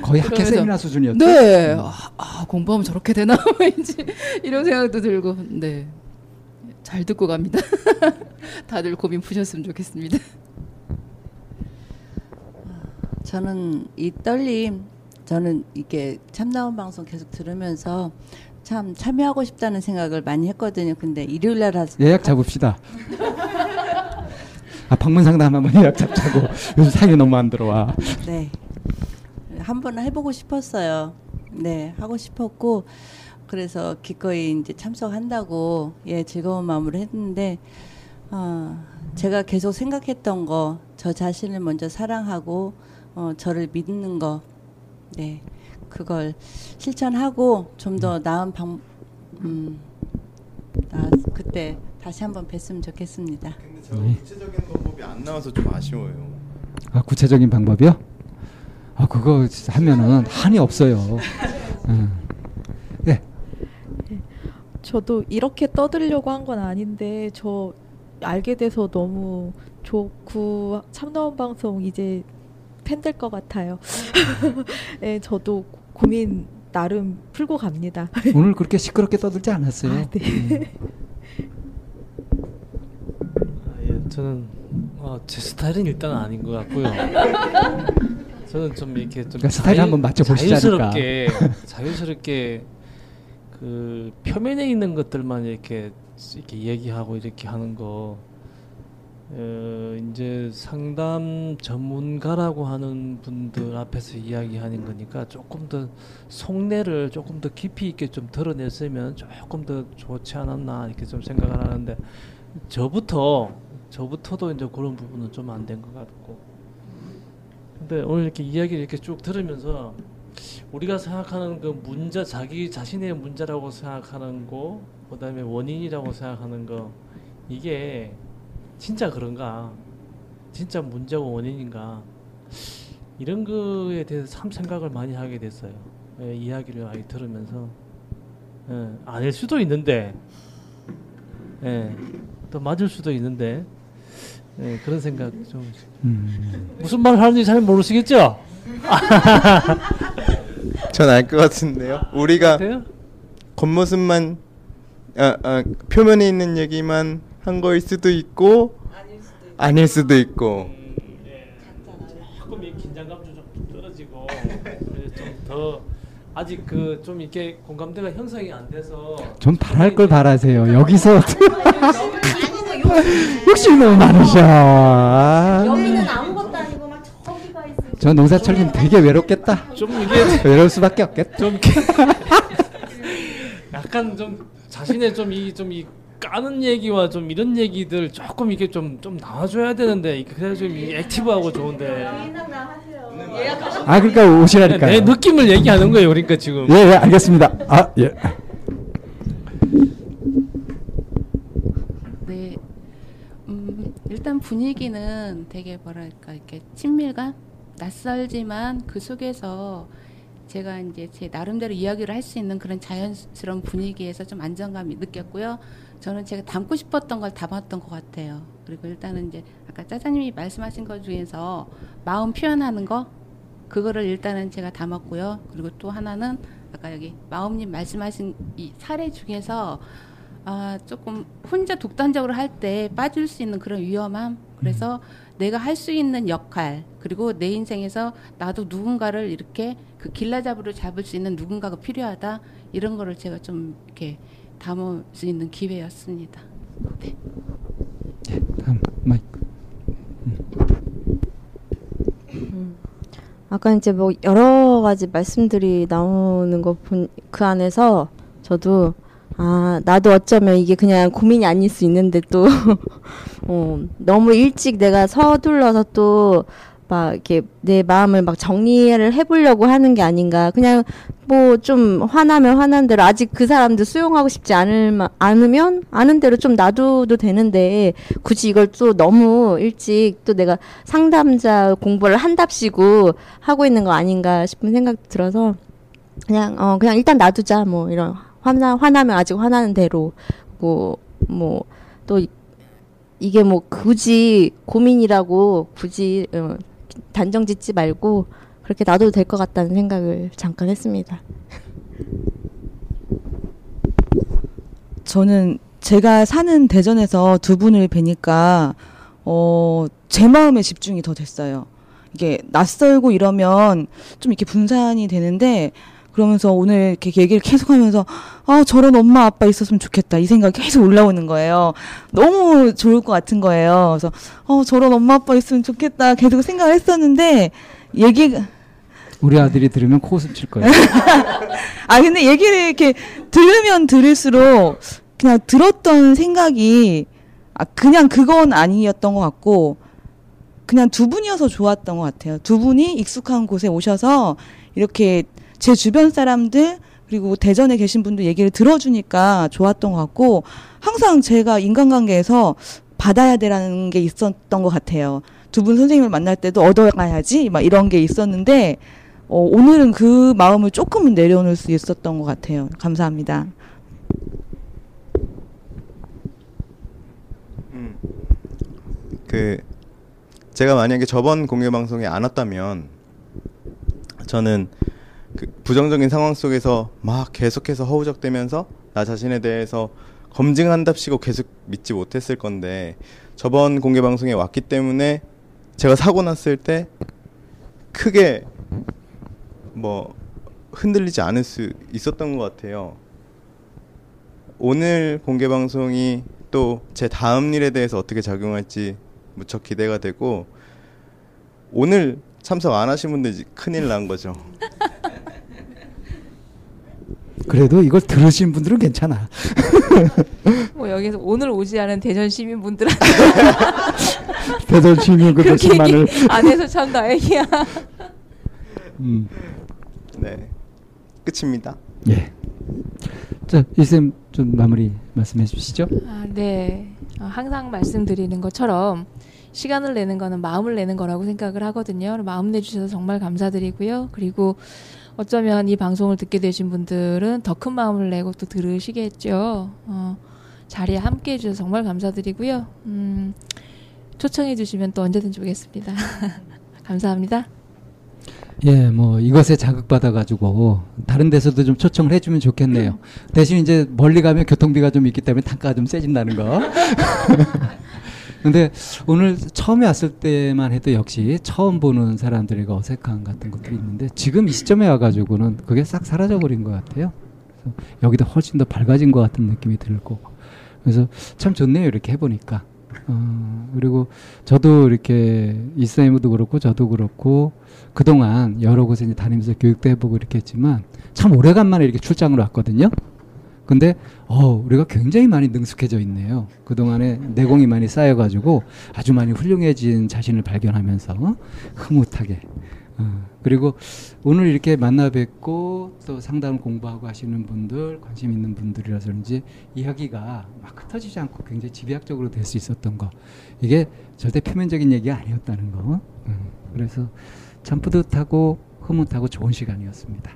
거의 학회 세미나 수준이었죠? 네, 아, 아, 공부하면 저렇게 되나 왠지 이런 생각도 들고, 네, 잘 듣고 갑니다. 다들 고민 푸셨으면 좋겠습니다. 저는 이 떨림, 저는 이게 참나온 방송 계속 들으면서 참 참여하고 싶다는 생각을 많이 했거든요. 근데 일요일 날 하서 예약 잡읍시다. 아 방문 상담 한번 예약 잡자고 요즘 사이 너무 안 들어와. 네. 한번 해보고 싶었어요. 네, 하고 싶었고, 그래서 기꺼이 이제 참석한다고, 예, 즐거운 마음으로 했는데, 어, 제가 계속 생각했던 거, 저 자신을 먼저 사랑하고, 어, 저를 믿는 거, 네, 그걸 실천하고, 좀 더 나은 방, 음, 나, 그때 다시 한번 뵀으면 좋겠습니다. 저 구체적인 방법이 안 나와서 좀 아쉬워요. 아 구체적인 방법이요? 아 그거 하면은 한이 없어요. 음. 네. 저도 이렇게 떠들려고 한 건 아닌데 저 알게 돼서 너무 좋고 참나원 방송 이제 팬될것 같아요. 네, 저도 고민 나름 풀고 갑니다. 오늘 그렇게 시끄럽게 떠들지 않았어요. 아, 네. 아, 예, 저는 어, 제 스타일은 일단 아닌 것 같고요. 저는 좀 이렇게 좀 그러니까 스타일 한번 맞춰보시자니까. 자유스럽게 자유스럽게 그 표면에 있는 것들만 이렇게 이렇게 얘기하고 이렇게 하는 거 어, 이제 상담 전문가라고 하는 분들 앞에서 이야기하는 거니까 조금 더 속내를 조금 더 깊이 있게 좀 드러냈으면 조금 더 좋지 않았나 이렇게 좀 생각을 하는데 저부터 저부터도 이제 그런 부분은 좀 안 된 것 같고. 근데 오늘 이렇게 이야기를 이렇게 쭉 들으면서 우리가 생각하는 그 문제 자기 자신의 문제라고 생각하는 거 그다음에 원인이라고 생각하는 거 이게 진짜 그런가 진짜 문제고 원인인가 이런 거에 대해서 참 생각을 많이 하게 됐어요 예, 이야기를 많이 들으면서 예, 아닐 수도 있는데 예, 또 맞을 수도 있는데 예, 그런 생각 좀 음. 무슨 말을 하는지 잘 모르시겠죠? 전 알 것 같은데요. 우리가 같아요? 겉모습만 아, 아, 표면에 있는 얘기만 한 거일 수도 있고 아닐 수도 있고. 조금 이 긴장감도 좀 떨어지고 좀더 아직 그 좀 이렇게 공감대가 형성이 안 돼서 좀 바랄 걸 바라세요. 여기서 욕심 너무 많으셔. 아. 여기는 아무것도 아니고 막 저기가 있어. 저 농사철님 되게 외롭겠다. 좀 이게 외로울 수밖에 없겠다. 좀 약간 좀 자신의 좀 이 좀이 까는 얘기와 좀 이런 얘기들 조금 이게 좀 좀 나와줘야 되는데 그래야 좀이 액티브하고 좋은데 아 그러니까 오시라니까요. 내 느낌을 얘기하는 거예요 그러니까 지금 예, 예 알겠습니다. 아 예. 네. 음, 일단 분위기는 되게 뭐랄까 이렇게 친밀감, 낯설지만 그 속에서 제가 이제 제 나름대로 이야기를 할 수 있는 그런 자연스러운 분위기에서 좀 안정감이 느꼈고요. 저는 제가 담고 싶었던 걸 담았던 것 같아요. 그리고 일단은 이제 아까 짜장님이 말씀하신 것 중에서 마음 표현하는 거 그거를 일단은 제가 담았고요. 그리고 또 하나는 아까 여기 마음님 말씀하신 이 사례 중에서 아 조금 혼자 독단적으로 할 때 빠질 수 있는 그런 위험함 그래서 내가 할 수 있는 역할 그리고 내 인생에서 나도 누군가를 이렇게 그 길라잡이로 잡을 수 있는 누군가가 필요하다 이런 거를 제가 좀 이렇게 담을 수 있는 기회였습니다. 네. 다음 마이크. 아까 이제 뭐 여러 가지 말씀들이 나오는 거본그 안에서 저도 아 나도 어쩌면 이게 그냥 고민이 아닐 수 있는데 또 어, 너무 일찍 내가 서둘러서 또 막 이렇게 내 마음을 막 정리를 해보려고 하는 게 아닌가. 그냥 뭐 좀 화나면 화난 대로 아직 그 사람들 수용하고 싶지 않을 마- 않으면 아는 대로 좀 놔둬도 되는데 굳이 이걸 또 너무 일찍 또 내가 상담자 공부를 한답시고 하고 있는 거 아닌가 싶은 생각 들어서 그냥 어 그냥 일단 놔두자. 뭐 이런 화나 화나면 아직 화나는 대로. 뭐 뭐 또 이게 뭐 굳이 고민이라고 굳이 어, 단정 짓지 말고 그렇게 놔둬도 될 것 같다는 생각을 잠깐 했습니다. 저는 제가 사는 대전에서 두 분을 뵈니까 어, 제 마음에 집중이 더 됐어요. 이게 낯설고 이러면 좀 이렇게 분산이 되는데 그러면서 오늘 이렇게 얘기를 계속 하면서 아 저런 엄마 아빠 있었으면 좋겠다 이 생각이 계속 올라오는 거예요. 너무 좋을 것 같은 거예요. 그래서 어 저런 엄마 아빠 있으면 좋겠다 계속 생각을 했었는데 얘기가 우리 아들이 들으면 코웃음 칠 거예요. 아 근데 얘기를 이렇게 들으면 들을수록 그냥 들었던 생각이 아 그냥 그건 아니었던 것 같고 그냥 두 분이어서 좋았던 것 같아요. 두 분이 익숙한 곳에 오셔서 이렇게 제 주변 사람들 그리고 대전에 계신 분들 얘기를 들어주니까 좋았던 것 같고 항상 제가 인간관계에서 받아야 되라는 게 있었던 것 같아요. 두 분 선생님을 만날 때도 얻어가야지 막 이런 게 있었는데 어, 오늘은 그 마음을 조금은 내려놓을 수 있었던 것 같아요. 감사합니다. 그 제가 만약에 저번 공개 방송에 안 왔다면 저는 그 부정적인 상황 속에서 막 계속해서 허우적대면서 나 자신에 대해서 검증한답시고 계속 믿지 못했을 건데 저번 공개 방송에 왔기 때문에 제가 사고 났을 때 크게 뭐 흔들리지 않을 수 있었던 것 같아요. 오늘 공개 방송이 또 제 다음 일에 대해서 어떻게 작용할지 무척 기대가 되고 오늘 참석 안 하신 분들 큰일 난 거죠. 그래도 이걸 들으신 분들은 괜찮아. 뭐 여기서 오늘 오지 않은 대전 시민분들한테 대전 시민 그 몇십만을. 안 해서 참 다행이야. 음. 네. 끝입니다. 예. 자, 이쌤 좀 마무리 말씀해 주시죠. 아, 네. 어, 항상 말씀드리는 것처럼 시간을 내는 거는 마음을 내는 거라고 생각을 하거든요. 마음 내주셔서 정말 감사드리고요. 그리고 어쩌면 이 방송을 듣게 되신 분들은 더 큰 마음을 내고 또 들으시겠죠. 어, 자리에 함께 해주셔서 정말 감사드리고요. 음, 초청해 주시면 또 언제든지 오겠습니다. 감사합니다. 예, 뭐 이것에 자극받아 가지고 다른 데서도 좀 초청을 해주면 좋겠네요. 대신 이제 멀리 가면 교통비가 좀 있기 때문에 단가가 좀 세진다는 거. 근데 오늘 처음에 왔을 때만 해도 역시 처음 보는 사람들에게 어색함 같은 것들이 있는데 지금 이 시점에 와가지고는 그게 싹 사라져 버린 것 같아요. 그래서 여기도 훨씬 더 밝아진 것 같은 느낌이 들고 그래서 참 좋네요 이렇게 해보니까. 어, 그리고 저도 이렇게 이사이무도 그렇고 저도 그렇고 그동안 여러 곳에 이제 다니면서 교육도 해보고 이렇게 했지만 참 오래간만에 이렇게 출장을 왔거든요. 근데 어 우리가 굉장히 많이 능숙해져 있네요. 그동안에 내공이 많이 쌓여가지고 아주 많이 훌륭해진 자신을 발견하면서 흐뭇하게. 어, 그리고 오늘 이렇게 만나 뵙고 또 상담을 공부하고 하시는 분들 관심 있는 분들이라서 그런지 이야기가 막 흩어지지 않고 굉장히 집약적으로 될 수 있었던 거. 이게 절대 표면적인 얘기가 아니었다는 거. 음, 그래서 참 뿌듯하고 흐뭇하고 좋은 시간이었습니다.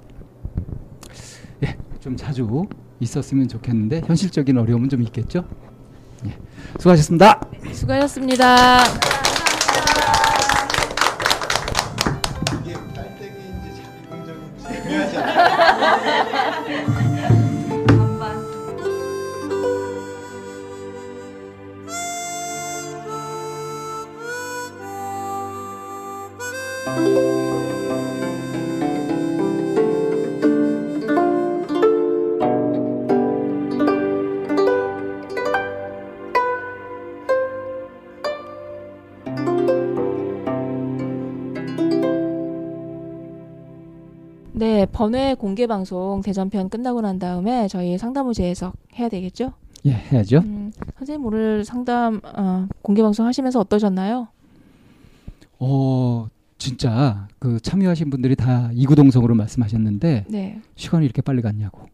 예, 좀 자주 있었으면 좋겠는데 현실적인 어려움은 좀 있겠죠. 예, 수고하셨습니다. 수고하셨습니다. 번외 공개 방송 대전편 끝나고 난 다음에 저희 상담후 재해석 해야 되겠죠? 예, 해야죠. 음, 선생님 오늘 상담 어, 공개 방송 하시면서 어떠셨나요? 어, 진짜 그 참여하신 분들이 다 이구동성으로 말씀하셨는데 네. 시간이 이렇게 빨리 갔냐고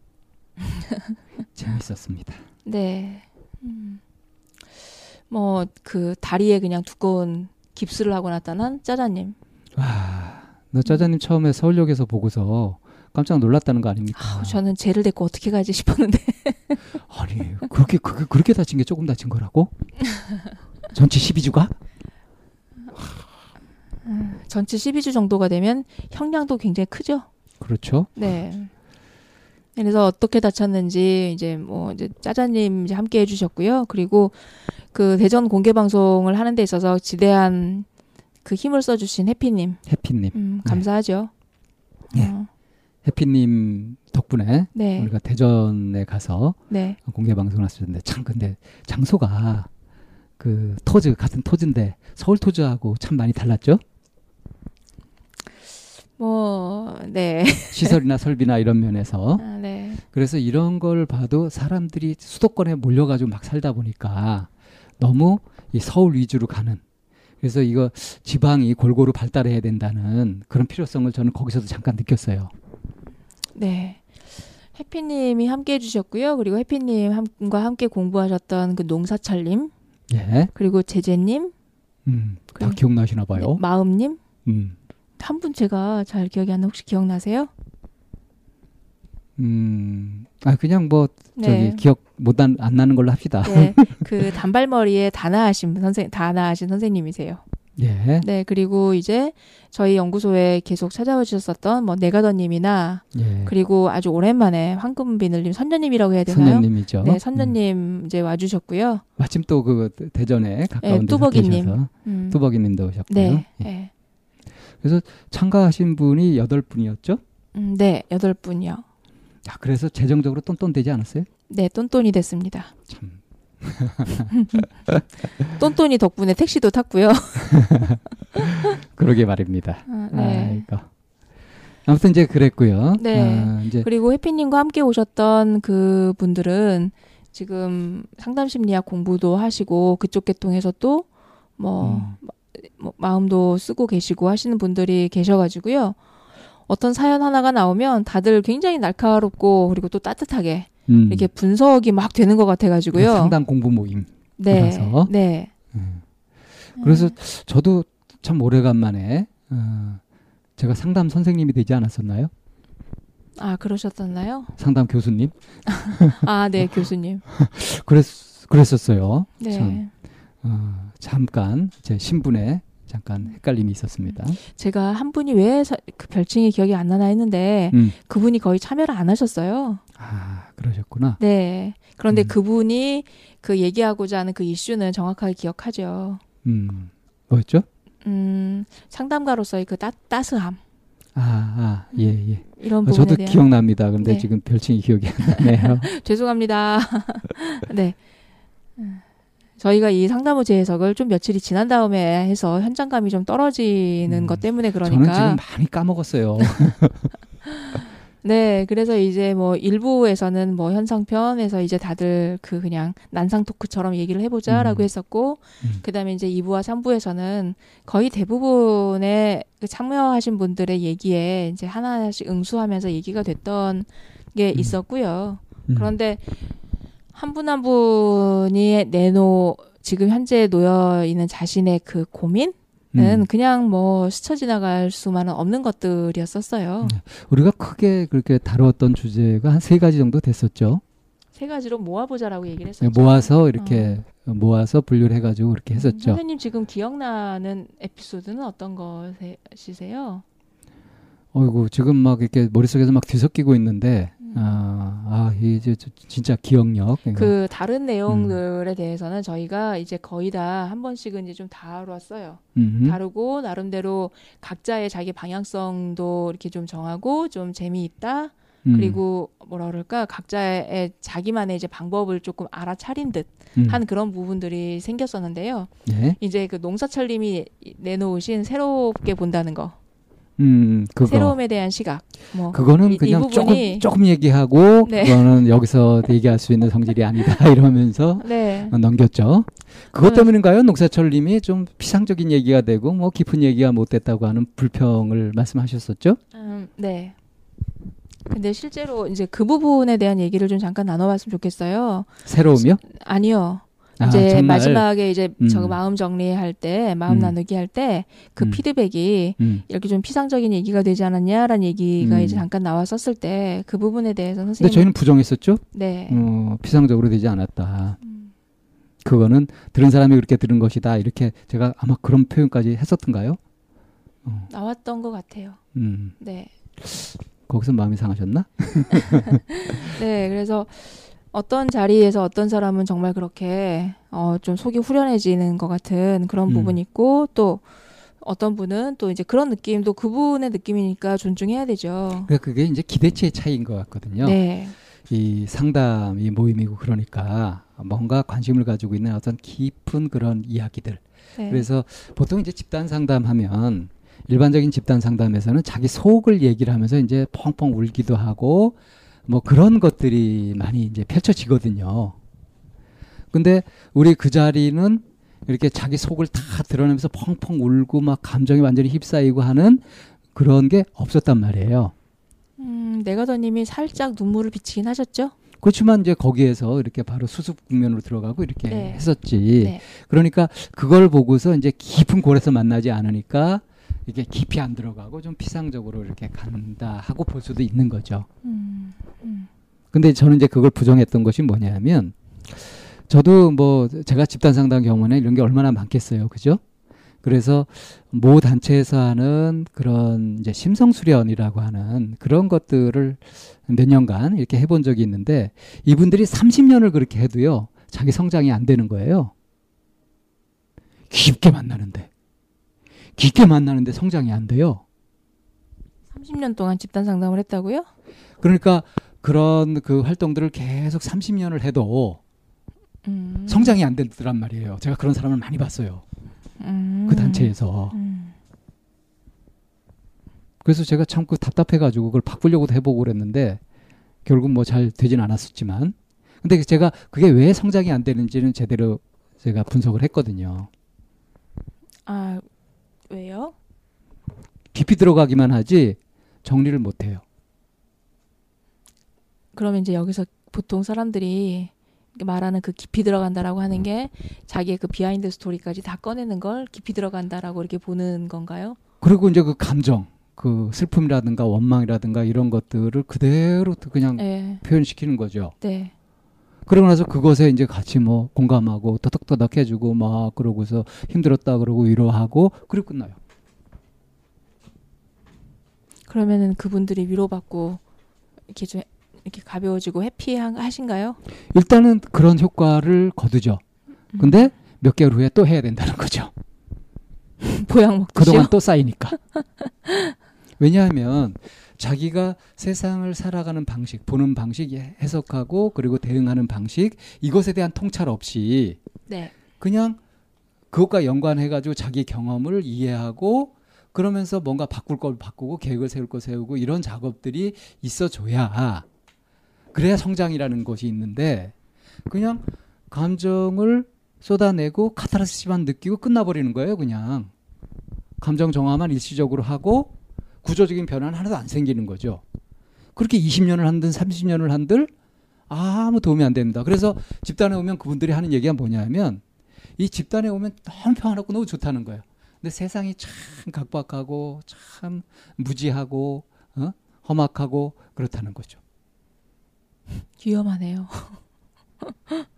재밌었습니다. 네. 음. 뭐그 다리에 그냥 두꺼운 깁스를 하고 나타난 짜자님. 와, 너 짜자님 처음에 서울역에서 보고서 깜짝 놀랐다는 거 아닙니까? 아, 저는 쟤를 데리고 어떻게 가지 싶었는데. 아니 그렇게 그게 그렇게 다친 게 조금 다친 거라고? 전체 12주가? 음, 전체 12주 정도가 되면 형량도 굉장히 크죠. 그렇죠. 네. 그래서 어떻게 다쳤는지 이제 뭐 이제 짜자님 이제 함께 해주셨고요. 그리고 그 대전 공개 방송을 하는 데 있어서 지대한 그 힘을 써주신 해피님. 해피님. 음, 네. 감사하죠. 예. 어, 해피님 덕분에 네. 우리가 대전에 가서 네. 공개 방송을 했었는데 참 근데 장소가 그 토즈 같은 토즈인데 서울 토즈하고 참 많이 달랐죠? 뭐 네. 시설이나 설비나 이런 면에서 아, 네. 그래서 이런 걸 봐도 사람들이 수도권에 몰려가지고 막 살다 보니까 너무 이 서울 위주로 가는 그래서 이거 지방이 골고루 발달해야 된다는 그런 필요성을 저는 거기서도 잠깐 느꼈어요. 네. 해피님이 함께 해주셨고요. 그리고 해피님과 함께 공부하셨던 그 농사철님, 예, 그리고 제재님, 음, 다 기억나시나 봐요. 네, 마음님, 음, 한 분 제가 잘 기억이 안 나. 혹시 기억나세요? 음, 아 그냥 뭐 저기 네. 기억 못안 나는 걸로 합시다. 네. 그 단발머리에 다나하신 선생 다나하신 선생님이세요. 예, 네. 그리고 이제 저희 연구소에 계속 찾아와 주셨었던 뭐 네가더님이나 예. 그리고 아주 오랜만에 황금비늘님 선녀님이라고 해야 되나요? 선녀님이죠. 네, 음. 선녀님 이제 와주셨고요. 마침 또 그 대전에 가까운 네, 데서 뚜벅이님. 계셔서 음. 뚜벅이님도 오셨고요. 네. 예. 네. 그래서 참가하신 분이 여덟 분이었죠. 음, 네, 여덟 분이요. 아, 그래서 재정적으로 똔똔되지 않았어요? 네, 똔똔이 됐습니다. 참 똔똔이 덕분에 택시도 탔고요. 그러게 말입니다. 아, 네. 아이고. 아무튼 이제 그랬고요. 네. 아, 이제 그리고 해피님과 함께 오셨던 그 분들은 지금 상담 심리학 공부도 하시고 그쪽 계통에서 또 뭐 음. 뭐 마음도 쓰고 계시고 하시는 분들이 계셔가지고요. 어떤 사연 하나가 나오면 다들 굉장히 날카롭고 그리고 또 따뜻하게 음. 이렇게 분석이 막 되는 것 같아가지고요. 상담 공부 모임. 네. 네. 음. 그래서 저도 참 오래간만에 어, 제가 상담 선생님이 되지 않았었나요? 아 그러셨었나요? 상담 교수님? 아, 네, 교수님. 그랬 그랬었어요. 네. 참 어, 잠깐 제 신분에 잠깐 헷갈림이 있었습니다. 제가 한 분이 왜 그 별칭이 기억이 안 나나 했는데 음. 그분이 거의 참여를 안 하셨어요. 아 그러셨구나. 네. 그런데 음. 그분이 그 얘기하고자 하는 그 이슈는 정확하게 기억하죠. 음 뭐였죠? 음, 상담가로서의 그 따, 따스함. 아, 아, 예, 예. 이런 아, 저도 대한 기억납니다. 근데 네. 지금 별칭이 기억이 안 나네요. 죄송합니다. 네. 음, 저희가 이 상담후 재해석을 좀 며칠이 지난 다음에 해서 현장감이 좀 떨어지는 것 때문에 그러니까 음. 저는 지금 많이 까먹었어요. 네, 그래서 이제 뭐 일부에서는 뭐 현상편에서 이제 다들 그 그냥 난상 토크처럼 얘기를 해보자라고 음. 했었고, 음. 그 다음에 이제 2부와 3부에서는 거의 대부분의 그 참여하신 분들의 얘기에 이제 하나씩 응수하면서 얘기가 됐던 게 있었고요. 음. 그런데 한 분 한 분이 내놓, 지금 현재 놓여 있는 자신의 그 고민? 은 음. 그냥 뭐 스쳐 지나갈 수만은 없는 것들이었었어요. 우리가 크게 그렇게 다루었던 주제가 한 세 가지 정도 됐었죠. 세 가지로 모아보자라고 얘기를 했었죠. 모아서 이렇게 모아서 분류를 해가지고 그렇게 했었죠. 선생님 지금 기억나는 에피소드는 어떤 것이세요? 어이구 지금 막 이렇게 머릿속에서 막 뒤섞이고 있는데 아, 아 이제 저- 진짜 기억력 이거. 그 다른 음. 내용들에 대해서는 저희가 이제 거의 다 한 번씩은 이제 좀 다루었어요. 음흠. 다루고 나름대로 각자의 자기 방향성도 이렇게 좀 정하고 좀 재미있다. 음. 그리고 뭐라 그럴까 각자의 자기만의 이제 방법을 조금 알아차린 듯한 음. 그런 부분들이 생겼었는데요. 네. 이제 그 농사철님이 내놓으신 새롭게 본다는 거, 음 그거 새로움에 대한 시각, 뭐 그거는 이- 이 그냥 부분이 조금 조금 얘기하고 네. 그거는 여기서 얘기할 수 있는 성질이 아니다 이러면서 네. 어, 넘겼죠. 그것 음. 때문인가요? 농사철님이 좀 피상적인 얘기가 되고 뭐 깊은 얘기가 못 됐다고 하는 불평을 말씀하셨었죠. 음, 네. 근데 실제로 이제 그 부분에 대한 얘기를 좀 잠깐 나눠봤으면 좋겠어요. 새로움이요? 아니요. 아, 이제 정말? 마지막에 이제 음. 저 마음 정리할 때, 마음 음. 나누기 할 때그 음. 피드백이 음. 이렇게 좀 피상적인 얘기가 되지 않았냐라는 얘기가 음. 이제 잠깐 나왔었을 때 그 부분에 대해서 근데 선생님 저희는 부정했었죠. 네. 어, 피상적으로 되지 않았다. 음. 그거는 들은 사람이 그렇게 들은 것이다. 이렇게 제가 아마 그런 표현까지 했었던가요? 나왔던 것 같아요. 음, 네. 거기서 마음이 상하셨나? 네, 그래서 어떤 자리에서 어떤 사람은 정말 그렇게 어, 좀 속이 후련해지는 것 같은 그런 음. 부분이 있고 또 어떤 분은 또 이제 그런 느낌도 그분의 느낌이니까 존중해야 되죠. 그러니까 그게 이제 기대치의 차이인 것 같거든요. 네. 이 상담 이 모임이고 그러니까 뭔가 관심을 가지고 있는 어떤 깊은 그런 이야기들. 네. 그래서 보통 이제 집단 상담하면 일반적인 집단 상담에서는 자기 속을 얘기를 하면서 이제 펑펑 울기도 하고 뭐 그런 것들이 많이 이제 펼쳐지거든요. 근데 우리 그 자리는 이렇게 자기 속을 다 드러내면서 펑펑 울고 막 감정이 완전히 휩싸이고 하는 그런 게 없었단 말이에요. 음, 내가더님이 살짝 눈물을 비치긴 하셨죠? 그렇지만 이제 거기에서 이렇게 바로 수습 국면으로 들어가고 이렇게 네. 했었지. 네. 그러니까 그걸 보고서 이제 깊은 골에서 만나지 않으니까 이게 깊이 안 들어가고 좀 피상적으로 이렇게 간다 하고 볼 수도 있는 거죠. 음, 음. 근데 저는 이제 그걸 부정했던 것이 뭐냐면 저도 뭐 제가 집단 상담 경험에 이런 게 얼마나 많겠어요. 그죠? 그래서 모 단체에서 하는 그런 이제 심성 수련이라고 하는 그런 것들을 몇 년간 이렇게 해본 적이 있는데 이분들이 30년을 그렇게 해도요. 자기 성장이 안 되는 거예요. 깊게 만나는데. 깊게 만나는데 성장이 안 돼요. 30년 동안 집단 상담을 했다고요? 그러니까 그런 그 활동들을 계속 30년을 해도 음. 성장이 안 되더란 말이에요. 제가 그런 사람을 많이 봤어요. 음. 그 단체에서. 음. 그래서 제가 참 그 답답해가지고 그걸 바꾸려고도 해보고 그랬는데 결국 뭐 잘 되진 않았었지만 근데 제가 그게 왜 성장이 안 되는지는 제대로 제가 분석을 했거든요. 아 왜요? 깊이 들어가기만 하지 정리를 못 해요. 그러면 이제 여기서 보통 사람들이 말하는 그 깊이 들어간다라고 하는 게 자기의 그 behind story까지 다 꺼내는 걸 깊이 들어간다라고 이렇게 보는 건가요? 그리고 이제 그 감정, 그 슬픔이라든가 원망이라든가 이런 것들을 그대로 그냥 네. 표현시키는 거죠. 네. 그러고 나서 그것에 이제 같이 뭐 공감하고 터덕터덕 해주고 막 그러고서 힘들었다 그러고 위로하고 그리고 끝나요. 그러면은 그분들이 위로받고 이렇게 좀 이렇게 가벼워지고 해피하신가요? 일단은 그런 효과를 거두죠. 음. 근데 몇 개월 후에 또 해야 된다는 거죠. 보약 먹듯이요? 그동안 또 쌓이니까. 왜냐하면 자기가 세상을 살아가는 방식, 보는 방식, 해석하고 그리고 대응하는 방식 이것에 대한 통찰 없이 네. 그냥 그것과 연관해가지고 자기 경험을 이해하고 그러면서 뭔가 바꿀 걸 바꾸고 계획을 세울 거 세우고 이런 작업들이 있어줘야 그래야 성장이라는 것이 있는데 그냥 감정을 쏟아내고 카타르시스만 느끼고 끝나버리는 거예요 그냥 감정 정화만 일시적으로 하고 구조적인 변화는 하나도 안 생기는 거죠 그렇게 20년을 한들 30년을 한들 아무 도움이 안 됩니다 그래서 집단에 오면 그분들이 하는 얘기가 뭐냐면 이 집단에 오면 너무 평안하고 너무 좋다는 거예요 근데 세상이 참 각박하고 참 무지하고 어? 험악하고 그렇다는 거죠. 위험하네요.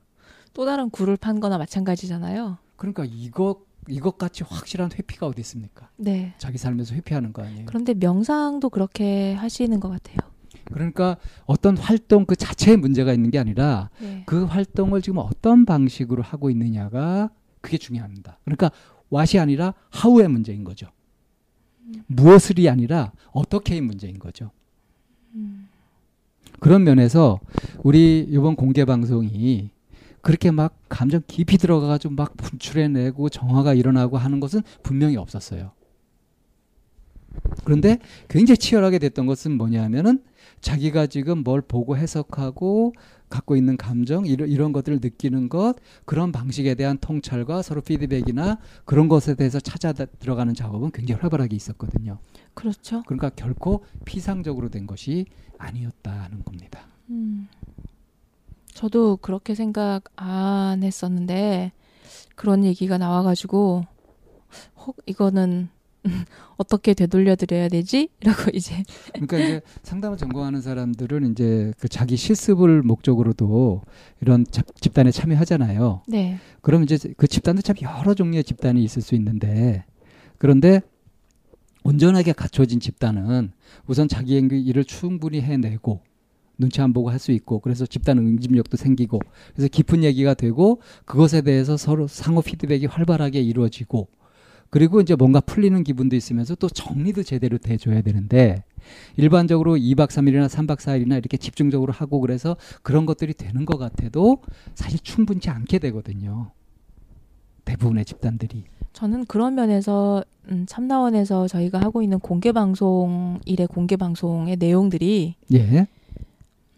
또 다른 굴을 판 거나 마찬가지잖아요. 그러니까 이것 이것 같이 확실한 회피가 어디 있습니까? 네. 자기 삶에서 회피하는 거 아니에요. 그런데 명상도 그렇게 하시는 것 같아요. 그러니까 어떤 활동 그 자체에 문제가 있는 게 아니라 네. 그 활동을 지금 어떤 방식으로 하고 있느냐가 그게 중요합니다. 그러니까 what이 아니라 how의 문제인 거죠. 무엇을이 아니라 어떻게의 문제인 거죠. 그런 면에서 우리 이번 공개 방송이 그렇게 막 감정 깊이 들어가가지고 막 분출해내고 정화가 일어나고 하는 것은 분명히 없었어요. 그런데 굉장히 치열하게 됐던 것은 뭐냐면은 자기가 지금 뭘 보고 해석하고 갖고 있는 감정 이런, 이런 것들을 느끼는 것 그런 방식에 대한 통찰과 서로 피드백이나 그런 것에 대해서 찾아 들어가는 작업은 굉장히 활발하게 있었거든요. 그렇죠. 그러니까 결코 피상적으로 된 것이 아니었다는 겁니다. 음. 저도 그렇게 생각 안 했었는데 그런 얘기가 나와가지고 혹 이거는 어떻게 되돌려 드려야 되지? 라고 이제 그러니까 이제 상담을 전공하는 사람들은 이제 그 자기 실습을 목적으로도 이런 자, 집단에 참여하잖아요. 네. 그럼 이제 그 집단도 참 여러 종류의 집단이 있을 수 있는데 그런데 온전하게 갖춰진 집단은 우선 자기 일을 충분히 해내고 눈치 안 보고 할 수 있고 그래서 집단 응집력도 생기고 그래서 깊은 얘기가 되고 그것에 대해서 서로 상호 피드백이 활발하게 이루어지고 그리고 이제 뭔가 풀리는 기분도 있으면서 또 정리도 제대로 돼줘야 되는데 일반적으로 2박 3일이나 3박 4일이나 이렇게 집중적으로 하고 그래서 그런 것들이 되는 것 같아도 사실 충분치 않게 되거든요. 대부분의 집단들이. 저는 그런 면에서 음, 참나원에서 저희가 하고 있는 공개 방송 일의 공개 방송의 내용들이 예.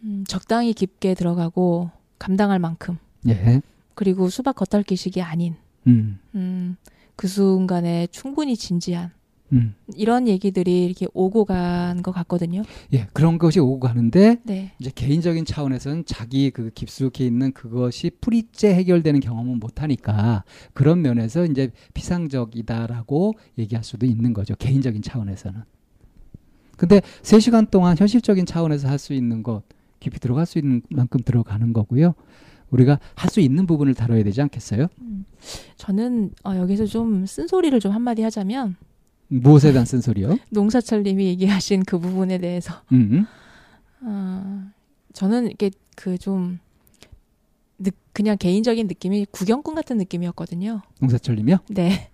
음, 적당히 깊게 들어가고 감당할 만큼 예. 그리고 수박 겉핥기식이 아닌 음. 음, 그 순간에 충분히 진지한 음. 이런 얘기들이 이렇게 오고 간 것 같거든요. 예, 그런 것이 오고 가는데 네. 이제 개인적인 차원에서는 자기 그 깊숙이 있는 그것이 뿌리째 해결되는 경험은 못 하니까 그런 면에서 이제 피상적이다라고 얘기할 수도 있는 거죠. 개인적인 차원에서는. 근데 3시간 동안 현실적인 차원에서 할 수 있는 것 깊이 들어갈 수 있는 만큼 들어가는 거고요. 우리가 할 수 있는 부분을 다뤄야 되지 않겠어요? 음, 저는 어, 여기서 좀 쓴소리를 좀 한마디 하자면 무엇에 대한 쓴소리요? 농사철님이 얘기하신 그 부분에 대해서 음. 어, 저는 이게 그 좀 그냥 개인적인 느낌이 구경꾼 같은 느낌이었거든요. 농사철님이요? 네.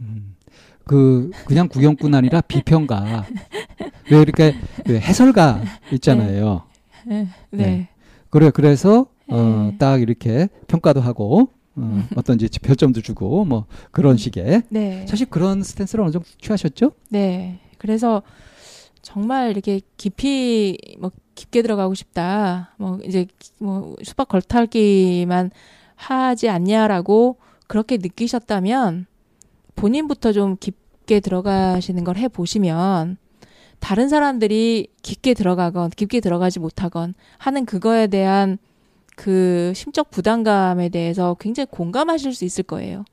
음, 그 그냥 구경꾼 아니라 비평가. 왜 이렇게 그 해설가 있잖아요. 네. 네. 그래 그래서 어, 딱 이렇게 평가도 하고 어, 어떤지 별점도 주고 뭐 그런 식의 네. 사실 그런 스탠스를 어느 정도 취하셨죠? 네. 그래서 정말 이렇게 깊이 뭐 깊게 들어가고 싶다. 뭐 이제 뭐 수박 걸탈기만 하지 않냐라고 그렇게 느끼셨다면 본인부터 좀 깊게 들어가시는 걸 해 보시면 다른 사람들이 깊게 들어가건 깊게 들어가지 못하건 하는 그거에 대한 그 심적 부담감에 대해서 굉장히 공감하실 수 있을 거예요.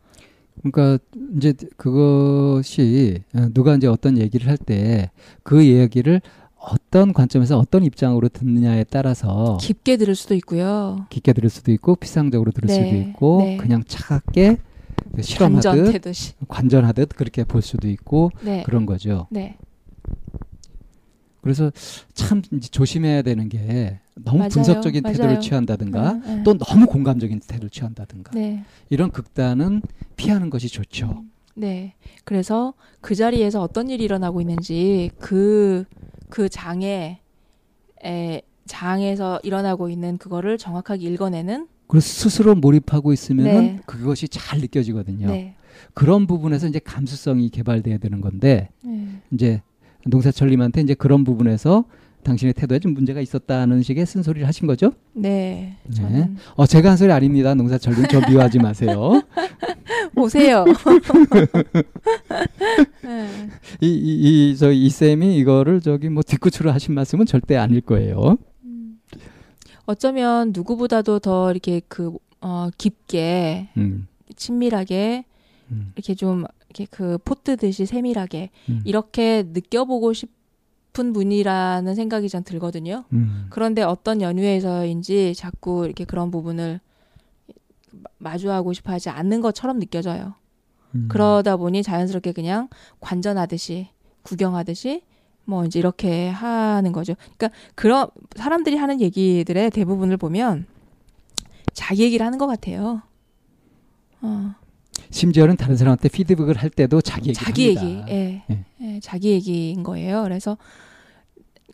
그러니까 이제 그것이 어, 누가 이제 어떤 얘기를 할 때그 얘기를 어떤 관점에서 어떤 입장으로 듣느냐에 따라서 깊게 들을 수도 있고요. 깊게 들을 수도 있고 피상적으로 들을 네, 수도 있고 네. 그냥 차갑게 그 실험하듯. 관전하듯 그렇게 볼 수도 있고 네. 그런 거죠. 네. 그래서 참 조심해야 되는 게 너무 맞아요. 분석적인 맞아요. 태도를 취한다든가 네, 네. 또 너무 공감적인 태도를 취한다든가 네. 이런 극단은 피하는 것이 좋죠. 네. 그래서 그 자리에서 어떤 일이 일어나고 있는지 그, 그 장에, 에, 장에서 일어나고 있는 그거를 정확하게 읽어내는 그래서 스스로 몰입하고 있으면 네. 그것이 잘 느껴지거든요. 네. 그런 부분에서 이제 감수성이 개발돼야 되는 건데 네. 이제 농사철님한테 이제 그런 부분에서 당신의 태도에 좀 문제가 있었다는 식의 쓴소리를 하신 거죠? 네. 네. 어 제가 한 소리 아닙니다. 농사철님 저 미워하지 마세요. 오세요. 네. 이이저이 쌤이 이거를 저기 뭐 뒷구치로 하신 말씀은 절대 아닐 거예요. 어쩌면 누구보다도 더 이렇게 그, 어, 깊게, 음. 친밀하게, 음. 이렇게 좀, 이렇게 그 포뜨듯이 세밀하게, 음. 이렇게 느껴보고 싶은 분이라는 생각이 전 들거든요. 음. 그런데 어떤 연유에서인지 자꾸 이렇게 그런 부분을 마- 마주하고 싶어 하지 않는 것처럼 느껴져요. 음. 그러다 보니 자연스럽게 그냥 관전하듯이, 구경하듯이, 뭐 이제 이렇게 하는 거죠. 그러니까 그런 사람들이 하는 얘기들의 대부분을 보면 자기 얘기를 하는 것 같아요. 어, 심지어는 다른 사람한테 피드백을 할 때도 자기 얘기를 자기 얘기. 예, 예. 예, 자기 얘기인 거예요. 그래서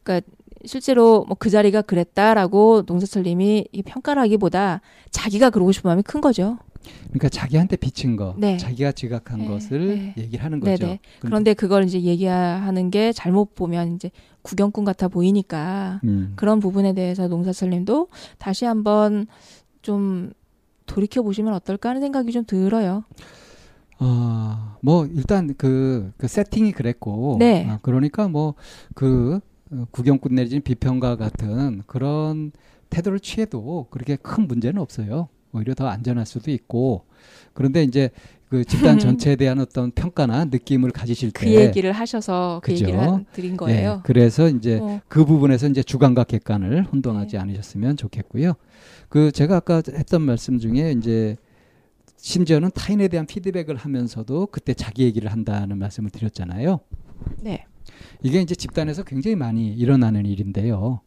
그러니까 실제로 뭐 그 자리가 그랬다라고 농사철님이 이 평가를 하기보다 자기가 그러고 싶은 마음이 큰 거죠. 그러니까 자기한테 비친 거, 네. 자기가 지각한 네, 것을 네. 얘기를 하는 거죠. 그런데 그걸 이제 얘기하는 게 잘못 보면 이제 구경꾼 같아 보이니까 음. 그런 부분에 대해서 농사철님도 다시 한번 좀 돌이켜 보시면 어떨까 하는 생각이 좀 들어요. 어, 뭐 일단 그, 그 세팅이 그랬고, 네. 아, 그러니까 뭐 그 구경꾼 내지는 비평가 같은 그런 태도를 취해도 그렇게 큰 문제는 없어요. 오히려 더 안전할 수도 있고 그런데 이제 그 집단 전체에 대한 어떤 평가나 느낌을 가지실 그때 얘기를 하셔서 그 그죠? 얘기를 한- 드린 거예요. 예, 그래서 이제 어. 그 부분에서 이제 주관과 객관을 혼동하지 네. 않으셨으면 좋겠고요. 그 제가 아까 했던 말씀 중에 이제 심지어는 타인에 대한 피드백을 하면서도 그때 자기 얘기를 한다는 말씀을 드렸잖아요. 네. 이게 이제 집단에서 굉장히 많이 일어나는 일인데요.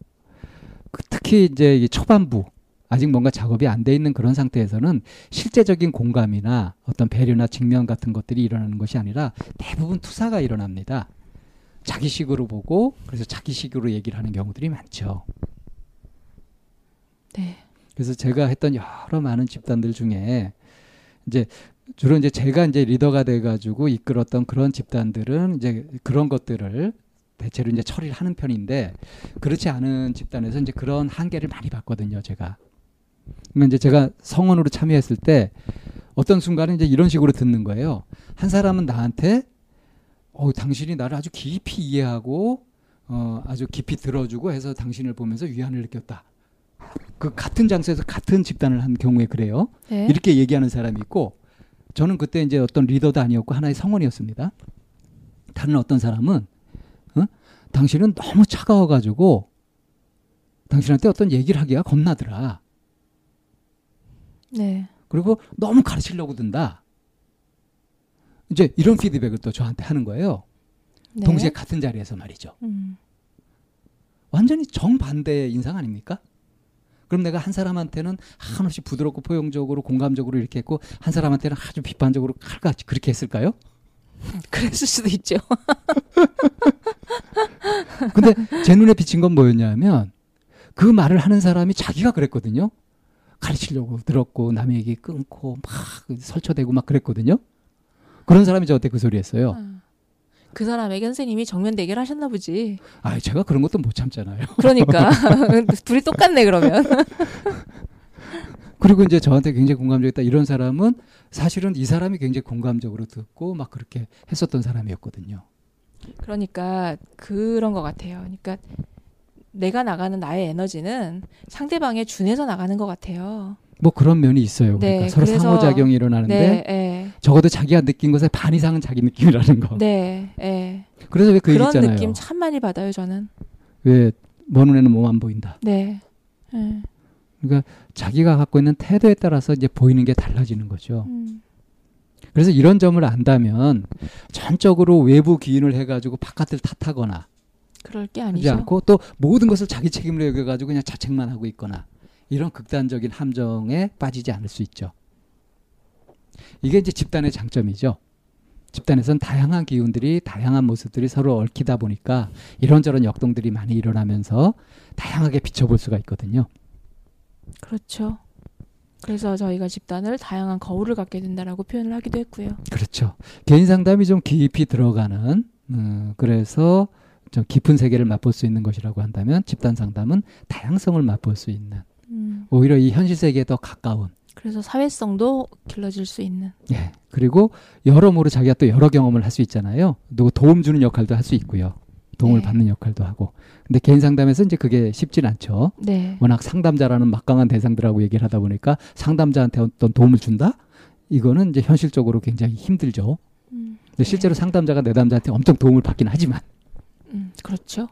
그 특히 이제 이 초반부 아직 뭔가 작업이 안 돼 있는 그런 상태에서는 실제적인 공감이나 어떤 배려나 직면 같은 것들이 일어나는 것이 아니라 대부분 투사가 일어납니다. 자기식으로 보고 그래서 자기식으로 얘기를 하는 경우들이 많죠. 네. 그래서 제가 했던 여러 많은 집단들 중에 이제 주로 이제 제가 이제 리더가 돼 가지고 이끌었던 그런 집단들은 이제 그런 것들을 대체로 이제 처리를 하는 편인데 그렇지 않은 집단에서 이제 그런 한계를 많이 봤거든요, 제가. 그러니까 이제 제가 성원으로 참여했을 때 어떤 순간에 이제 이런 식으로 듣는 거예요. 한 사람은 나한테 어, 당신이 나를 아주 깊이 이해하고 어, 아주 깊이 들어주고 해서 당신을 보면서 위안을 느꼈다. 그 같은 장소에서 같은 집단을 한 경우에 그래요. 네. 이렇게 얘기하는 사람이 있고 저는 그때 이제 어떤 리더도 아니었고 하나의 성원이었습니다. 다른 어떤 사람은 어? 당신은 너무 차가워가지고 당신한테 어떤 얘기를 하기가 겁나더라. 네. 그리고 너무 가르치려고 든다. 이제 이런 피드백을 또 저한테 하는 거예요. 네. 동시에 같은 자리에서 말이죠. 음. 완전히 정반대의 인상 아닙니까? 그럼 내가 한 사람한테는 한없이 부드럽고 포용적으로 공감적으로 이렇게 했고 한 사람한테는 아주 비판적으로 칼같이 그렇게 했을까요? 그랬을 수도 있죠. 근데 제 눈에 비친 건 뭐였냐면 그 말을 하는 사람이 자기가 그랬거든요. 가르치려고 들었고 남의 얘기 끊고 막 설쳐대고 막 그랬거든요. 그런 사람이 저한테 그 소리 했어요. 그 사람에게 선생님이 정면 대결하셨나 보지. 아, 제가 그런 것도 못 참잖아요. 그러니까 둘이 똑같네 그러면. 그리고 이제 저한테 굉장히 공감적이다 이런 사람은 사실은 이 사람이 굉장히 공감적으로 듣고 막 그렇게 했었던 사람이었거든요. 그러니까 그런 것 같아요. 그러니까 내가 나가는 나의 에너지는 상대방에 준해서 나가는 것 같아요. 뭐 그런 면이 있어요. 네, 그러니까 서로 그래서- 상호작용이 일어나는데 네, 네. 적어도 자기가 느낀 것의 반 이상은 자기 느낌이라는 거. 네, 네. 그래서 왜 그 그런 있잖아요. 느낌 참 많이 받아요 저는. 왜 먼 눈에는 몸 안 보인다. 네. 네. 그러니까 자기가 갖고 있는 태도에 따라서 이제 보이는 게 달라지는 거죠. 음. 그래서 이런 점을 안다면 전적으로 외부 기인을 해가지고 바깥을 탓하거나 그럴 게 아니죠. 않고 또 모든 것을 자기 책임으로 여겨가지고 그냥 자책만 하고 있거나 이런 극단적인 함정에 빠지지 않을 수 있죠. 이게 이제 집단의 장점이죠. 집단에선 다양한 기운들이 다양한 모습들이 서로 얽히다 보니까 이런저런 역동들이 많이 일어나면서 다양하게 비춰볼 수가 있거든요. 그렇죠. 그래서 저희가 집단을 다양한 거울을 갖게 된다라고 표현을 하기도 했고요. 그렇죠. 개인 상담이 좀 깊이 들어가는 음, 그래서 좀 깊은 세계를 맛볼 수 있는 것이라고 한다면 집단 상담은 다양성을 맛볼 수 있는 음. 오히려 이 현실 세계에 더 가까운 그래서 사회성도 길러질 수 있는. 예 그리고 여러모로 자기가 또 여러 경험을 할 수 있잖아요. 누구 도움 주는 역할도 할 수 있고요. 도움을 네. 받는 역할도 하고. 근데 개인 상담에서 이제 그게 쉽진 않죠. 네. 워낙 상담자라는 막강한 대상들하고 얘기를 하다 보니까 상담자한테 어떤 도움을 준다? 이거는 이제 현실적으로 굉장히 힘들죠. 음. 근데 실제로 상담자가 내담자한테 엄청 도움을 받긴 하지만. 음, 그렇죠.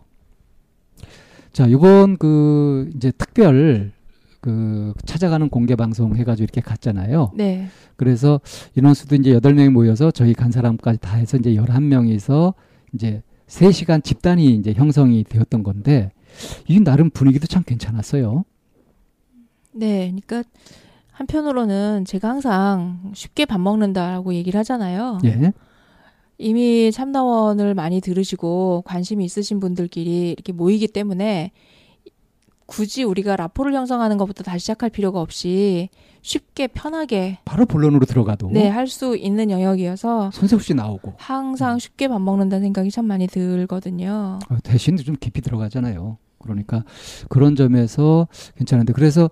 자, 이번 그 이제 특별 그 찾아가는 공개 방송 해가지고 이렇게 갔잖아요. 네. 그래서 인원수도 이제 여덟 명이 모여서 저희 간 사람까지 다 해서 이제 열한 명이서 이제 세 시간 집단이 이제 형성이 되었던 건데 이 나름 분위기도 참 괜찮았어요. 네. 그러니까 한편으로는 제가 항상 쉽게 밥 먹는다라고 얘기를 하잖아요. 예. 이미 참나원을 많이 들으시고 관심이 있으신 분들끼리 이렇게 모이기 때문에 굳이 우리가 라포를 형성하는 것부터 다시 시작할 필요가 없이 쉽게 편하게 바로 본론으로 들어가도 네, 할 수 있는 영역이어서 손색 없이 나오고 항상 쉽게 밥 먹는다는 생각이 참 많이 들거든요. 어, 대신 좀 깊이 들어가잖아요. 그러니까 그런 점에서 괜찮은데 그래서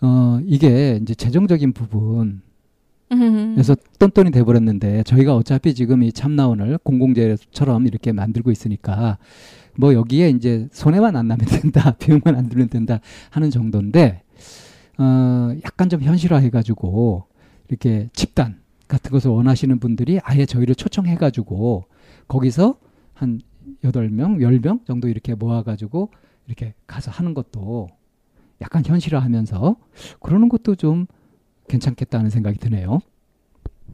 어 이게 이제 재정적인 부분 그래서 똔똔이 돼버렸는데 저희가 어차피 지금 이 참나원을 공공재처럼 이렇게 만들고 있으니까 뭐 여기에 이제 손해만 안 나면 된다, 비용만 안 들면 된다 하는 정도인데 어 약간 좀 현실화해가지고 이렇게 집단 같은 것을 원하시는 분들이 아예 저희를 초청해가지고 거기서 한 여덟 명, 열 명 정도 이렇게 모아가지고 이렇게 가서 하는 것도 약간 현실화하면서 그러는 것도 좀 괜찮겠다는 생각이 드네요.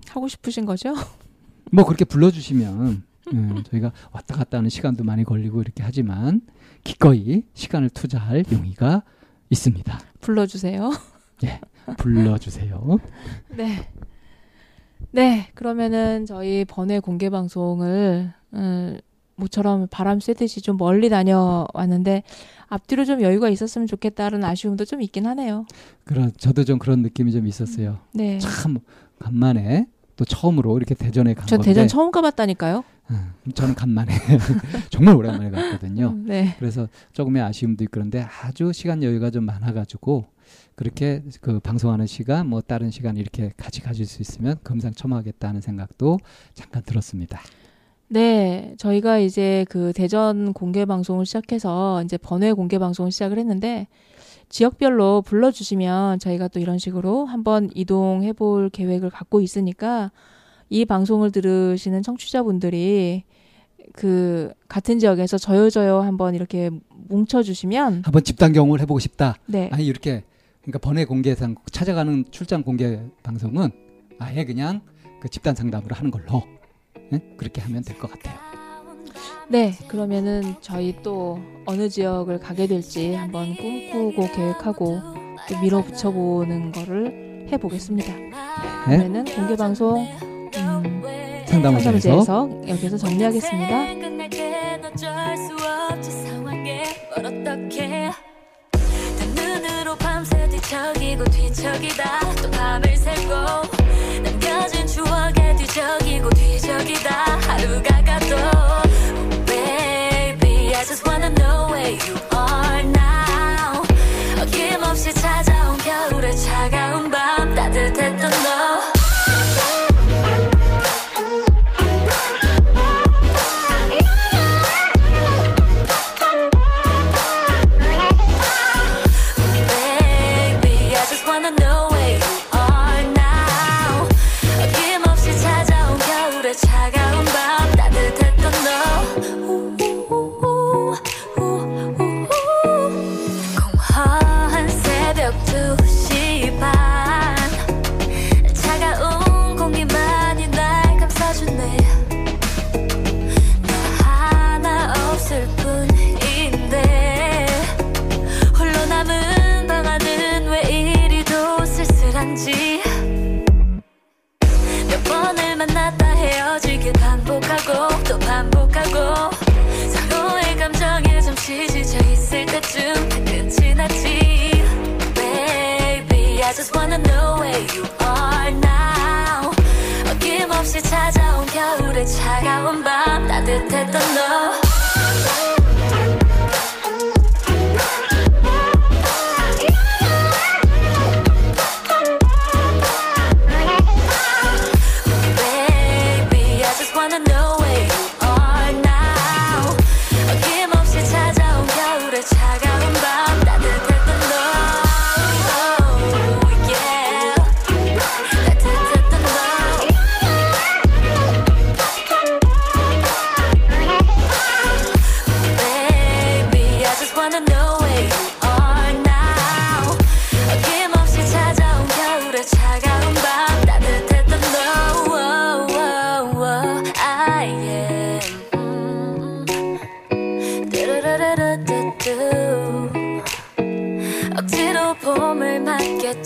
하고 싶으신 거죠? 뭐 그렇게 불러주시면 음, 저희가 왔다 갔다 하는 시간도 많이 걸리고 이렇게 하지만 기꺼이 시간을 투자할 용의가 있습니다. 불러주세요. 예, 불러주세요. 네. 네, 그러면은 저희 번외 공개 방송을 음, 모처럼 바람 쐬듯이 좀 멀리 다녀왔는데 앞뒤로 좀 여유가 있었으면 좋겠다는 아쉬움도 좀 있긴 하네요. 그런 저도 좀 그런 느낌이 좀 있었어요. 네. 참 간만에 또 처음으로 이렇게 대전에 간전 건데 대전 처음 가봤다니까요. 음, 저는 간만에 정말 오랜만에 갔거든요. 음, 네. 그래서 조금의 아쉬움도 있고 그런데 아주 시간 여유가 좀 많아가지고 그렇게 그 방송하는 시간 뭐 다른 시간 이렇게 같이 가질 수 있으면 금상첨화하겠다는 생각도 잠깐 들었습니다. 네, 저희가 이제 그 대전 공개 방송을 시작해서 이제 번외 공개 방송을 시작을 했는데 지역별로 불러주시면 저희가 또 이런 식으로 한번 이동해 볼 계획을 갖고 있으니까 이 방송을 들으시는 청취자분들이 그 같은 지역에서 저요 저요 한번 이렇게 뭉쳐주시면 한번 집단 경험을 해보고 싶다. 네. 아니 이렇게 그러니까 번외 공개상 찾아가는 출장 공개 방송은 아예 그냥 그 집단 상담으로 하는 걸로 그렇게 하면 될 것 같아요. 네, 그러면은 저희 또 어느 지역을 가게 될지 한번 꿈꾸고 계획하고 또 밀어붙여 보는 거를 해보겠습니다. 네? 그러면은 공개 방송 음, 상담소에서 여기서 정리하겠습니다. 뒤척이고 뒤척이다 또 밤을 새고 남겨진 추억에 뒤적이고 뒤적이다. 하루가 가도 Baby I just wanna know where you are now. 어김없이 찾아온 겨울의 차가운 밤 따뜻했던 너. 겨울의 차가운 밤 따뜻했던 너.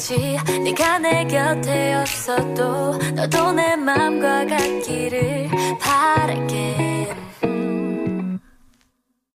없이 네가 내 곁에 없어도 너도 내 맘과 같기를 바랄게.